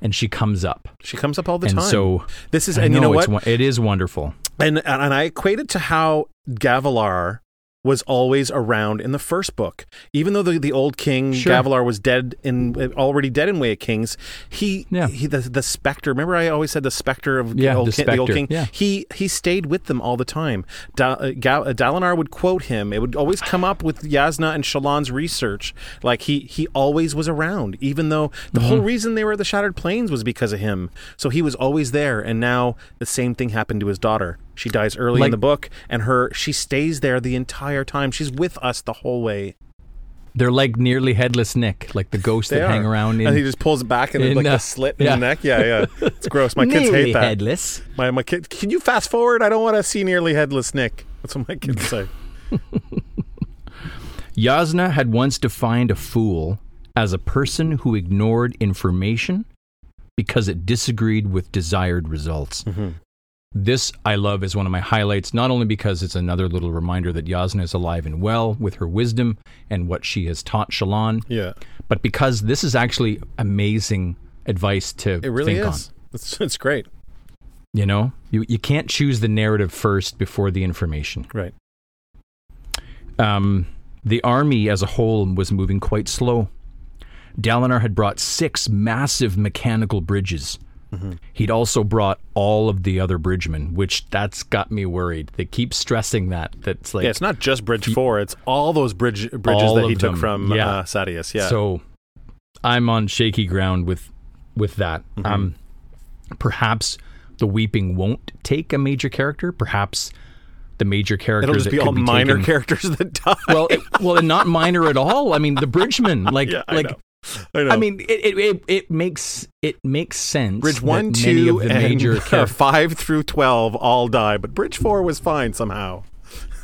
Speaker 2: and she comes up.
Speaker 1: She comes up all the
Speaker 2: and
Speaker 1: time.
Speaker 2: so
Speaker 1: this is,
Speaker 2: I
Speaker 1: and you know
Speaker 2: it's
Speaker 1: what?
Speaker 2: won- it is wonderful.
Speaker 1: And and I equate it to how Gavilar was always around in the first book. Even though the, the old king
Speaker 2: Sure.
Speaker 1: Gavilar was dead in already dead in Way of Kings, he
Speaker 2: Yeah.
Speaker 1: he the, the specter. Remember, I always said the specter of
Speaker 2: Yeah,
Speaker 1: old
Speaker 2: the
Speaker 1: king, old king.
Speaker 2: yeah.
Speaker 1: He he stayed with them all the time. Da, uh, uh, Dalinar would quote him. It would always come up with Jasnah and Shallan's research. Like he he always was around, even though the whole
Speaker 2: Mm-hmm.
Speaker 1: reason they were at the Shattered Plains was because of him. So he was always there. And now the same thing happened to his daughter. She dies early in the book, and her she stays there the entire time. She's with us the whole way.
Speaker 2: They're like nearly headless Nick, like the ghosts
Speaker 1: They
Speaker 2: that hang around in.
Speaker 1: and he just pulls it back and
Speaker 2: in,
Speaker 1: like
Speaker 2: uh,
Speaker 1: a slit in
Speaker 2: yeah.
Speaker 1: the neck. Yeah, yeah, it's gross. My kids hate that.
Speaker 2: headless.
Speaker 1: My my kid. Can you fast forward? I don't want to see nearly headless Nick. That's what my kids say.
Speaker 2: Jasnah had once defined a fool as a person who ignored information because it disagreed with desired results.
Speaker 1: Mm-hmm.
Speaker 2: This I love is one of my highlights, not only because it's another little reminder that Jasnah is alive and well with her wisdom and what she has taught Shallan.
Speaker 1: Yeah,
Speaker 2: but because this is actually amazing advice to
Speaker 1: it really
Speaker 2: think
Speaker 1: is. It's, it's great.
Speaker 2: You know, you you can't choose the narrative first before the information.
Speaker 1: Right.
Speaker 2: um, the army as a whole was moving quite slow. Dalinar had brought six massive mechanical bridges. He'd also brought all of the other bridgemen, which that's got me worried. They keep stressing that. That's like
Speaker 1: yeah, it's not just Bridge Four. It's all those bridge bridges that he took
Speaker 2: them.
Speaker 1: from
Speaker 2: Yeah.
Speaker 1: uh, Sadeas. Yeah.
Speaker 2: So I'm on shaky ground with with that.
Speaker 1: Mm-hmm.
Speaker 2: Um, perhaps the weeping won't take a major character. Perhaps the major characters.
Speaker 1: It'll just be all minor
Speaker 2: taken-
Speaker 1: characters that die.
Speaker 2: Well, it, well, and not minor at all. I mean, the bridgemen, like,
Speaker 1: yeah,
Speaker 2: like
Speaker 1: know. I.
Speaker 2: I mean, it, it, it, makes it makes sense.
Speaker 1: Bridge
Speaker 2: that
Speaker 1: one,
Speaker 2: many
Speaker 1: two,
Speaker 2: of the
Speaker 1: and
Speaker 2: major
Speaker 1: uh, five through twelve all die, but Bridge Four was fine somehow.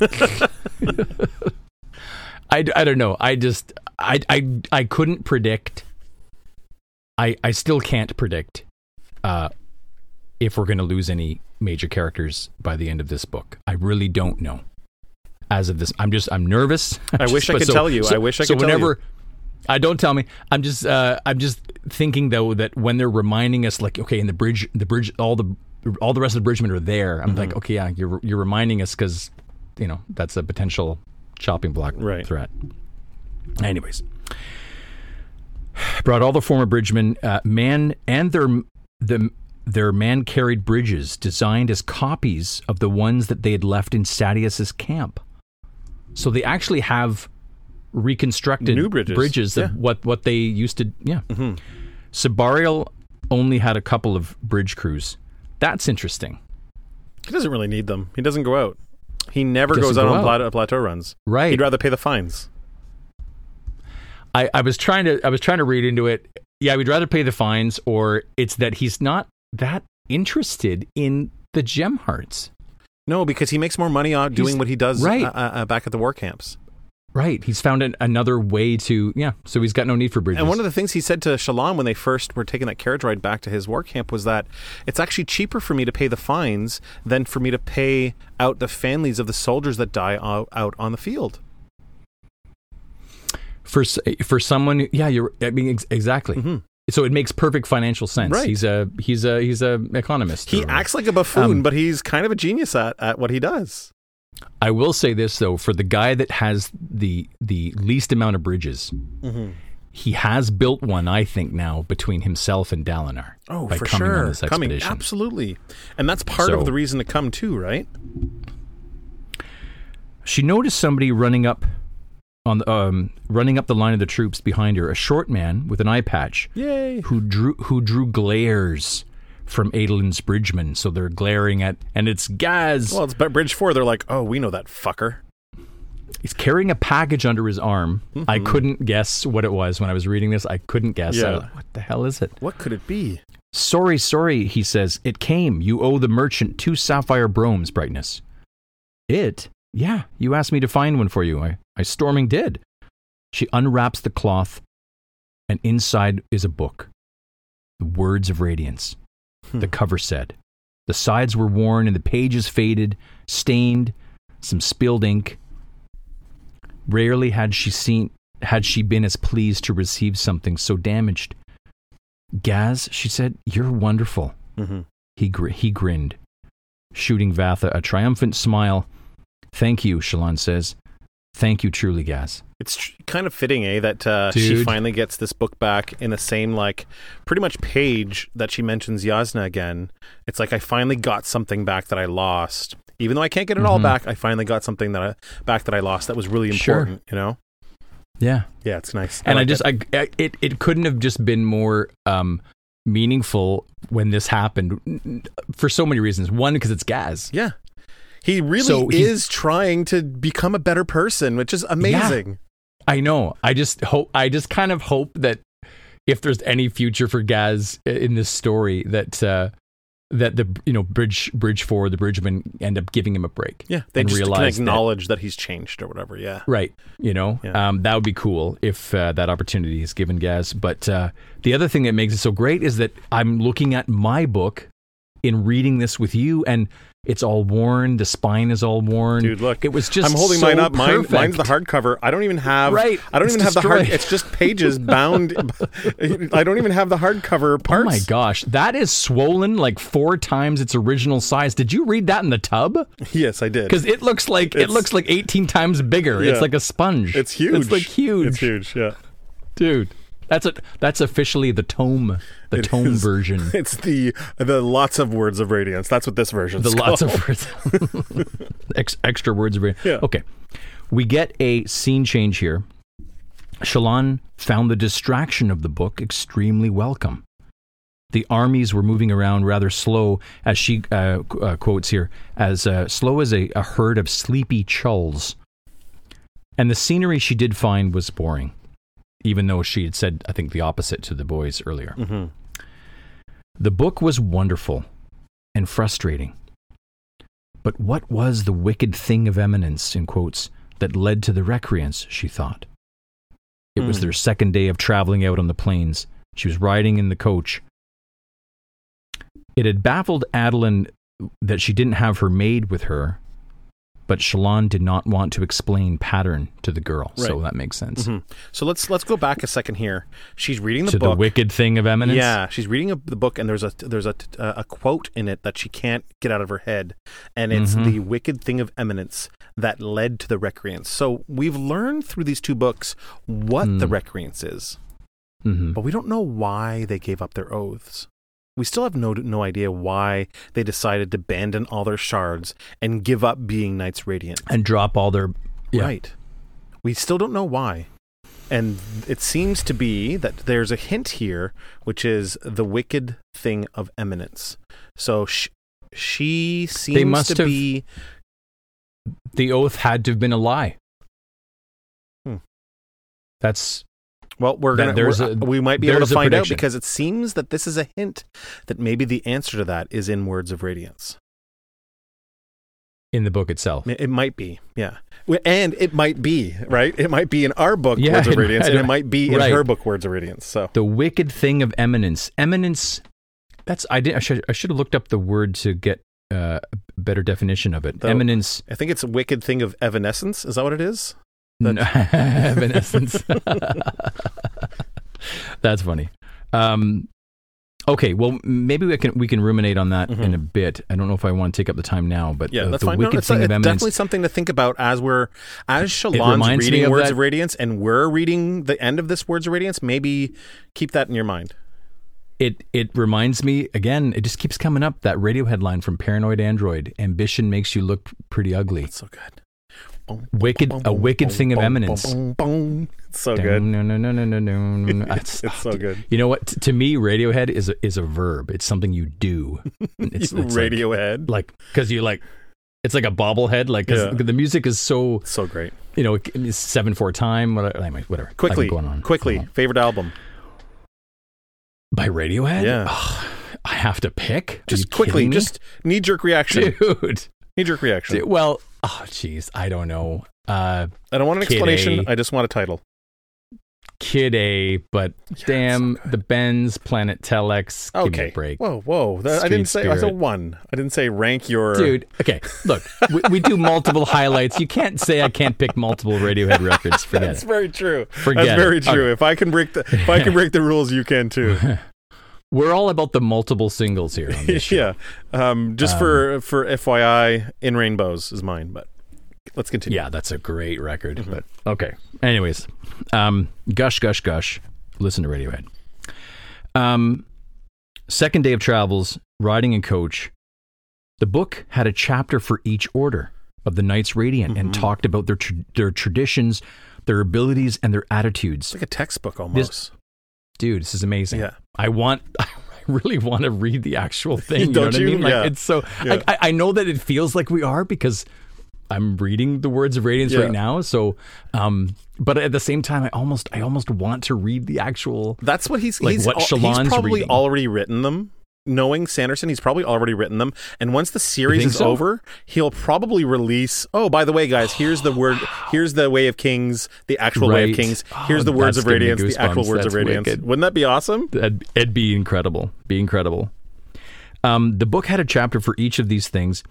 Speaker 2: I, I don't know. I just I I I couldn't predict. I I still can't predict uh, if we're going to lose any major characters by the end of this book. I really don't know. As of this, I'm just I'm nervous.
Speaker 1: I wish I could tell you. I wish I
Speaker 2: so
Speaker 1: could tell you.
Speaker 2: whenever, I don't tell me. I'm just uh, I'm just thinking though that when they're reminding us, like, okay, in the bridge, the bridge, all the all the rest of the bridgemen are there. I'm
Speaker 1: Mm-hmm.
Speaker 2: like, okay, yeah, you're you're reminding us because you know that's a potential chopping block
Speaker 1: Right.
Speaker 2: threat. Anyways, brought all the former bridgemen, uh, man, and their the their man carried bridges designed as copies of the ones that they had left in Sadeas's camp. So they actually have reconstructed
Speaker 1: New bridges.
Speaker 2: of
Speaker 1: Yeah.
Speaker 2: What what they used to. Yeah, Sebarial only had a couple of bridge crews. That's interesting,
Speaker 1: He doesn't really need them. He doesn't go out. He never goes out
Speaker 2: go
Speaker 1: on
Speaker 2: out.
Speaker 1: plateau, plateau runs.
Speaker 2: right?
Speaker 1: He'd rather pay the fines.
Speaker 2: I, I was trying to I was trying to read into it. Yeah, we'd rather pay the fines, or it's that he's not that interested in the gem hearts.
Speaker 1: No, because he makes more money on doing
Speaker 2: He's-
Speaker 1: what he does
Speaker 2: right.
Speaker 1: uh, uh, back at the war camps.
Speaker 2: Right. He's found an, another way to yeah. So he's got no need for bridges.
Speaker 1: And one of the things he said to Shallan when they first were taking that carriage ride back to his war camp was that it's actually cheaper for me to pay the fines than for me to pay out the families of the soldiers that die out, on the field.
Speaker 2: for for someone, yeah, you're. I mean, ex- exactly.
Speaker 1: Mhm.
Speaker 2: So it makes perfect financial sense.
Speaker 1: Right.
Speaker 2: He's a he's a he's a economist.
Speaker 1: He acts like a buffoon,
Speaker 2: Um,
Speaker 1: but he's kind of a genius at, at what he does.
Speaker 2: I will say this though, for the guy that has the the least amount of bridges,
Speaker 1: Mm-hmm.
Speaker 2: he has built one. I think now between himself and Dalinar.
Speaker 1: Oh,
Speaker 2: by
Speaker 1: for
Speaker 2: coming
Speaker 1: sure.
Speaker 2: on this
Speaker 1: coming, absolutely. And that's part
Speaker 2: So-
Speaker 1: of the reason to come too, right?
Speaker 2: She noticed somebody running up on the, um running up the line of the troops behind her. A short man with an eye patch
Speaker 1: Yay.
Speaker 2: who drew who drew glares from Adolin's bridgemen. So they're glaring at, and it's Gaz.
Speaker 1: Well, it's Bridge 4. They're like, oh, we know that fucker.
Speaker 2: He's carrying a package under his arm. I mm-hmm. couldn't guess what it was when I was reading this. I couldn't guess.
Speaker 1: Yeah.
Speaker 2: Was what the hell is it?
Speaker 1: What could it be?
Speaker 2: Sorry, sorry, he says. It came. You owe the merchant two sapphire broams, brightness. It? Yeah, you asked me to find one for you. I, I storming did. She unwraps the cloth, and inside is a book. The Words of Radiance.
Speaker 1: Hmm.
Speaker 2: The cover said. The sides were worn and the pages faded, stained, some spilled ink. Rarely had she seen had she been as pleased to receive something so damaged. Gaz, she said, you're wonderful.
Speaker 1: Mhm.
Speaker 2: He, gr- he grinned, shooting Vathah a triumphant smile. Thank you, Shallan says. Thank you truly, Gaz.
Speaker 1: It's tr- kind of fitting, eh, that uh, she finally gets this book back in the same, like, pretty much page that she mentions Jasnah again. It's like I finally got something back that I lost, even though I can't get it all
Speaker 2: Mhm.
Speaker 1: back. I finally got something that I, back that I lost that was really
Speaker 2: Sure.
Speaker 1: important. You know?
Speaker 2: Yeah.
Speaker 1: Yeah, it's nice.
Speaker 2: and I
Speaker 1: like
Speaker 2: just,
Speaker 1: it.
Speaker 2: I, I- it, it couldn't have just been more um, meaningful when this happened for so many reasons. One, because it's Gaz.
Speaker 1: yeah, he really
Speaker 2: So
Speaker 1: is trying to become a better person, which is amazing.
Speaker 2: I know. I just hope. I just kind of hope that if there's any future for Gaz in this story, that uh, that the you know bridge bridge four, the bridgemen end up giving him a break.
Speaker 1: Yeah, they just can
Speaker 2: realize that-
Speaker 1: acknowledge that, he's changed or whatever. Yeah,
Speaker 2: Right. You know,
Speaker 1: Yeah.
Speaker 2: um, that would be cool if uh, that opportunity is given Gaz. But uh, the other thing that makes it so great is that I'm looking at my book in reading this with you, and it's all worn. The spine is all worn.
Speaker 1: Dude, look,
Speaker 2: it was just.
Speaker 1: I'm holding
Speaker 2: so
Speaker 1: mine up. Mine, mine's the hardcover. I don't even have.
Speaker 2: Right.
Speaker 1: I don't
Speaker 2: It's
Speaker 1: even have the hard. It's just pages bound. I don't even have the hardcover parts.
Speaker 2: Oh my gosh, that is swollen like four times its original size. Did you read that in the tub?
Speaker 1: Yes, I did.
Speaker 2: Because it looks like it looks like eighteen times bigger.
Speaker 1: Yeah.
Speaker 2: It's like a sponge.
Speaker 1: it's huge.
Speaker 2: It's like huge,
Speaker 1: It's huge. Yeah.
Speaker 2: dude. That's a that's officially the tome, the
Speaker 1: It
Speaker 2: tome
Speaker 1: is.
Speaker 2: version.
Speaker 1: It's the the lots of words of radiance. That's what this version. Is.
Speaker 2: The lots of words, Ex, extra words. Of,
Speaker 1: Yeah.
Speaker 2: Okay, we get a scene change here. Shallan found the distraction of the book extremely welcome. The armies were moving around rather slow, as she uh, uh, quotes here, as uh, slow as a, a herd of sleepy chulls. And the scenery she did find was boring, even though she had said, I think, the opposite to the boys earlier.
Speaker 1: hmm
Speaker 2: The book was wonderful and frustrating. But what was the wicked thing of eminence, in quotes, that led to the recreants, she thought? It was
Speaker 1: Hmm.
Speaker 2: their second day of traveling out on the plains. She was riding in the coach. It had baffled Adolin that she didn't have her maid with her, but Shallan did not want to explain pattern to the girl, so that makes sense.
Speaker 1: hmm So let's let's go back a second here. She's reading the
Speaker 2: to
Speaker 1: book.
Speaker 2: the wicked thing of eminence?
Speaker 1: Yeah, she's reading a, the book, and there's a there's a a quote in it that she can't get out of her head, and it's
Speaker 2: Mhm.
Speaker 1: the wicked thing of eminence that led to the recreants. So we've learned through these two books what the
Speaker 2: Mm.
Speaker 1: recreants is,
Speaker 2: hmm
Speaker 1: but we don't know why they gave up their oaths. We still have no no idea why they decided to abandon all their shards and give up being Knights Radiant.
Speaker 2: And drop all their. Yeah.
Speaker 1: Right. We still don't know why. And it seems to be that there's a hint here, which is the wicked thing of eminence. So sh- she seems they
Speaker 2: must
Speaker 1: to
Speaker 2: have-
Speaker 1: be.
Speaker 2: the oath had to have been a lie.
Speaker 1: Hmm.
Speaker 2: That's
Speaker 1: Well, we're gonna.
Speaker 2: there's
Speaker 1: we're-
Speaker 2: a-
Speaker 1: we might be able to find out because it seems that this is a hint that maybe the answer to that is in Words of Radiance.
Speaker 2: in the book itself.
Speaker 1: It might be, yeah, and it might be right. It might be in our book,
Speaker 2: Yeah,
Speaker 1: Words of Radiance, and it might be in
Speaker 2: right.
Speaker 1: her book, Words of Radiance. So
Speaker 2: The wicked thing of eminence. Eminence. That's I did. I should, I should have looked up the word to get uh, a better definition of it.
Speaker 1: The-
Speaker 2: Eminence.
Speaker 1: I think it's a wicked thing of evanescence. Is that what it is?
Speaker 2: Evanescence. That's funny. Um, okay, well, maybe we can we can ruminate on that in a bit. I don't know if I want to take up the time now, but
Speaker 1: Mm-hmm. Yeah,
Speaker 2: uh,
Speaker 1: that's
Speaker 2: the
Speaker 1: fine. No, it's, it's definitely something to think about as we're as
Speaker 2: Shallan's
Speaker 1: reading
Speaker 2: of
Speaker 1: Words
Speaker 2: that-
Speaker 1: of Radiance and we're reading the end of this Words of Radiance. Maybe keep that in your mind.
Speaker 2: It it reminds me again. It just keeps coming up that radio headline from Paranoid Android. Ambition makes you look pretty ugly.
Speaker 1: It's so good.
Speaker 2: Wicked, a wicked thing of eminence.
Speaker 1: It's so good.
Speaker 2: No, no, no, no, no, no.
Speaker 1: It's, it's so good.
Speaker 2: You know what? T- to me, Radiohead is a, is a verb. It's something you do. It's, it's
Speaker 1: Radiohead.
Speaker 2: like because you like. It's like a bobblehead. Like
Speaker 1: Yeah.
Speaker 2: the music is so
Speaker 1: so great.
Speaker 2: you know it's seven four time. Whatever. Whatever.
Speaker 1: Quickly,
Speaker 2: can go on.
Speaker 1: quickly.
Speaker 2: On.
Speaker 1: Favorite album.
Speaker 2: by Radiohead.
Speaker 1: Yeah.
Speaker 2: Ugh, I have to pick.
Speaker 1: Just quickly. Just knee jerk reaction.
Speaker 2: dude.
Speaker 1: Knee jerk reaction.
Speaker 2: Well, oh jeez, I don't know. Uh,
Speaker 1: I don't want an explanation.
Speaker 2: A.
Speaker 1: I just want a title.
Speaker 2: Kid A, but damn the Bends Planet Telex. Give me
Speaker 1: Okay.
Speaker 2: a break.
Speaker 1: Whoa, whoa. That- I didn't say I said one. I didn't say rank your
Speaker 2: Dude, okay, look, we, we do multiple highlights. You can't say I can't pick multiple Radiohead records. for Forget
Speaker 1: That's
Speaker 2: it.
Speaker 1: very true.
Speaker 2: Forget
Speaker 1: That's very
Speaker 2: it.
Speaker 1: true.
Speaker 2: Okay.
Speaker 1: If I can break the if I can break the rules, you can too.
Speaker 2: We're all about the multiple singles here. On this
Speaker 1: yeah. Um, just for for FYI, In Rainbows is mine, but let's continue.
Speaker 2: Yeah, that's a great record.
Speaker 1: Mm-hmm.
Speaker 2: But okay. Anyways, um, gush, gush, gush. Listen to Radiohead. Um, second day of travels, riding in coach. The book had a chapter for each order of the Knights Radiant and
Speaker 1: Mm-hmm.
Speaker 2: talked about their tr- their traditions, their abilities, and their attitudes.
Speaker 1: It's like a textbook almost.
Speaker 2: Dude, this is amazing.
Speaker 1: Yeah.
Speaker 2: I want. I really want to read the actual thing. You know what I
Speaker 1: you?
Speaker 2: mean? Like
Speaker 1: Yeah.
Speaker 2: it's so.
Speaker 1: Yeah.
Speaker 2: I, I know that it feels like we are because I'm reading the words of radiance
Speaker 1: Yeah.
Speaker 2: right now. So, um, but at the same time, I almost, I almost want to read the actual.
Speaker 1: That's what he's
Speaker 2: Like
Speaker 1: he's,
Speaker 2: what
Speaker 1: al- he's probably
Speaker 2: reading.
Speaker 1: already written them. Knowing Sanderson, he's probably already written them. And once the series is
Speaker 2: so?
Speaker 1: over, he'll probably release. Oh, by the way, guys, here's the word. Here's the way of kings, the actual way of kings.
Speaker 2: Oh,
Speaker 1: Here's the words of radiance, the actual words of radiance.
Speaker 2: wicked.
Speaker 1: Wouldn't that be awesome?
Speaker 2: It'd, it'd be incredible. Be incredible. Um, the book had a chapter for each of these things,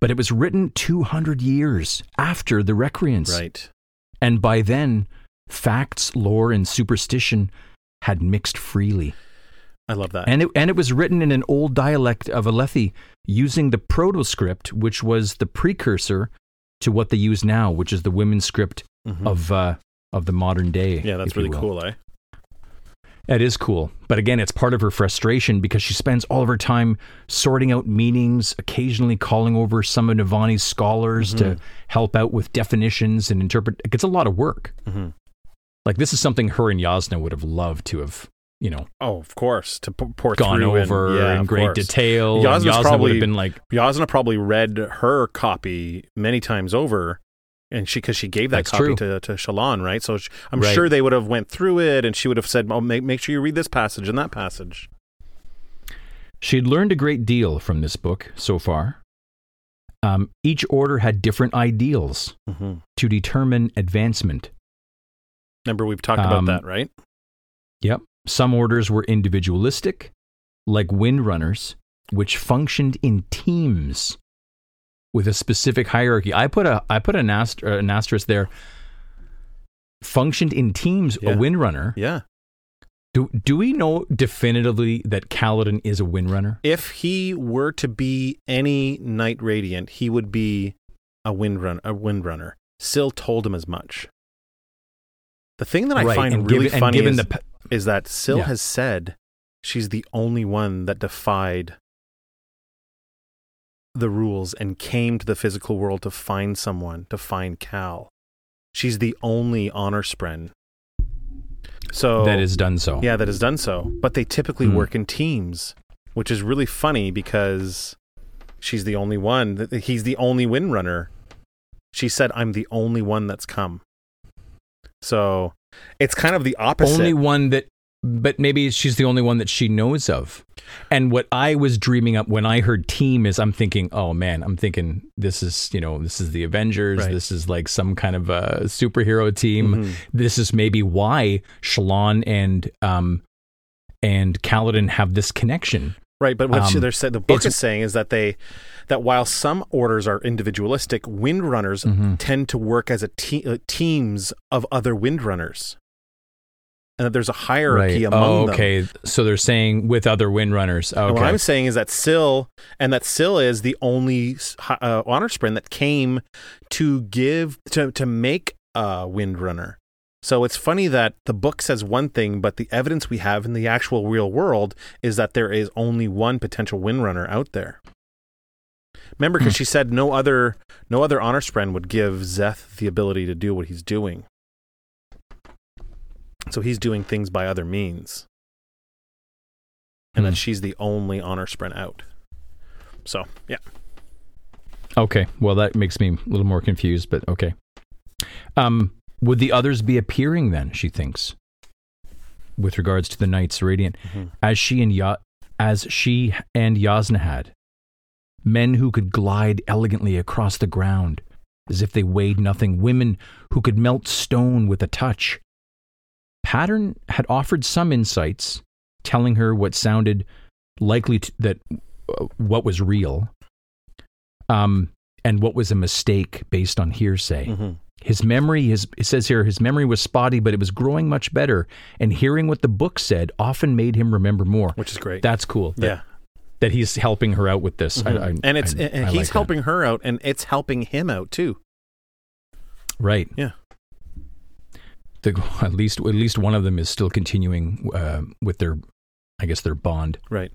Speaker 2: but it was written 200 years after the Recreants.
Speaker 1: Right.
Speaker 2: And by then, facts, lore, and superstition had mixed freely.
Speaker 1: I love that.
Speaker 2: And it, and it was written in an old dialect of Alethi using the proto-script, which was the precursor to what they use now, which is the women's script
Speaker 1: Mhm.
Speaker 2: of, uh, of the modern day.
Speaker 1: yeah, that's really cool, eh?
Speaker 2: It is cool. But again, it's part of her frustration because she spends all of her time sorting out meanings, occasionally calling over some of Navani's scholars to help out with definitions and interpret. It's a lot of work.
Speaker 1: Mhm.
Speaker 2: Like, this is something her and Jasnah would have loved to have, you know,
Speaker 1: Oh, of course. To pour
Speaker 2: gone
Speaker 1: through and-
Speaker 2: over
Speaker 1: yeah,
Speaker 2: in great
Speaker 1: course.
Speaker 2: detail. Jasnah would
Speaker 1: probably-
Speaker 2: have been like,
Speaker 1: Jasnah probably read her copy many times over, and she because she gave that copy
Speaker 2: true.
Speaker 1: to to Shallan, right? So sh- I'm
Speaker 2: Right.
Speaker 1: sure they would have went through it, and she would have said, "Oh, make make sure you read this passage and that passage."
Speaker 2: She had learned a great deal from this book so far. Um, each order had different ideals
Speaker 1: hmm
Speaker 2: to determine advancement.
Speaker 1: Remember, we've talked
Speaker 2: Um,
Speaker 1: about that, right?
Speaker 2: Yep. Some orders were individualistic, like windrunners, which functioned in teams with a specific hierarchy. I put a I put an, ast- an asterisk there. Functioned in teams,
Speaker 1: Yeah.
Speaker 2: a windrunner.
Speaker 1: Yeah.
Speaker 2: Do do we know definitively that Kaladin is a windrunner?
Speaker 1: If he were to be any Knight Radiant, he would be a wind run a windrunner. Syl told him as much. The thing that I
Speaker 2: Right,
Speaker 1: find
Speaker 2: and
Speaker 1: really
Speaker 2: given- and
Speaker 1: funny
Speaker 2: given
Speaker 1: is,
Speaker 2: the
Speaker 1: is that Syl
Speaker 2: Yeah.
Speaker 1: has said she's the only one that defied the rules and came to the physical world to find someone, to find Kal. She's the only honor spren. So
Speaker 2: that is done so.
Speaker 1: yeah, that has done so. But they typically
Speaker 2: Hmm.
Speaker 1: work in teams, which is really funny because she's the only one. He's the only windrunner. She said, "I'm the only one that's come." So it's kind of the opposite.
Speaker 2: only one that but maybe she's the only one that she knows of and what i was dreaming up when i heard team is i'm thinking oh man i'm thinking this is you know this is the avengers
Speaker 1: Right.
Speaker 2: this is like some kind of a superhero team
Speaker 1: Mhm.
Speaker 2: this is maybe why Shallan and um and Kaladin have this connection
Speaker 1: Right, but what
Speaker 2: Um,
Speaker 1: they're the book is saying is that they that while some orders are individualistic, windrunners
Speaker 2: Mhm.
Speaker 1: tend to work as a te- uh, teams of other windrunners, and that there's a hierarchy among
Speaker 2: oh,
Speaker 1: them.
Speaker 2: okay so they're saying with other windrunners
Speaker 1: And
Speaker 2: okay
Speaker 1: what I'm saying is that Syl and that Syl is the only uh, honor spren that came to give to to make a windrunner. So it's funny that the book says one thing, but the evidence we have in the actual real world is that there is only one potential windrunner out there. Remember, because
Speaker 2: Hmm.
Speaker 1: she said no other no other honor spren would give Szeth the ability to do what he's doing. So he's doing things by other means and
Speaker 2: Hmm.
Speaker 1: that she's the only honor spren out. So yeah,
Speaker 2: Okay, well that makes me a little more confused, but okay. Um, would the others be appearing then? She thinks, with regards to the Knights Radiant,
Speaker 1: Mhm.
Speaker 2: as she and ya- as she and Jasnah had, men who could glide elegantly across the ground as if they weighed nothing, women who could melt stone with a touch, Pattern had offered some insights, telling her what sounded likely to, that uh, what was real, um, and what was a mistake based on hearsay.
Speaker 1: Mm-hmm.
Speaker 2: His memory, his, it says here, his memory was spotty, but it was growing much better. And hearing what the book said often made him remember more.
Speaker 1: Which is great.
Speaker 2: That's cool. That,
Speaker 1: yeah.
Speaker 2: That he's helping her out with this. I- I-
Speaker 1: and it's
Speaker 2: I-
Speaker 1: and he's
Speaker 2: like that.
Speaker 1: helping her out and it's helping him out too.
Speaker 2: Right.
Speaker 1: Yeah.
Speaker 2: The, at least at least one of them is still continuing uh, with their, I guess their bond.
Speaker 1: Right.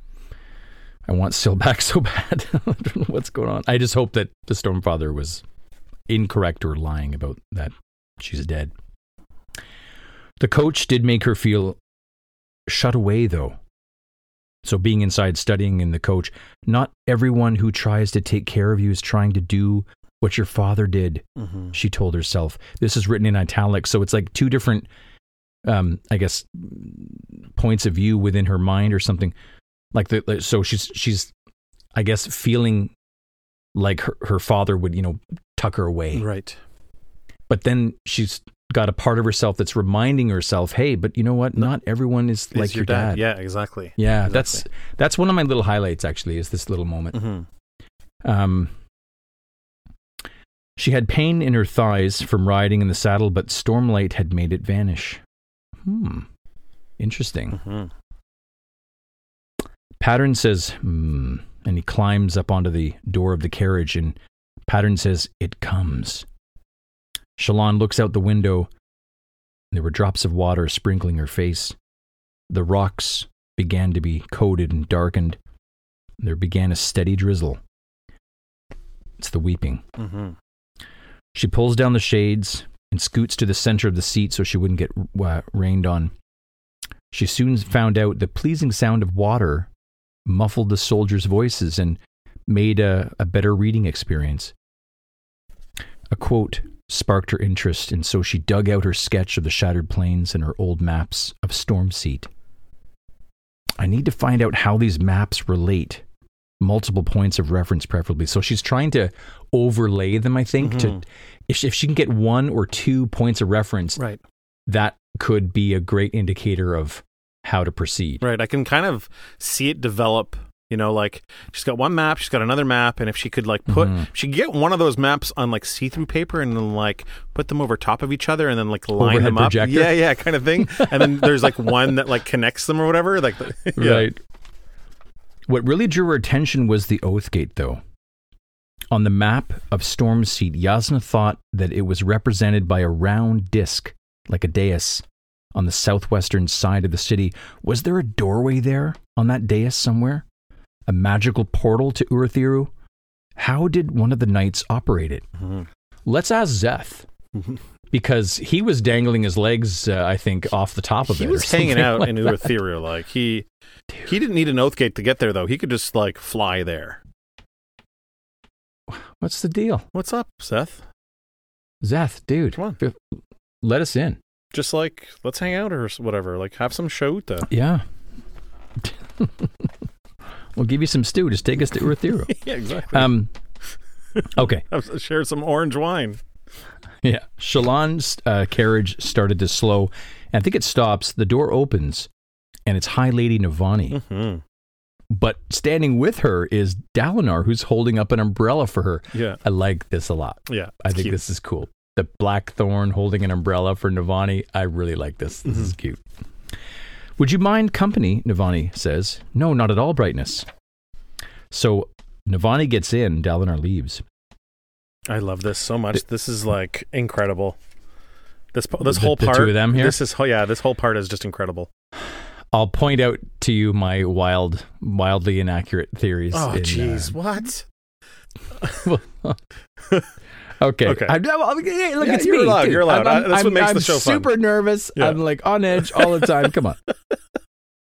Speaker 2: I want Syl back so bad. I don't know what's going on. I just hope that the Stormfather was incorrect or lying about that she's dead. The coach did make her feel shut away, though. So, being inside studying in the coach, not everyone who tries to take care of you is trying to do what your father did,
Speaker 1: Mm-hmm.
Speaker 2: she told herself. This is written in italics, so it's like two different, um, I guess, points of view within her mind or something. Like the so she's she's, I guess, feeling like her her father would you know tuck her away,
Speaker 1: Right.
Speaker 2: but then she's got a part of herself that's reminding herself, hey, but you know what? Not everyone is
Speaker 1: It's
Speaker 2: like your dad.
Speaker 1: Yeah, exactly.
Speaker 2: Yeah,
Speaker 1: Exactly.
Speaker 2: that's that's one of my little highlights. Actually, is this little moment.
Speaker 1: Mm-hmm.
Speaker 2: Um, she had pain in her thighs from riding in the saddle, but Stormlight had made it vanish. Hmm. Interesting.
Speaker 1: Mm-hmm.
Speaker 2: Pattern says, hmm, and he climbs up onto the door of the carriage, and Pattern says, it comes. Shallan looks out the window. There were drops of water sprinkling her face. The rocks began to be coated and darkened. There began a steady drizzle. It's the weeping.
Speaker 1: Mm-hmm.
Speaker 2: She pulls down the shades and scoots to the center of the seat so she wouldn't get uh, rained on. She soon found out the pleasing sound of water muffled the soldiers' voices and made a, a better reading experience. A quote sparked her interest, and so she dug out her sketch of the shattered plains and her old maps of Stormseat. I need to find out how these maps relate. Multiple points of reference, preferably. So she's trying to overlay them, I think. To
Speaker 1: Mhm.
Speaker 2: if she, if she can get one or two points of reference,
Speaker 1: Right.
Speaker 2: that could be a great indicator of how to proceed.
Speaker 1: Right. I can kind of see it develop. You know, like she's got one map, she's got another map, and if she could like put,
Speaker 2: Mhm.
Speaker 1: she could get one of those maps on like see-through paper and then like put them over top of each other and then like line
Speaker 2: Overhead
Speaker 1: them up.
Speaker 2: projector?
Speaker 1: Yeah, yeah, kind of thing. and then there's like one that like connects them or whatever. Like, the, yeah.
Speaker 2: Right. What really drew her attention was the Oath Gate, though. On the map of Stormseat, Jasnah thought that it was represented by a round disc, like a dais, on the southwestern side of the city. Was there a doorway there on that dais somewhere? A magical portal to Urithiru? How did one of the knights operate it?
Speaker 1: Mhm.
Speaker 2: Let's ask Szeth.
Speaker 1: Mhm.
Speaker 2: Because he was dangling his legs, uh, I think, off the top of
Speaker 1: He
Speaker 2: it. or
Speaker 1: was hanging out
Speaker 2: like
Speaker 1: in
Speaker 2: that.
Speaker 1: Urithiru. Like he, he didn't need an oath gate to get there though. He could just like fly there.
Speaker 2: What's the deal?
Speaker 1: What's up, Szeth?
Speaker 2: Szeth, dude,
Speaker 1: Come on.
Speaker 2: let us in.
Speaker 1: Just like let's hang out or whatever. Like have some shota.
Speaker 2: Yeah. we'll give you some stew. Just take us to Urithiru.
Speaker 1: yeah, exactly.
Speaker 2: Um, okay.
Speaker 1: Share some orange wine.
Speaker 2: Yeah. Shallan's uh, carriage started to slow. And I think it stops. The door opens, and it's High Lady Navani.
Speaker 1: hmm
Speaker 2: But standing with her is Dalinar, who's holding up an umbrella for her.
Speaker 1: Yeah,
Speaker 2: I like this a lot.
Speaker 1: yeah.
Speaker 2: I think
Speaker 1: cute.
Speaker 2: this is cool. The Blackthorn holding an umbrella for Navani. I really like this. This is cute. Would you mind company? Navani says. No, not at all, brightness. So Navani gets in, Dalinar leaves.
Speaker 1: I love this so much. This is like incredible. This this
Speaker 2: The-
Speaker 1: whole
Speaker 2: the
Speaker 1: part.
Speaker 2: two of them here?
Speaker 1: This is oh yeah. This whole part is just incredible.
Speaker 2: I'll point out to you my wild, wildly inaccurate theories.
Speaker 1: Oh
Speaker 2: uh,
Speaker 1: jeez, what?
Speaker 2: Okay.
Speaker 1: Okay.
Speaker 2: I'm, well, hey, look,
Speaker 1: Yeah,
Speaker 2: it's
Speaker 1: you're
Speaker 2: me.
Speaker 1: allowed,
Speaker 2: dude.
Speaker 1: you're allowed.
Speaker 2: I'm,
Speaker 1: I- that's
Speaker 2: I'm-
Speaker 1: what makes
Speaker 2: I'm
Speaker 1: the show fun.
Speaker 2: super nervous.
Speaker 1: Yeah.
Speaker 2: I'm like on edge all the time. Come on.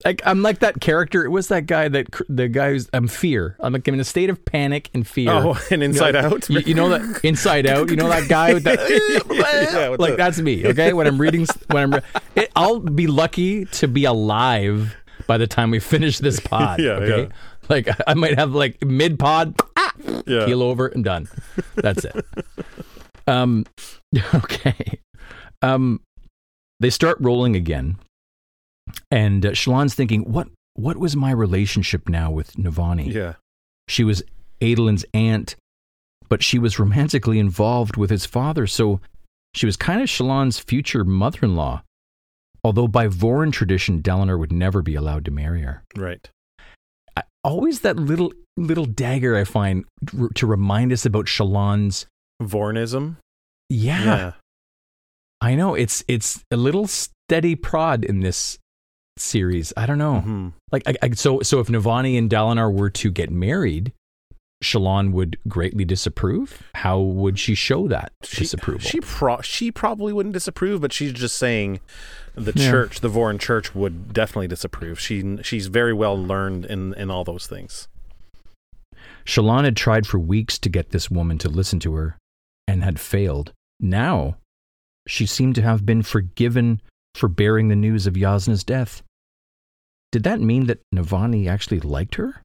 Speaker 2: Like I'm like that character. It was that guy that the guy who's I'm fear. I'm like I'm in a state of panic and fear.
Speaker 1: Oh, and Inside
Speaker 2: You know,
Speaker 1: Out.
Speaker 2: You, you know that Inside Out. You know that guy with that.
Speaker 1: Yeah,
Speaker 2: like
Speaker 1: the-
Speaker 2: that's me. Okay, when I'm reading, when I'm, re- it, I'll be lucky to be alive by the time we finish this pod.
Speaker 1: Yeah,
Speaker 2: okay,
Speaker 1: yeah.
Speaker 2: like I might have like mid pod,
Speaker 1: yeah.
Speaker 2: keel over and done. That's it. Um, okay. Um, they start rolling again, and uh, Shallan's thinking, "What? What was my relationship now with Navani?
Speaker 1: Yeah.
Speaker 2: She was Adolin's aunt, but she was romantically involved with his father, so she was kind of Shallan's future mother-in-law. Although by Vorin tradition, Dalinar would never be allowed to marry her.
Speaker 1: Right.
Speaker 2: I, always that little little dagger I find r- to remind us about Shallan's.
Speaker 1: Vorinism.
Speaker 2: Yeah, I know it's it's a little steady prod in this series. I don't know.
Speaker 1: Mhm.
Speaker 2: Like, I, I, so so if Navani and Dalinar were to get married, Shallan would greatly disapprove. How would she show that
Speaker 1: She,
Speaker 2: disapproval?
Speaker 1: she pro- she probably wouldn't disapprove, but she's just saying the
Speaker 2: Yeah.
Speaker 1: church, the Vorin church, would definitely disapprove. She she's very well learned in in all those things.
Speaker 2: Shallan had tried for weeks to get this woman to listen to her and had failed. Now, she seemed to have been forgiven for bearing the news of Jasnah's death. Did that mean that Navani actually liked her?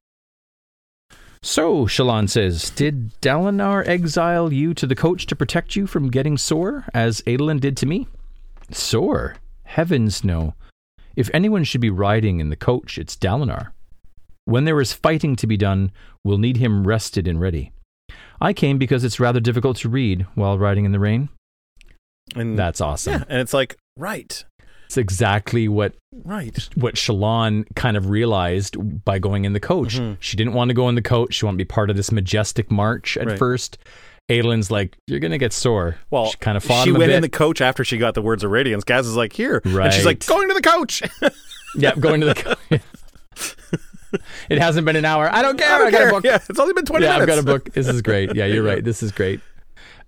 Speaker 2: So, Shallan says, did Dalinar exile you to the coach to protect you from getting sore, as Adolin did to me? Sore? Heavens no. If anyone should be riding in the coach, it's Dalinar. When there is fighting to be done, we'll need him rested and ready. I came because it's rather difficult to read while riding in the rain.
Speaker 1: And
Speaker 2: That's awesome.
Speaker 1: yeah, and it's like right,
Speaker 2: It's exactly what
Speaker 1: right.
Speaker 2: what Shallan kind of realized by going in the coach.
Speaker 1: Mhm.
Speaker 2: She didn't want to go in the coach. She wanted to be part of this majestic march at
Speaker 1: Right.
Speaker 2: first. Adolin's like, "You're gonna get sore."
Speaker 1: Well,
Speaker 2: she kind of fought
Speaker 1: she went
Speaker 2: bit.
Speaker 1: in the coach after she got the words of radiance. Gaz is like, here, and she's like, going to the coach.
Speaker 2: yeah, going to the. Co- it hasn't been an hour. I don't care.
Speaker 1: I don't
Speaker 2: got a book.
Speaker 1: Yeah, it's only been twenty
Speaker 2: yeah,
Speaker 1: minutes.
Speaker 2: I've got a book. This is great. Yeah, you're right. This is great.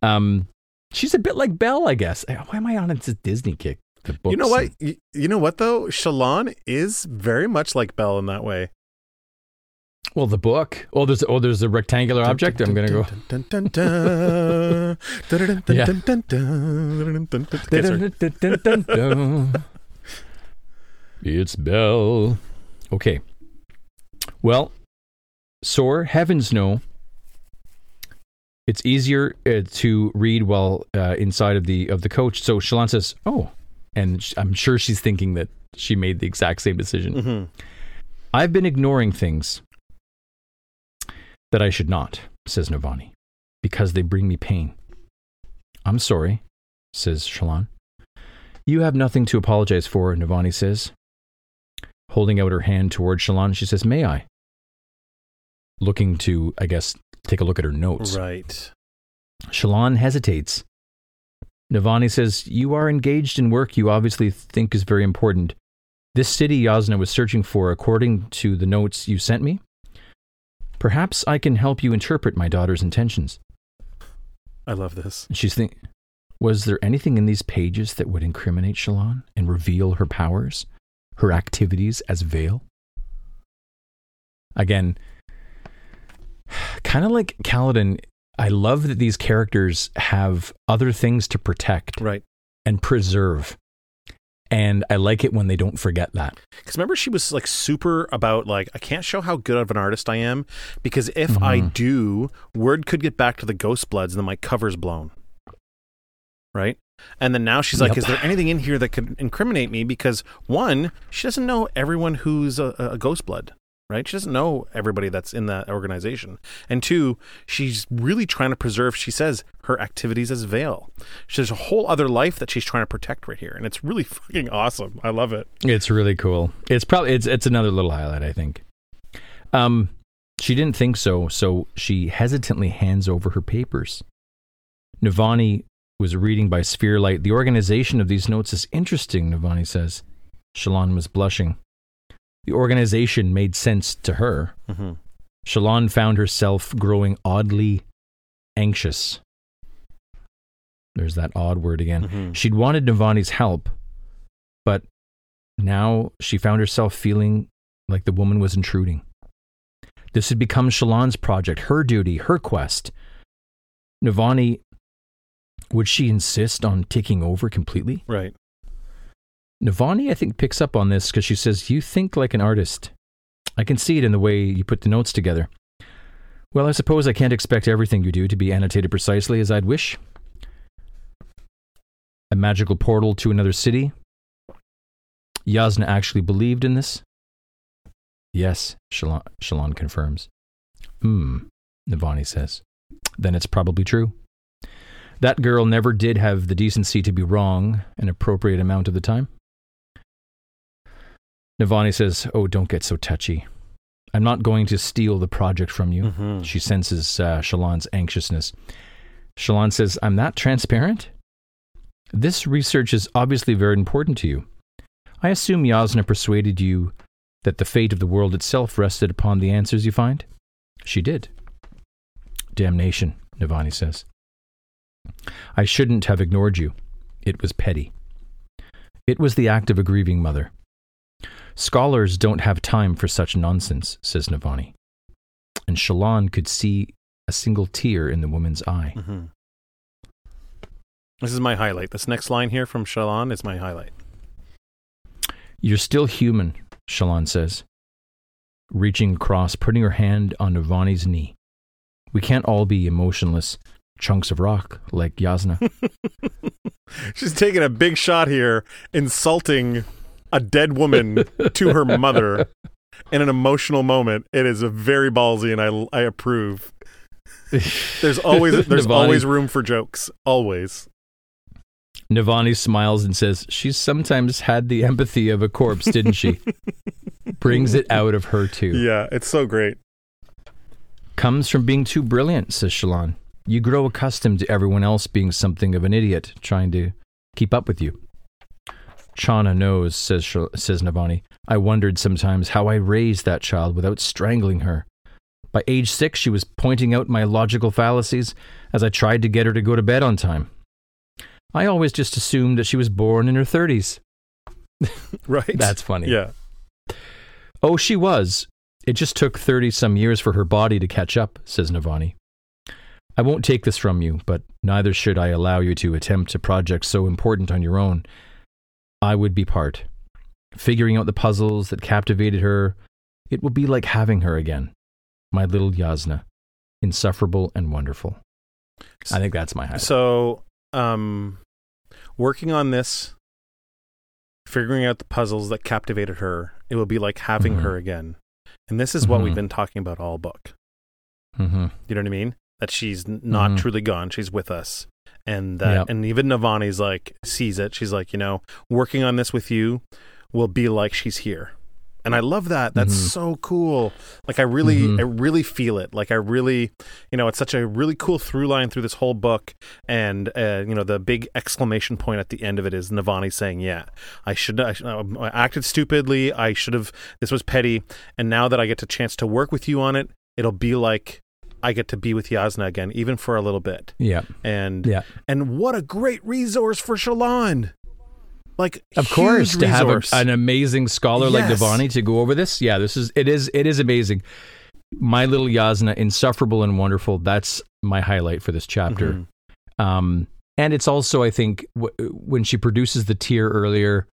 Speaker 2: Um, she's a bit like Belle, I guess. Why am I on a Disney kick?
Speaker 1: You know what?
Speaker 2: and-
Speaker 1: You, know what though? Shallan is very much like Belle in that way.
Speaker 2: Well, the book. Oh, there's oh, there's a rectangular object. I'm gonna go. It's Belle. Okay. Well, sore heavens no. It's easier uh, to read while uh, inside of the of the coach. So Shallan says, "Oh," and sh- I'm sure she's thinking that she made the exact same decision.
Speaker 1: Mhm.
Speaker 2: I've been ignoring things that I should not, says Navani, because they bring me pain. I'm sorry, says Shallan. You have nothing to apologize for, Navani says. Holding out her hand toward Shallan, she says, May I? Looking to, I guess, take a look at her notes.
Speaker 1: Right.
Speaker 2: Shallan hesitates. Navani says, You are engaged in work you obviously think is very important. This city Jasnah was searching for, according to the notes you sent me. Perhaps I can help you interpret my daughter's intentions.
Speaker 1: I love this.
Speaker 2: She's thinking, Was there anything in these pages that would incriminate Shallan and reveal her powers, her activities as Vale? Again, kind of like Kaladin, I love that these characters have other things to protect
Speaker 1: Right.
Speaker 2: and preserve. And I like it when they don't forget that.
Speaker 1: Because remember, she was like super about like I can't show how good of an artist I am because if I
Speaker 2: Mhm.
Speaker 1: do, word could get back to the Ghost Bloods and then my cover's blown. Right. And then now she's like,
Speaker 2: Yep.
Speaker 1: "Is there anything in here that could incriminate me?" Because one, she doesn't know everyone who's a, a Ghost Blood, right? She doesn't know everybody that's in that organization. And two, she's really trying to preserve. She says her activities as Vale. There's a whole other life that she's trying to protect right here, and it's really fucking awesome. I love it.
Speaker 2: It's really cool. It's probably it's it's another little highlight, I think. Um, she didn't think so, so she hesitantly hands over her papers. Navani was reading by Spherelight. The organization of these notes is interesting, Navani says. Shallan was blushing. The organization made sense to her.
Speaker 1: Mm-hmm.
Speaker 2: Shallan found herself growing oddly anxious. There's that odd word again.
Speaker 1: Mhm.
Speaker 2: She'd wanted Navani's help, but now she found herself feeling like the woman was intruding. This had become Shallan's project, her duty, her quest. Navani, would she insist on taking over completely?
Speaker 1: Right.
Speaker 2: Navani, I think, picks up on this because she says, You think like an artist. I can see it in the way you put the notes together. Well, I suppose I can't expect everything you do to be annotated precisely as I'd wish. A magical portal to another city, Jasnah actually believed in this? Yes, Shallan, confirms. Hmm, Navani says. Then it's probably true. That girl never did have the decency to be wrong an appropriate amount of the time. Navani says, Oh, don't get so touchy. I'm not going to steal the project from you.
Speaker 1: Mm-hmm.
Speaker 2: She senses uh, Shallan's anxiousness. Shallan says, I'm that transparent? This research is obviously very important to you. I assume Jasnah persuaded you that the fate of the world itself rested upon the answers you find? She did. Damnation, Navani says. I shouldn't have ignored you. It was petty. It was the act of a grieving mother. Scholars don't have time for such nonsense, says Navani. And Shallan could see a single tear in the woman's eye.
Speaker 1: Mm-hmm. This is my highlight. This next line here from Shallan is my highlight.
Speaker 2: You're still human, Shallan says, reaching across, putting her hand on Navani's knee. We can't all be emotionless chunks of rock like Jasnah.
Speaker 1: She's taking a big shot here, insulting a dead woman to her mother in an emotional moment. It is a very ballsy, and I I approve. There's always there's
Speaker 2: Navani-
Speaker 1: always room for jokes. Always.
Speaker 2: Navani smiles and says, She's sometimes had the empathy of a corpse, didn't she? Brings it out of her, too.
Speaker 1: Yeah, it's so great.
Speaker 2: Comes from being too brilliant, says Shallan. You grow accustomed to everyone else being something of an idiot, trying to keep up with you. Chana knows, says, Shal- says Navani. I wondered sometimes how I raised that child without strangling her. By age six, she was pointing out my logical fallacies as I tried to get her to go to bed on time. I always just assumed that she was born in her 30s.
Speaker 1: Right.
Speaker 2: That's funny.
Speaker 1: Yeah.
Speaker 2: Oh, she was. It just took 30 some years for her body to catch up, says Navani. I won't take this from you, but neither should I allow you to attempt a project so important on your own. I would be part. Figuring out the puzzles that captivated her, it will be like having her again. My little Jasnah. Insufferable and wonderful. I think that's my highlight.
Speaker 1: So, um, working on this, figuring out the puzzles that captivated her, it will be like having
Speaker 2: Mhm.
Speaker 1: her again. And this is what we've
Speaker 2: Mhm.
Speaker 1: been talking about all book.
Speaker 2: Mm-hmm.
Speaker 1: You know what I mean? That she's not
Speaker 2: Mhm.
Speaker 1: truly gone. She's with us. And that,
Speaker 2: Yep.
Speaker 1: and even Navani's like, sees it. She's like, you know, working on this with you will be like she's here. And I love that. That's
Speaker 2: Mhm.
Speaker 1: so cool. Like I really,
Speaker 2: Mhm.
Speaker 1: I really feel it. Like I really, you know, it's such a really cool through line through this whole book. And uh, you know, the big exclamation point at the end of it is Navani saying, "Yeah, I should. I, I acted stupidly. I should have. This was petty. And now that I get a chance to work with you on it, it'll be like I get to be with Jasnah again, even for a little bit.
Speaker 2: Yeah.
Speaker 1: And
Speaker 2: Yeah.
Speaker 1: and what a great resource for Shallan. Like
Speaker 2: Of course, to have a, an amazing scholar like
Speaker 1: Yes.
Speaker 2: Navani to go over this, yeah, this is it is it is amazing. My little Jasnah, insufferable and wonderful. That's my highlight for this chapter.
Speaker 1: Mhm.
Speaker 2: Um, and it's also, I think, w- when she produces the tear earlier,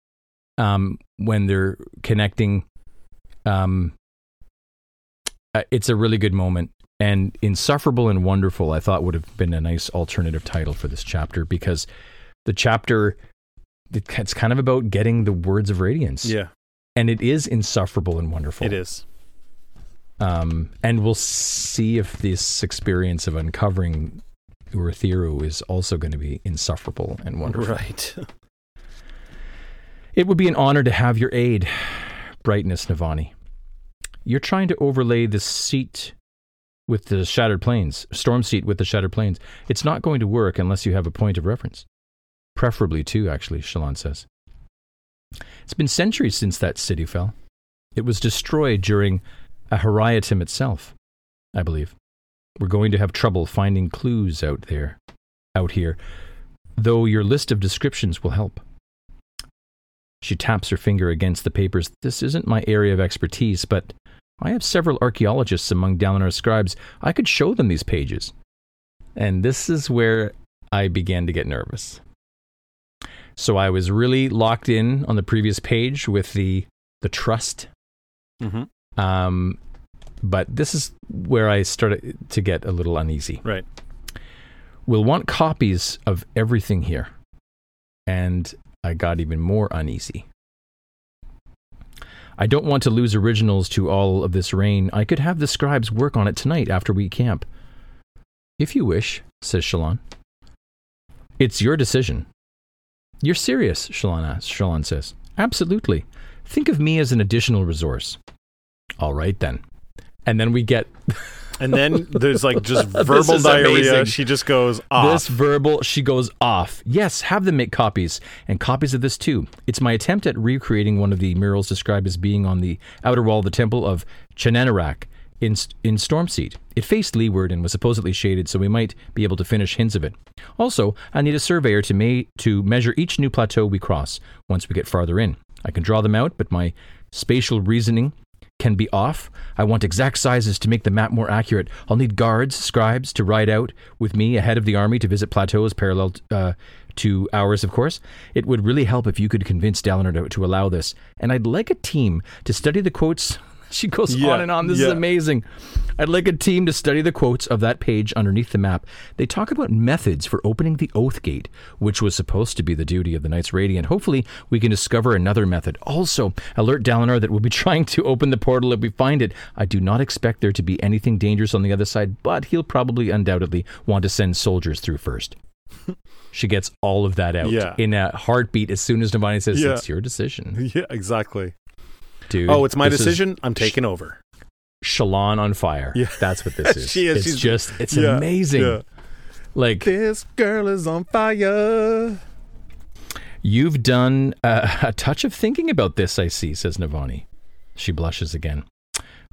Speaker 2: um, when they're connecting, um, uh, it's a really good moment. And insufferable and wonderful, I thought would have been a nice alternative title for this chapter because the chapter it's kind of about getting the words of radiance,
Speaker 1: Yeah,
Speaker 2: and it is insufferable and wonderful.
Speaker 1: it is.
Speaker 2: Um, and we'll see if this experience of uncovering Urithiru is also going to be insufferable and wonderful.
Speaker 1: Right.
Speaker 2: It would be an honor to have your aid, Brightness Navani. You're trying to overlay the seat with the shattered plains, storm seat with the shattered plains. It's not going to work unless you have a point of reference. Preferably two, actually, Shallan says. It's been centuries since that city fell. It was destroyed during a Aharietiam itself, I believe. We're going to have trouble finding clues out there, out here, though your list of descriptions will help. She taps her finger against the papers. This isn't my area of expertise, but I have several archaeologists among Dalinar scribes. I could show them these pages. And this is where I began to get nervous. So I was really locked in on the previous page with the the trust.
Speaker 1: hmm
Speaker 2: Um, but this is where I started to get a little uneasy.
Speaker 1: Right.
Speaker 2: We'll want copies of everything here. And I got even more uneasy. I don't want to lose originals to all of this rain. I could have the scribes work on it tonight after we camp. If you wish, says Shallan. It's your decision. You're serious, Shallan, Shalon says. Absolutely. Think of me as an additional resource. All right, then. And then we get
Speaker 1: And then there's like just verbal diarrhea.
Speaker 2: amazing.
Speaker 1: She just goes off.
Speaker 2: This verbal, she goes off. Yes, have them make copies, and copies of this too. It's my attempt at recreating one of the murals described as being on the outer wall of the temple of Chenanarak in, in Stormseat. It faced leeward and was supposedly shaded, so we might be able to finish hints of it. Also, I need a surveyor to, ma- to measure each new plateau we cross once we get farther in. I can draw them out, but my spatial reasoning can be off. I want exact sizes to make the map more accurate. I'll need guards, scribes to ride out with me ahead of the army to visit plateaus parallel uh, to ours, of course. It would really help if you could convince Dalinar to, to allow this. And I'd like a team to study the quotes. She goes
Speaker 1: Yeah,
Speaker 2: on and on. This is amazing. I'd like a team to study the quotes of that page underneath the map. They talk about methods for opening the Oath Gate, which was supposed to be the duty of the Knights Radiant. Hopefully, we can discover another method. Also, alert Dalinar that we'll be trying to open the portal if we find it. I do not expect there to be anything dangerous on the other side, but he'll probably undoubtedly want to send soldiers through first. she gets all of that out
Speaker 1: Yeah.
Speaker 2: in a heartbeat as soon as Navani says,
Speaker 1: Yeah.
Speaker 2: It's your decision,
Speaker 1: yeah, exactly.
Speaker 2: Dude.
Speaker 1: Oh, it's my
Speaker 2: This
Speaker 1: decision. I'm taking over.
Speaker 2: Shallan on fire.
Speaker 1: Yeah.
Speaker 2: That's what this is.
Speaker 1: She is.
Speaker 2: It's
Speaker 1: She's-
Speaker 2: just, it's
Speaker 1: Yeah,
Speaker 2: amazing.
Speaker 1: yeah.
Speaker 2: Like,
Speaker 1: This girl is on fire.
Speaker 2: You've done uh, a touch of thinking about this, I see, says Navani. She blushes again.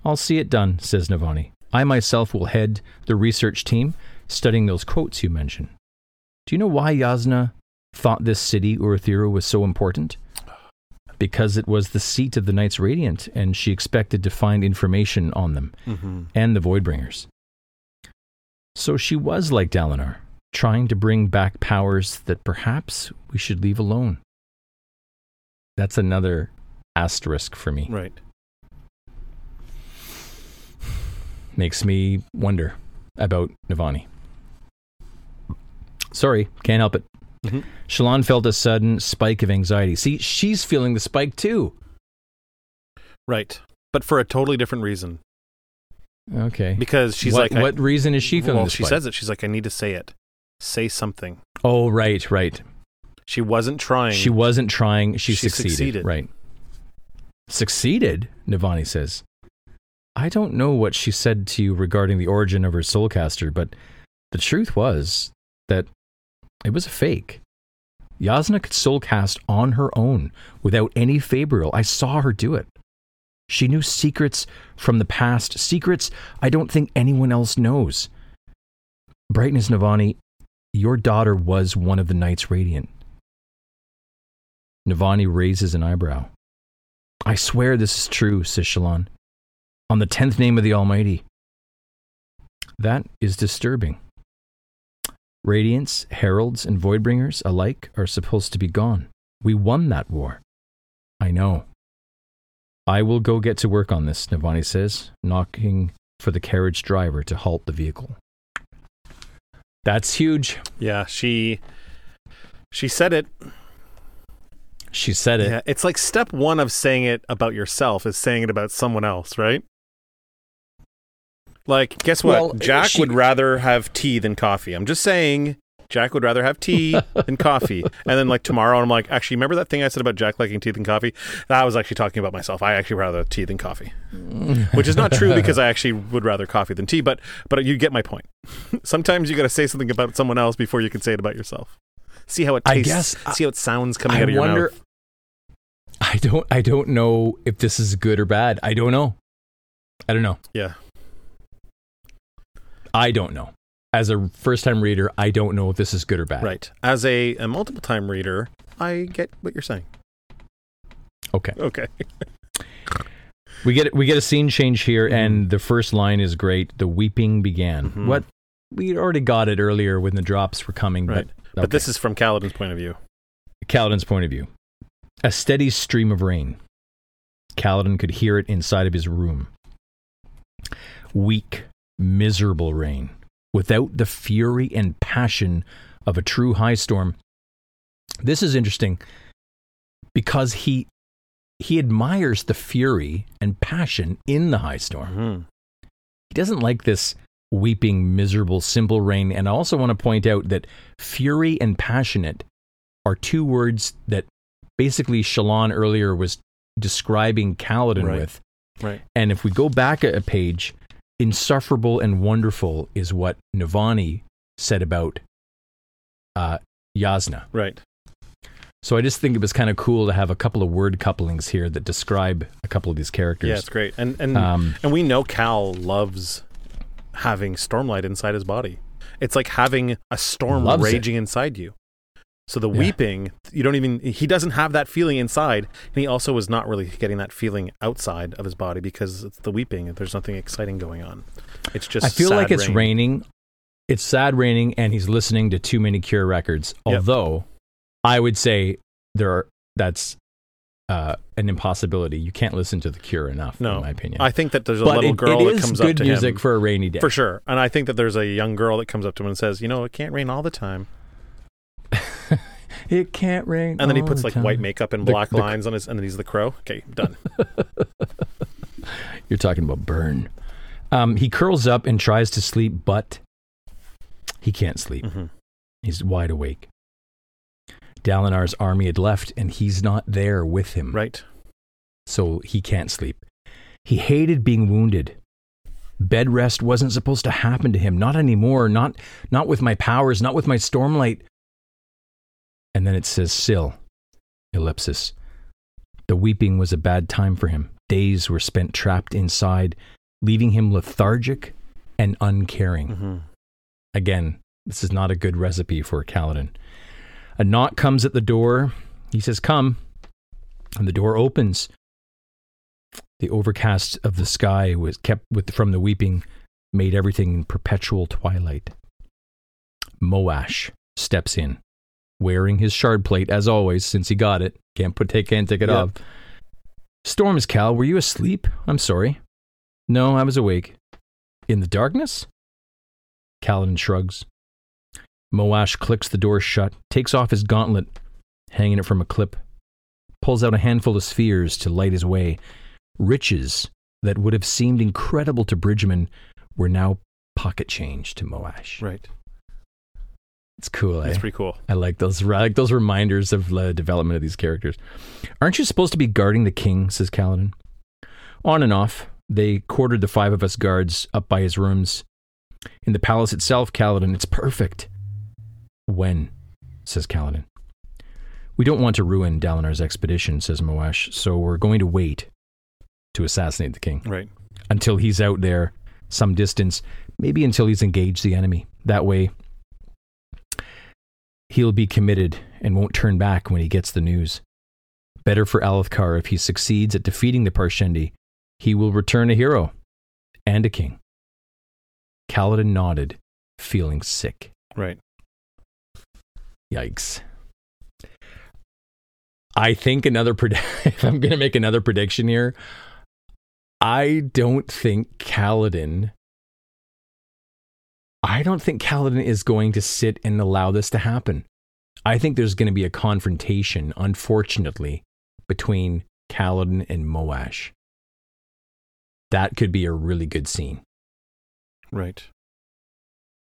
Speaker 2: I'll see it done, says Navani. I myself will head the research team studying those quotes you mentioned. Do you know why Jasnah thought this city, Urithiru, was so important? Because it was the seat of the Knights Radiant, and she expected to find information on them
Speaker 1: Mm-hmm.
Speaker 2: and the Voidbringers. So she was like Dalinar, trying to bring back powers that perhaps we should leave alone. That's another asterisk for me.
Speaker 1: Right.
Speaker 2: Makes me wonder about Navani. Sorry, can't help it.
Speaker 1: Mhm.
Speaker 2: Shallan felt a sudden spike of anxiety. See, she's feeling the spike too.
Speaker 1: Right. But for a totally different reason.
Speaker 2: Okay.
Speaker 1: Because she's
Speaker 2: what,
Speaker 1: like, I-
Speaker 2: what reason is she feeling
Speaker 1: well, she
Speaker 2: spike?
Speaker 1: says it. She's like, I need to say it. Say something.
Speaker 2: Oh, right, right.
Speaker 1: She wasn't trying.
Speaker 2: She wasn't trying. She,
Speaker 1: She
Speaker 2: succeeded.
Speaker 1: succeeded.
Speaker 2: Right. Succeeded, Navani says. I don't know what she said to you regarding the origin of her soulcaster, but the truth was that it was a fake. Jasnah could soul cast on her own without any fabrial. I saw her do it. She knew secrets from the past, secrets I don't think anyone else knows. Brightness Navani, your daughter was one of the Knights Radiant. Navani raises an eyebrow. I swear this is true, says Shallan. On the tenth name of the Almighty. That is disturbing. Radiants, heralds, and voidbringers alike are supposed to be gone. We won that war. I know. I will go get to work on this, Navani says, knocking for the carriage driver to halt the vehicle. That's huge.
Speaker 1: Yeah, she she said it.
Speaker 2: She said it.
Speaker 1: Yeah, it's like step one of saying it about yourself is saying it about someone else, right? Like, guess what?
Speaker 2: Well,
Speaker 1: Jack
Speaker 2: she-
Speaker 1: would rather have tea than coffee. I'm just saying, Jack would rather have tea than coffee. And then, like tomorrow, I'm like, actually, remember that thing I said about Jack liking tea than coffee? That was actually talking about myself. I actually rather tea than coffee, mm. which is not true because I actually would rather coffee than tea. But but you get my point. Sometimes you got to say something about someone else before you can say it about yourself. See how it
Speaker 2: I
Speaker 1: tastes.
Speaker 2: guess-
Speaker 1: see how it sounds coming
Speaker 2: I
Speaker 1: out of your mouth.
Speaker 2: I don't. I don't know if this is good or bad. I don't know. I don't know.
Speaker 1: Yeah.
Speaker 2: I don't know. As a first-time reader, I don't know if this is good or bad.
Speaker 1: Right. As a, a multiple time reader, I get what you're saying.
Speaker 2: Okay.
Speaker 1: Okay.
Speaker 2: We get we get a scene change here,
Speaker 1: Mhm.
Speaker 2: and the first line is great. The weeping began.
Speaker 1: Mhm.
Speaker 2: What we already got it earlier when the drops were coming,
Speaker 1: Right.
Speaker 2: but
Speaker 1: But this is from Kaladin's point of view.
Speaker 2: Kaladin's point of view. A steady stream of rain. Kaladin could hear it inside of his room. Weak, miserable rain, without the fury and passion of a true high storm. This is interesting because he he admires the fury and passion in the high storm.
Speaker 1: Mhm.
Speaker 2: He doesn't like this weeping, miserable, simple rain. And I also want to point out that fury and passionate are two words that basically Shallan earlier was describing Kaladin
Speaker 1: Right.
Speaker 2: with.
Speaker 1: Right.
Speaker 2: And if we go back a page, insufferable and wonderful is what Navani said about uh, Jasnah.
Speaker 1: Right.
Speaker 2: So I just think it was kind of cool to have a couple of word couplings here that describe a couple of these characters.
Speaker 1: Yeah, it's great. And and
Speaker 2: Um,
Speaker 1: and we know Kal loves having stormlight inside his body. It's like having a storm
Speaker 2: Loves it.
Speaker 1: raging inside you. So the
Speaker 2: Yeah.
Speaker 1: weeping, you don't even he doesn't have that feeling inside, and he also was not really getting that feeling outside of his body because it's the weeping. There's nothing exciting going on. It's just
Speaker 2: I feel like it's
Speaker 1: rain.
Speaker 2: raining. It's sad raining, and he's listening to too many Cure records.
Speaker 1: Yep.
Speaker 2: Although, I would say there are that's uh, an impossibility. You can't listen to the Cure enough,
Speaker 1: No,
Speaker 2: in my opinion.
Speaker 1: I think that there's a
Speaker 2: but
Speaker 1: little
Speaker 2: it,
Speaker 1: girl
Speaker 2: it
Speaker 1: that comes up to him.
Speaker 2: good music for a rainy day.
Speaker 1: for sure, and I think that there's a young girl that comes up to him and says, "You know, it can't rain all the time."
Speaker 2: It can't rain,
Speaker 1: And then he puts
Speaker 2: the
Speaker 1: like white makeup and black
Speaker 2: the-
Speaker 1: lines on his, and then he's the crow. Okay, done.
Speaker 2: You're talking about burn. Um, he curls up and tries to sleep, but he can't sleep.
Speaker 1: hmm
Speaker 2: He's wide awake. Dalinar's army had left, and he's not there with him.
Speaker 1: Right.
Speaker 2: so he can't sleep. He hated being wounded. Bed rest wasn't supposed to happen to him, not anymore, not not with my powers, not with my stormlight. And then it says Syl, ellipsis. The weeping was a bad time for him. Days were spent trapped inside, leaving him lethargic and uncaring.
Speaker 1: hmm
Speaker 2: Again, this is not a good recipe for Kaladin. A knock comes at the door. He says, Come. And the door opens. The overcast of the sky was kept with from the weeping, made everything in perpetual twilight. Moash steps in, wearing his shard plate as always, since he got it. Can't put take can't take it
Speaker 1: Yep.
Speaker 2: off. Storms, Kal, were you asleep? I'm sorry. No, I was awake. In the darkness? Kaladin shrugs. Moash clicks the door shut, takes off his gauntlet, hanging it from a clip, pulls out a handful of spheres to light his way. Riches that would have seemed incredible to Bridgman were now pocket change to Moash.
Speaker 1: Right.
Speaker 2: It's cool, eh?
Speaker 1: That's pretty cool.
Speaker 2: I like those. I like those reminders of the development of these characters. Aren't you supposed to be guarding the king? Says Kaladin. On and off, they quartered the five of us guards up by his rooms. In the palace itself, Kaladin, it's perfect. When? says Kaladin. We don't want to ruin Dalinar's expedition, says Moash, so we're going to wait to assassinate the king
Speaker 1: Right.
Speaker 2: until he's out there some distance, maybe until he's engaged the enemy. That way, he'll be committed and won't turn back when he gets the news. Better for Alethkar if he succeeds at defeating the Parshendi. He will return a hero and a king. Kaladin nodded, feeling sick.
Speaker 1: Right.
Speaker 2: Yikes. I think another pred- if I'm going to make another prediction here, I don't think Kaladin I don't think Kaladin is going to sit and allow this to happen. I think there's going to be a confrontation, unfortunately, between Kaladin and Moash. That could be a really good scene
Speaker 1: Right.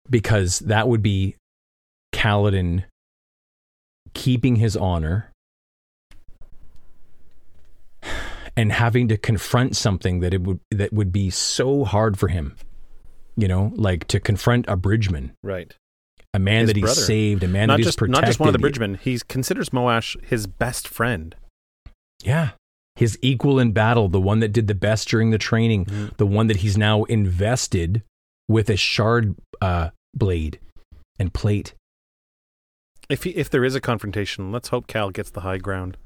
Speaker 2: because that would be Kaladin keeping his honor and having to confront something that it would that would be so hard for him. You know, like to confront a bridgeman,
Speaker 1: Right.
Speaker 2: a man
Speaker 1: His
Speaker 2: that he
Speaker 1: brother.
Speaker 2: saved, a man
Speaker 1: not
Speaker 2: that he's
Speaker 1: just
Speaker 2: protected.
Speaker 1: not just one of the bridgemen. He considers Moash his best friend.
Speaker 2: Yeah. His equal in battle, the one that did the best during the training,
Speaker 1: Mhm.
Speaker 2: the one that he's now invested with a shard uh, blade and plate.
Speaker 1: If he, if there is a confrontation, let's hope Kal gets the high ground.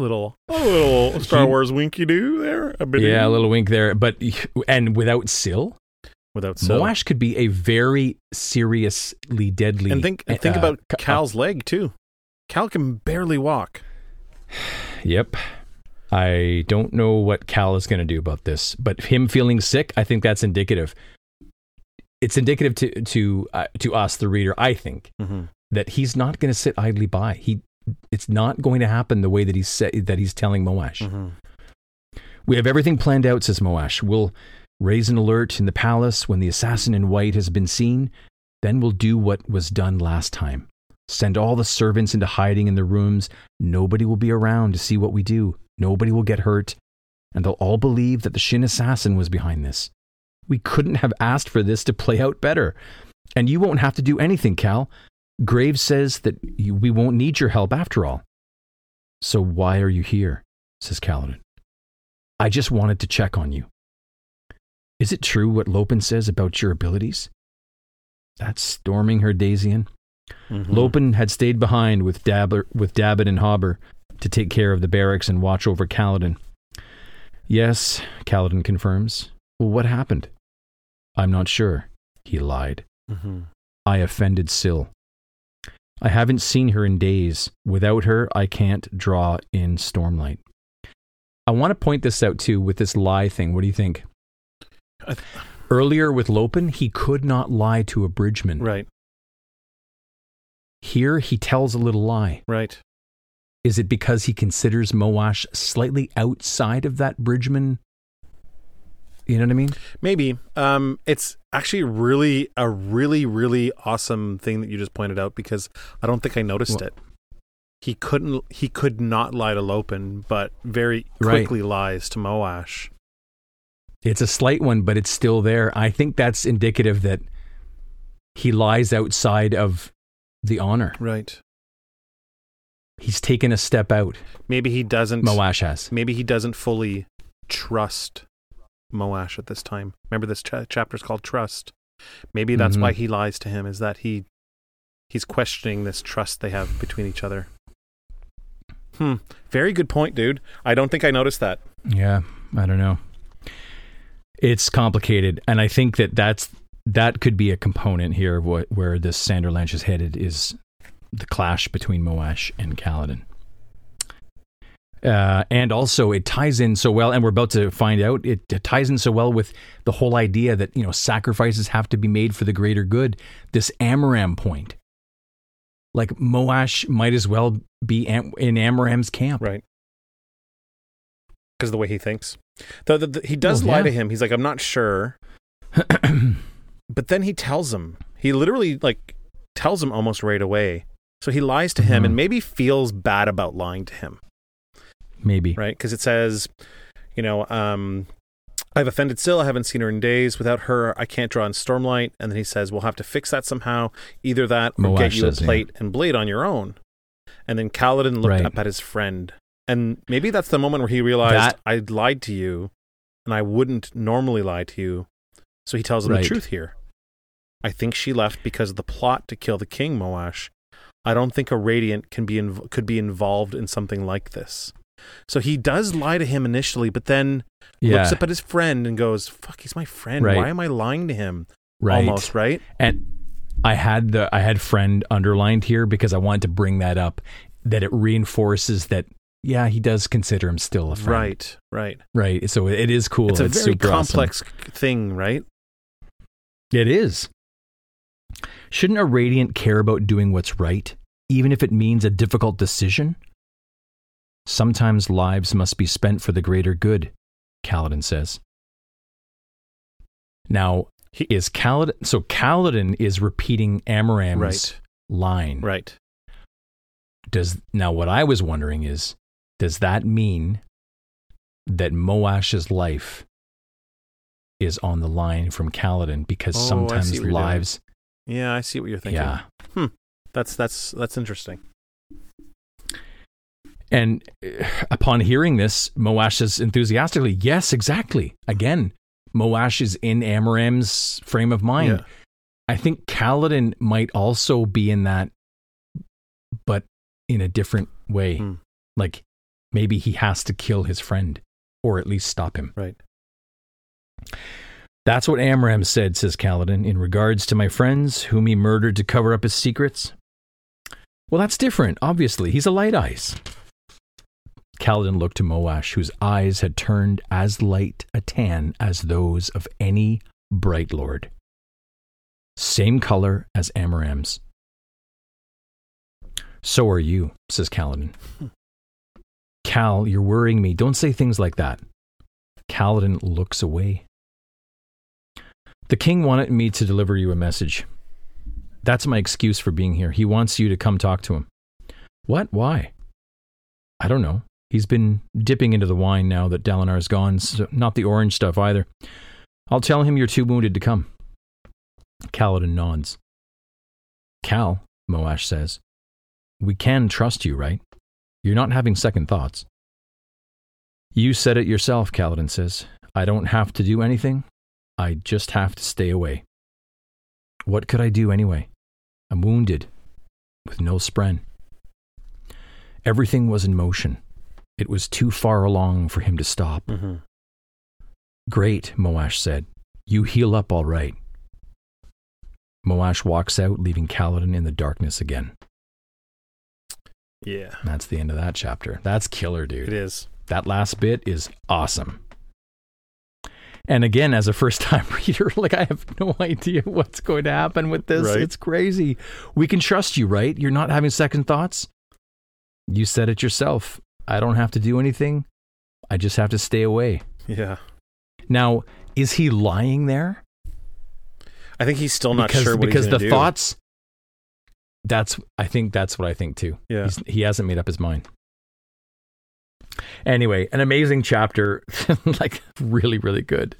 Speaker 1: A little, a little Star Wars winky do there. A bit
Speaker 2: Yeah, a little wink there, but and without Syl,
Speaker 1: without so.
Speaker 2: Moash could be a very seriously deadly.
Speaker 1: and think and think
Speaker 2: uh,
Speaker 1: about
Speaker 2: ca-
Speaker 1: Kal's leg too. Kal can barely walk.
Speaker 2: Yep. I don't know what Kal is going to do about this, but him feeling sick, I think that's indicative. It's indicative to to uh, to us, the reader. I think
Speaker 1: Mm-hmm.
Speaker 2: that he's not going to sit idly by. He it's not going to happen the way that he's sa- that he's telling Moash.
Speaker 1: Mm-hmm.
Speaker 2: We have everything planned out, says Moash. We'll raise an alert in the palace when the assassin in white has been seen. Then we'll do what was done last time. Send all the servants into hiding in the rooms. Nobody will be around to see what we do. Nobody will get hurt. And they'll all believe that the Shin assassin was behind this. We couldn't have asked for this to play out better. And you won't have to do anything, Kal. Graves says that you, we won't need your help after all. So why are you here? says Kaladin. I just wanted to check on you. Is it true what Lopen says about your abilities? That's storming Herdazian.
Speaker 1: Mm-hmm.
Speaker 2: Lopen had stayed behind with, Dabber, with Dabbid and Hobber to take care of the barracks and watch over Kaladin. Yes, Kaladin confirms. Well, what happened? I'm not sure. He lied.
Speaker 1: Mm-hmm.
Speaker 2: I offended Syl. I haven't seen her in days. Without her, I can't draw in Stormlight. I want to point this out too with this lie thing. What do you think?
Speaker 1: Th-
Speaker 2: Earlier with Lopen, he could not lie to a bridgeman.
Speaker 1: Right,
Speaker 2: Here, he tells a little lie.
Speaker 1: right.
Speaker 2: Is it because he considers Moash slightly outside of that bridgeman? You know what I mean?
Speaker 1: Maybe. Um, it's actually really a really really awesome thing that you just pointed out because I don't think I noticed
Speaker 2: Well-
Speaker 1: it. He couldn't. He could not lie to Lopen, but very
Speaker 2: Right.
Speaker 1: quickly lies to Moash.
Speaker 2: It's a slight one, but it's still there. I think that's indicative that he lies outside of the honor.
Speaker 1: Right.
Speaker 2: He's taken a step out.
Speaker 1: Maybe he doesn't.
Speaker 2: Moash has.
Speaker 1: Maybe he doesn't fully trust Moash at this time. Remember, this cha- chapter is called Trust. Maybe that's
Speaker 2: Mhm.
Speaker 1: why he lies to him. Is that he he's questioning this trust they have between each other. Hmm. Very good point, dude. I don't think I noticed that.
Speaker 2: Yeah, I don't know. It's complicated, and I think that that's that could be a component here of what where this Sanderlanche is headed is the clash between Moash and Kaladin. Uh, and also, it ties in so well, and we're about to find out. It, it ties in so well with the whole idea that you know sacrifices have to be made for the greater good. This Amaram point, like Moash, might as well be Am- in Amaram's camp.
Speaker 1: Right. Because the way he thinks. Though the, the, he does
Speaker 2: Well,
Speaker 1: lie
Speaker 2: yeah.
Speaker 1: to him. He's like, I'm not sure. But then he tells him. He literally like tells him almost right away. So he lies to him
Speaker 2: Mhm.
Speaker 1: and maybe feels bad about lying to him,
Speaker 2: Maybe.
Speaker 1: right? Because it says, you know, um, I've offended Syl. I haven't seen her in days. Without her, I can't draw in Stormlight. And then he says, we'll have to fix that somehow. Either that or get you
Speaker 2: says,
Speaker 1: a
Speaker 2: yeah.
Speaker 1: plate and blade on your own. And then Kaladin looked
Speaker 2: Right.
Speaker 1: up at his friend. And maybe that's the moment where he realized
Speaker 2: That-
Speaker 1: I lied to you and I wouldn't normally lie to you. So he tells him
Speaker 2: Right.
Speaker 1: the truth here. I think she left because of the plot to kill the king, Moash. I don't think a radiant can be inv- could be involved in something like this. So he does lie to him initially, but then
Speaker 2: Yeah.
Speaker 1: looks up at his friend and goes, "Fuck, he's my friend.
Speaker 2: Right.
Speaker 1: Why am I lying to him?"
Speaker 2: right.
Speaker 1: Almost right.
Speaker 2: And I had the I had friend underlined here because I wanted to bring that up that it reinforces that yeah, he does consider him still a friend.
Speaker 1: Right. Right.
Speaker 2: Right. So it is cool.
Speaker 1: It's a very
Speaker 2: super awesome.
Speaker 1: complex thing, right?
Speaker 2: It is. Shouldn't a radiant care about doing what's right, even if it means a difficult decision? Sometimes lives must be spent for the greater good, Kaladin says. Now, is Kaladin so Kaladin is repeating Amaram's
Speaker 1: Right.
Speaker 2: line.
Speaker 1: Right.
Speaker 2: Does now what I was wondering is does that mean that Moash's life is on the line from Kaladin because
Speaker 1: Oh,
Speaker 2: sometimes
Speaker 1: you're doing.
Speaker 2: lives
Speaker 1: Yeah, I see what you're thinking.
Speaker 2: yeah hmm.
Speaker 1: That's that's that's interesting.
Speaker 2: And uh, upon hearing this, Moash says enthusiastically, Yes, exactly. Again, Moash is in Amaram's frame of mind.
Speaker 1: Yeah.
Speaker 2: I think Kaladin might also be in that, but in a different way.
Speaker 1: Hmm.
Speaker 2: Like maybe he has to kill his friend or at least stop him.
Speaker 1: Right.
Speaker 2: That's what Amaram said, says Kaladin, in regards to my friends whom he murdered to cover up his secrets. Well, that's different, obviously. He's a light eyes. Kaladin looked to Moash, whose eyes had turned as light a tan as those of any bright lord. Same color as Amaram's. So are you, says Kaladin. Kal, you're worrying me. Don't say things like that. Kaladin looks away. The king wanted me to deliver you a message. That's my excuse for being here. He wants you to come talk to him. What? Why? I don't know. He's been dipping into the wine now that Dalinar's gone, so not the orange stuff either. I'll tell him you're too wounded to come. Kaladin nods. Kal, Moash says, we can trust you, right? You're not having second thoughts. You said it yourself, Kaladin says. I don't have to do anything. I just have to stay away. What could I do anyway? I'm wounded, with no spren. Everything was in motion. It was too far along for him to stop.
Speaker 1: Mm-hmm.
Speaker 2: Great, Moash said. You heal up all right. Moash walks out, leaving Kaladin in the darkness again.
Speaker 1: Yeah,
Speaker 2: That's the end of that chapter. That's killer, dude.
Speaker 1: it is.
Speaker 2: That last bit is awesome. And again, as a first time reader, like I have no idea what's going to happen with this.
Speaker 1: Right.
Speaker 2: It's crazy. We can trust you, right? You're not having second thoughts. You said it yourself. I don't have to do anything. I just have to stay away.
Speaker 1: Yeah,
Speaker 2: Now, is he lying there?
Speaker 1: I think he's still not
Speaker 2: because
Speaker 1: sure what
Speaker 2: because the
Speaker 1: do.
Speaker 2: thoughts that's I think that's what I think too.
Speaker 1: Yeah.
Speaker 2: He's, he hasn't made up his mind. Anyway, an amazing chapter, like really, really good.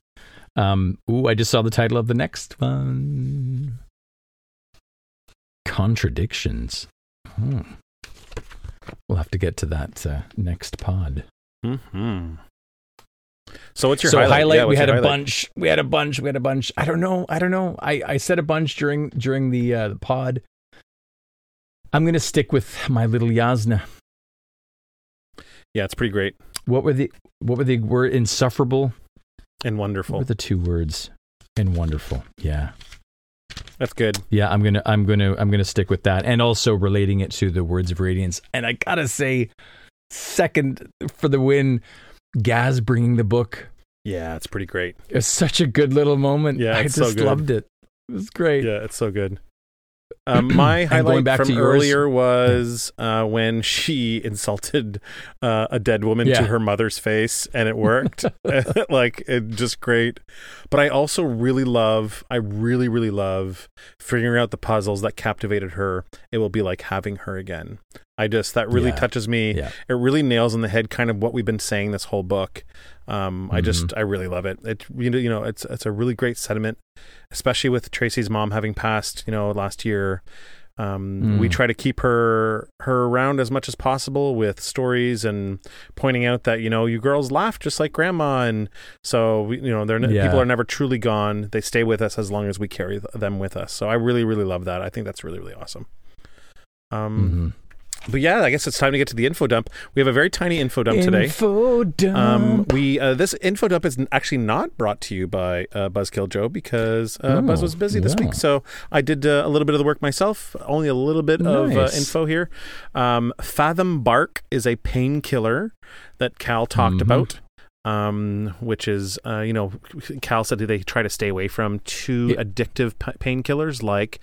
Speaker 2: Um, ooh, I just saw the title of the next one. Contradictions. Hmm. We'll have to get to that uh, next pod.
Speaker 1: hmm So what's your
Speaker 2: so
Speaker 1: highlight? Yeah,
Speaker 2: we had a
Speaker 1: highlight?
Speaker 2: bunch. We had a bunch. We had a bunch. I don't know. I don't know. I, I said a bunch during during the uh, the pod. I'm gonna stick with my little Jasnah.
Speaker 1: Yeah, it's pretty great
Speaker 2: What were the what were the word insufferable?
Speaker 1: and
Speaker 2: What
Speaker 1: wonderful.
Speaker 2: were the two words? And wonderful. Yeah.
Speaker 1: That's good.
Speaker 2: Yeah, I'm gonna I'm gonna I'm gonna stick with that. And also relating it to the words of radiance. And I gotta say, second for the win, Gaz bringing the book.
Speaker 1: Yeah, it's pretty great.
Speaker 2: It's such a good little moment.
Speaker 1: Yeah,
Speaker 2: I just
Speaker 1: so
Speaker 2: loved it. It was great.
Speaker 1: Yeah, it's so good. Um, my highlight
Speaker 2: back
Speaker 1: from
Speaker 2: to
Speaker 1: earlier was uh, when she insulted uh, a dead woman
Speaker 2: Yeah.
Speaker 1: to her mother's face, and it worked. like, it just great. But I also really love, I really, really love figuring out the puzzles that captivated her. It will be like having her again. I just that really
Speaker 2: Yeah.
Speaker 1: touches me.
Speaker 2: Yeah.
Speaker 1: It really nails in the head kind of what we've been saying this whole book. Um, I just
Speaker 2: Mm-hmm.
Speaker 1: I really love it. It you know you know it's it's a really great sentiment, especially with Tracy's mom having passed. You know last year. Um, We
Speaker 2: Mm.
Speaker 1: try to keep her her around as much as possible with stories and pointing out that you know you girls laugh just like grandma, and so we, you know they're ne-
Speaker 2: Yeah.
Speaker 1: people are never truly gone. They stay with us as long as we carry th- them with us. So I really really love that. I think that's really really awesome. Um,
Speaker 2: Mhm.
Speaker 1: But yeah, I guess it's time to get to the info dump. We have a very tiny info dump today.
Speaker 2: Info dump.
Speaker 1: Um, we uh, this info dump is actually not brought to you by uh, Buzzkill Joe because uh, Buzz
Speaker 2: Oh,
Speaker 1: was busy this
Speaker 2: yeah.
Speaker 1: week, so I did uh, a little bit of the work myself. Only a little bit of uh, info here. Um, Fathom Bark is a painkiller that Kal talked
Speaker 2: Mhm.
Speaker 1: about. Um, which is, uh, you know, Kal said that they try to stay away from too
Speaker 2: Yeah.
Speaker 1: addictive pa- painkillers like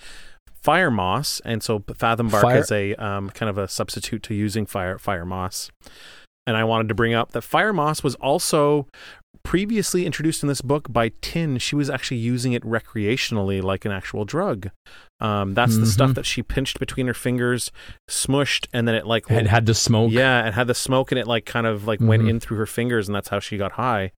Speaker 1: fire moss, and so Fathom Bark
Speaker 2: Fire-
Speaker 1: is a um, kind of a substitute to using fire fire moss. And I wanted to bring up that fire moss was also previously introduced in this book by Tyn. She was actually using it recreationally, like an actual drug. Um, that's the stuff
Speaker 2: Mhm.
Speaker 1: that she pinched between her fingers, smushed, and then it like
Speaker 2: had had the smoke.
Speaker 1: yeah, and had the smoke, and it like kind of like went
Speaker 2: Mhm.
Speaker 1: in through her fingers, and that's how she got high.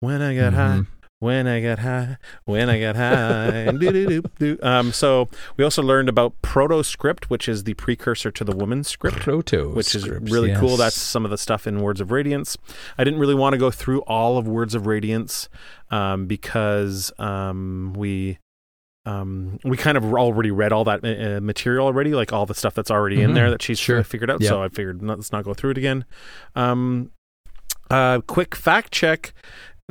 Speaker 1: When I got high,
Speaker 2: Mhm.
Speaker 1: When I got high, when I got high. Doo-doo-doo-doo. um, so we also learned about proto script, which is the precursor to the woman's script
Speaker 2: Proto,
Speaker 1: which is really cool. That's some of the stuff in Words of Radiance. I didn't really want to go through all of Words of Radiance um, because um, we um, we kind of already read all that uh, material already, like all the stuff that's already in
Speaker 2: Mhm.
Speaker 1: there that she's
Speaker 2: Sure.
Speaker 1: figured out.
Speaker 2: Yeah.
Speaker 1: So I figured let's not go through it again. Um, uh, quick fact check.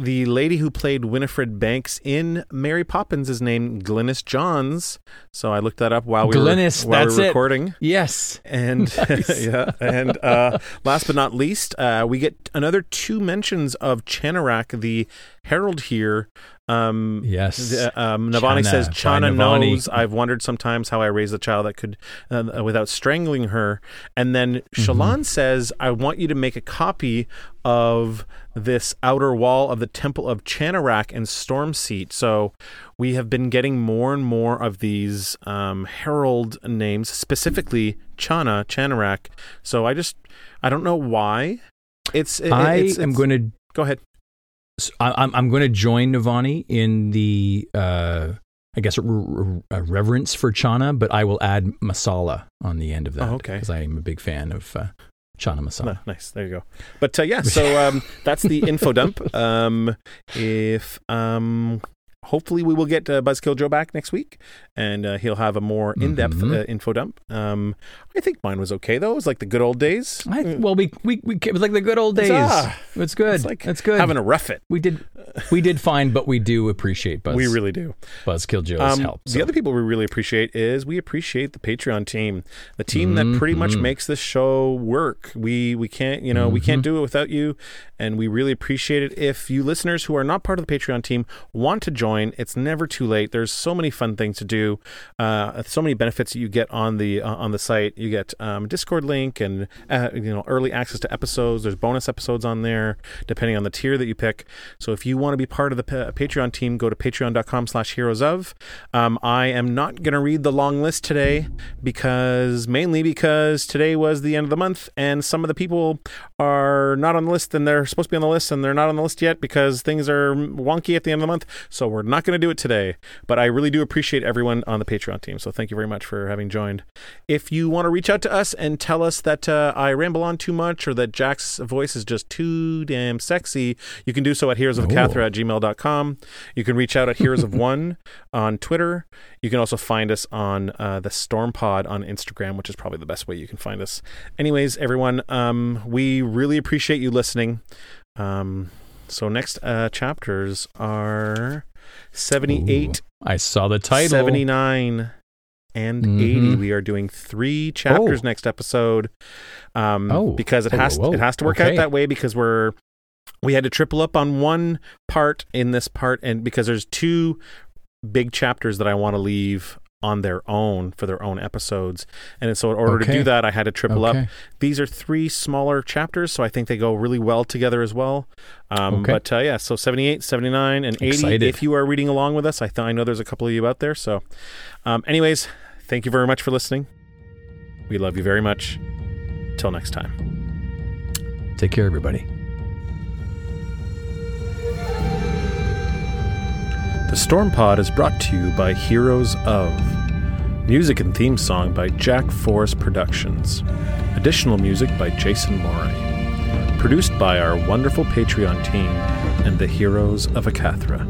Speaker 1: The lady who played Winifred Banks in Mary Poppins is named Glynis Johns. So I looked that up while we
Speaker 2: Glynis,
Speaker 1: were, while we were
Speaker 2: it.
Speaker 1: recording.
Speaker 2: Yes.
Speaker 1: And
Speaker 2: Nice.
Speaker 1: yeah, and uh, last but not least, uh, we get another two mentions of Chanarach, the Herald here. Um,
Speaker 2: Yes.
Speaker 1: the- um, Navani
Speaker 2: Chana
Speaker 1: says, Chana knows. I've wondered sometimes how I raised a child that could, uh, without strangling her. And then
Speaker 2: Mm-hmm.
Speaker 1: Shallan says, I want you to make a copy of this outer wall of the Temple of Chanarach and Stormseat. So we have been getting more and more of these um, herald names, specifically Chana, Chanarach. So I just, I don't know why. It's, it,
Speaker 2: I
Speaker 1: it's,
Speaker 2: am going to
Speaker 1: go ahead.
Speaker 2: I- I'm I'm going to join Navani in the uh, I guess r- r- uh, reverence for Chana, but I will add masala on the end of that.
Speaker 1: Oh, okay.
Speaker 2: Because I am a big fan of uh, Chana masala.
Speaker 1: No, nice. There you go. But uh, yeah, so um, that's the info dump. Um, if um, hopefully we will get uh, Buzzkill Joe back next week, and uh, he'll have a more in-depth
Speaker 2: Mhm.
Speaker 1: uh, info dump. Um, I think mine was okay though. It was like the good old days.
Speaker 2: I, well, we we we it was like the good old days.
Speaker 1: ah,
Speaker 2: it's good.
Speaker 1: it's like
Speaker 2: That's good.
Speaker 1: Having a rough it.
Speaker 2: we did we did fine, but we do appreciate Buzz.
Speaker 1: We really do.
Speaker 2: Buzzkill Joe's
Speaker 1: Um,
Speaker 2: help.
Speaker 1: The other people we really appreciate is we appreciate the Patreon team, the team that pretty much
Speaker 2: Mhm.
Speaker 1: makes this show work. We we can't you know we
Speaker 2: Mm-hmm.
Speaker 1: can't do it without you, and we really appreciate it. If you listeners who are not part of the Patreon team want to join, it's never too late. There's so many fun things to do, uh, so many benefits you get on the uh, on the site. You get um, Discord link and uh, you know early access to episodes. There's bonus episodes on there depending on the tier that you pick. So if you want to be part of the pa- Patreon team, go to patreon.com slash heroes of. Um, I am not going to read the long list today because mainly because today was the end of the month and some of the people are not on the list and they're supposed to be on the list and they're not on the list yet because things are wonky at the end of the month. So we're not going to do it today. But I really do appreciate everyone on the Patreon team. So thank you very much for having joined. If you want to reach out to us and tell us that uh, I ramble on too much or that Jack's voice is just too damn sexy, you can do so at heroesofcathra at gmail.com. You can reach out at Heroes of One on Twitter. You can also find us on uh, the Storm Pod on Instagram, which is probably the best way you can find us. Anyways, everyone, um, we really appreciate you listening. Um, so next uh, chapters are 78,
Speaker 2: I saw the title.
Speaker 1: 79 and
Speaker 2: Mhm.
Speaker 1: 80 we are doing three chapters
Speaker 2: Oh.
Speaker 1: next episode um
Speaker 2: Oh.
Speaker 1: because it has
Speaker 2: whoa, whoa.
Speaker 1: it has to work out that way because we're we had to triple up on one part in this part and because there's two big chapters that I want to leave on their own for their own episodes. And so in order to do that I had to triple up. These are three smaller chapters so I think they go really well together as well. Um,
Speaker 2: Okay.
Speaker 1: but uh, yeah so 78 79 and 80
Speaker 2: Excited.
Speaker 1: if you are reading along with us I, th- I know there's a couple of you out there. So um, anyways thank you very much for listening. We love you very much. Till next time.
Speaker 2: Take care, everybody.
Speaker 1: The Storm Pod is brought to you by Heroes of. Music and theme song by Jack Forrest Productions. Additional music by Jason Morey. Produced by our wonderful Patreon team and the Heroes of Akathra.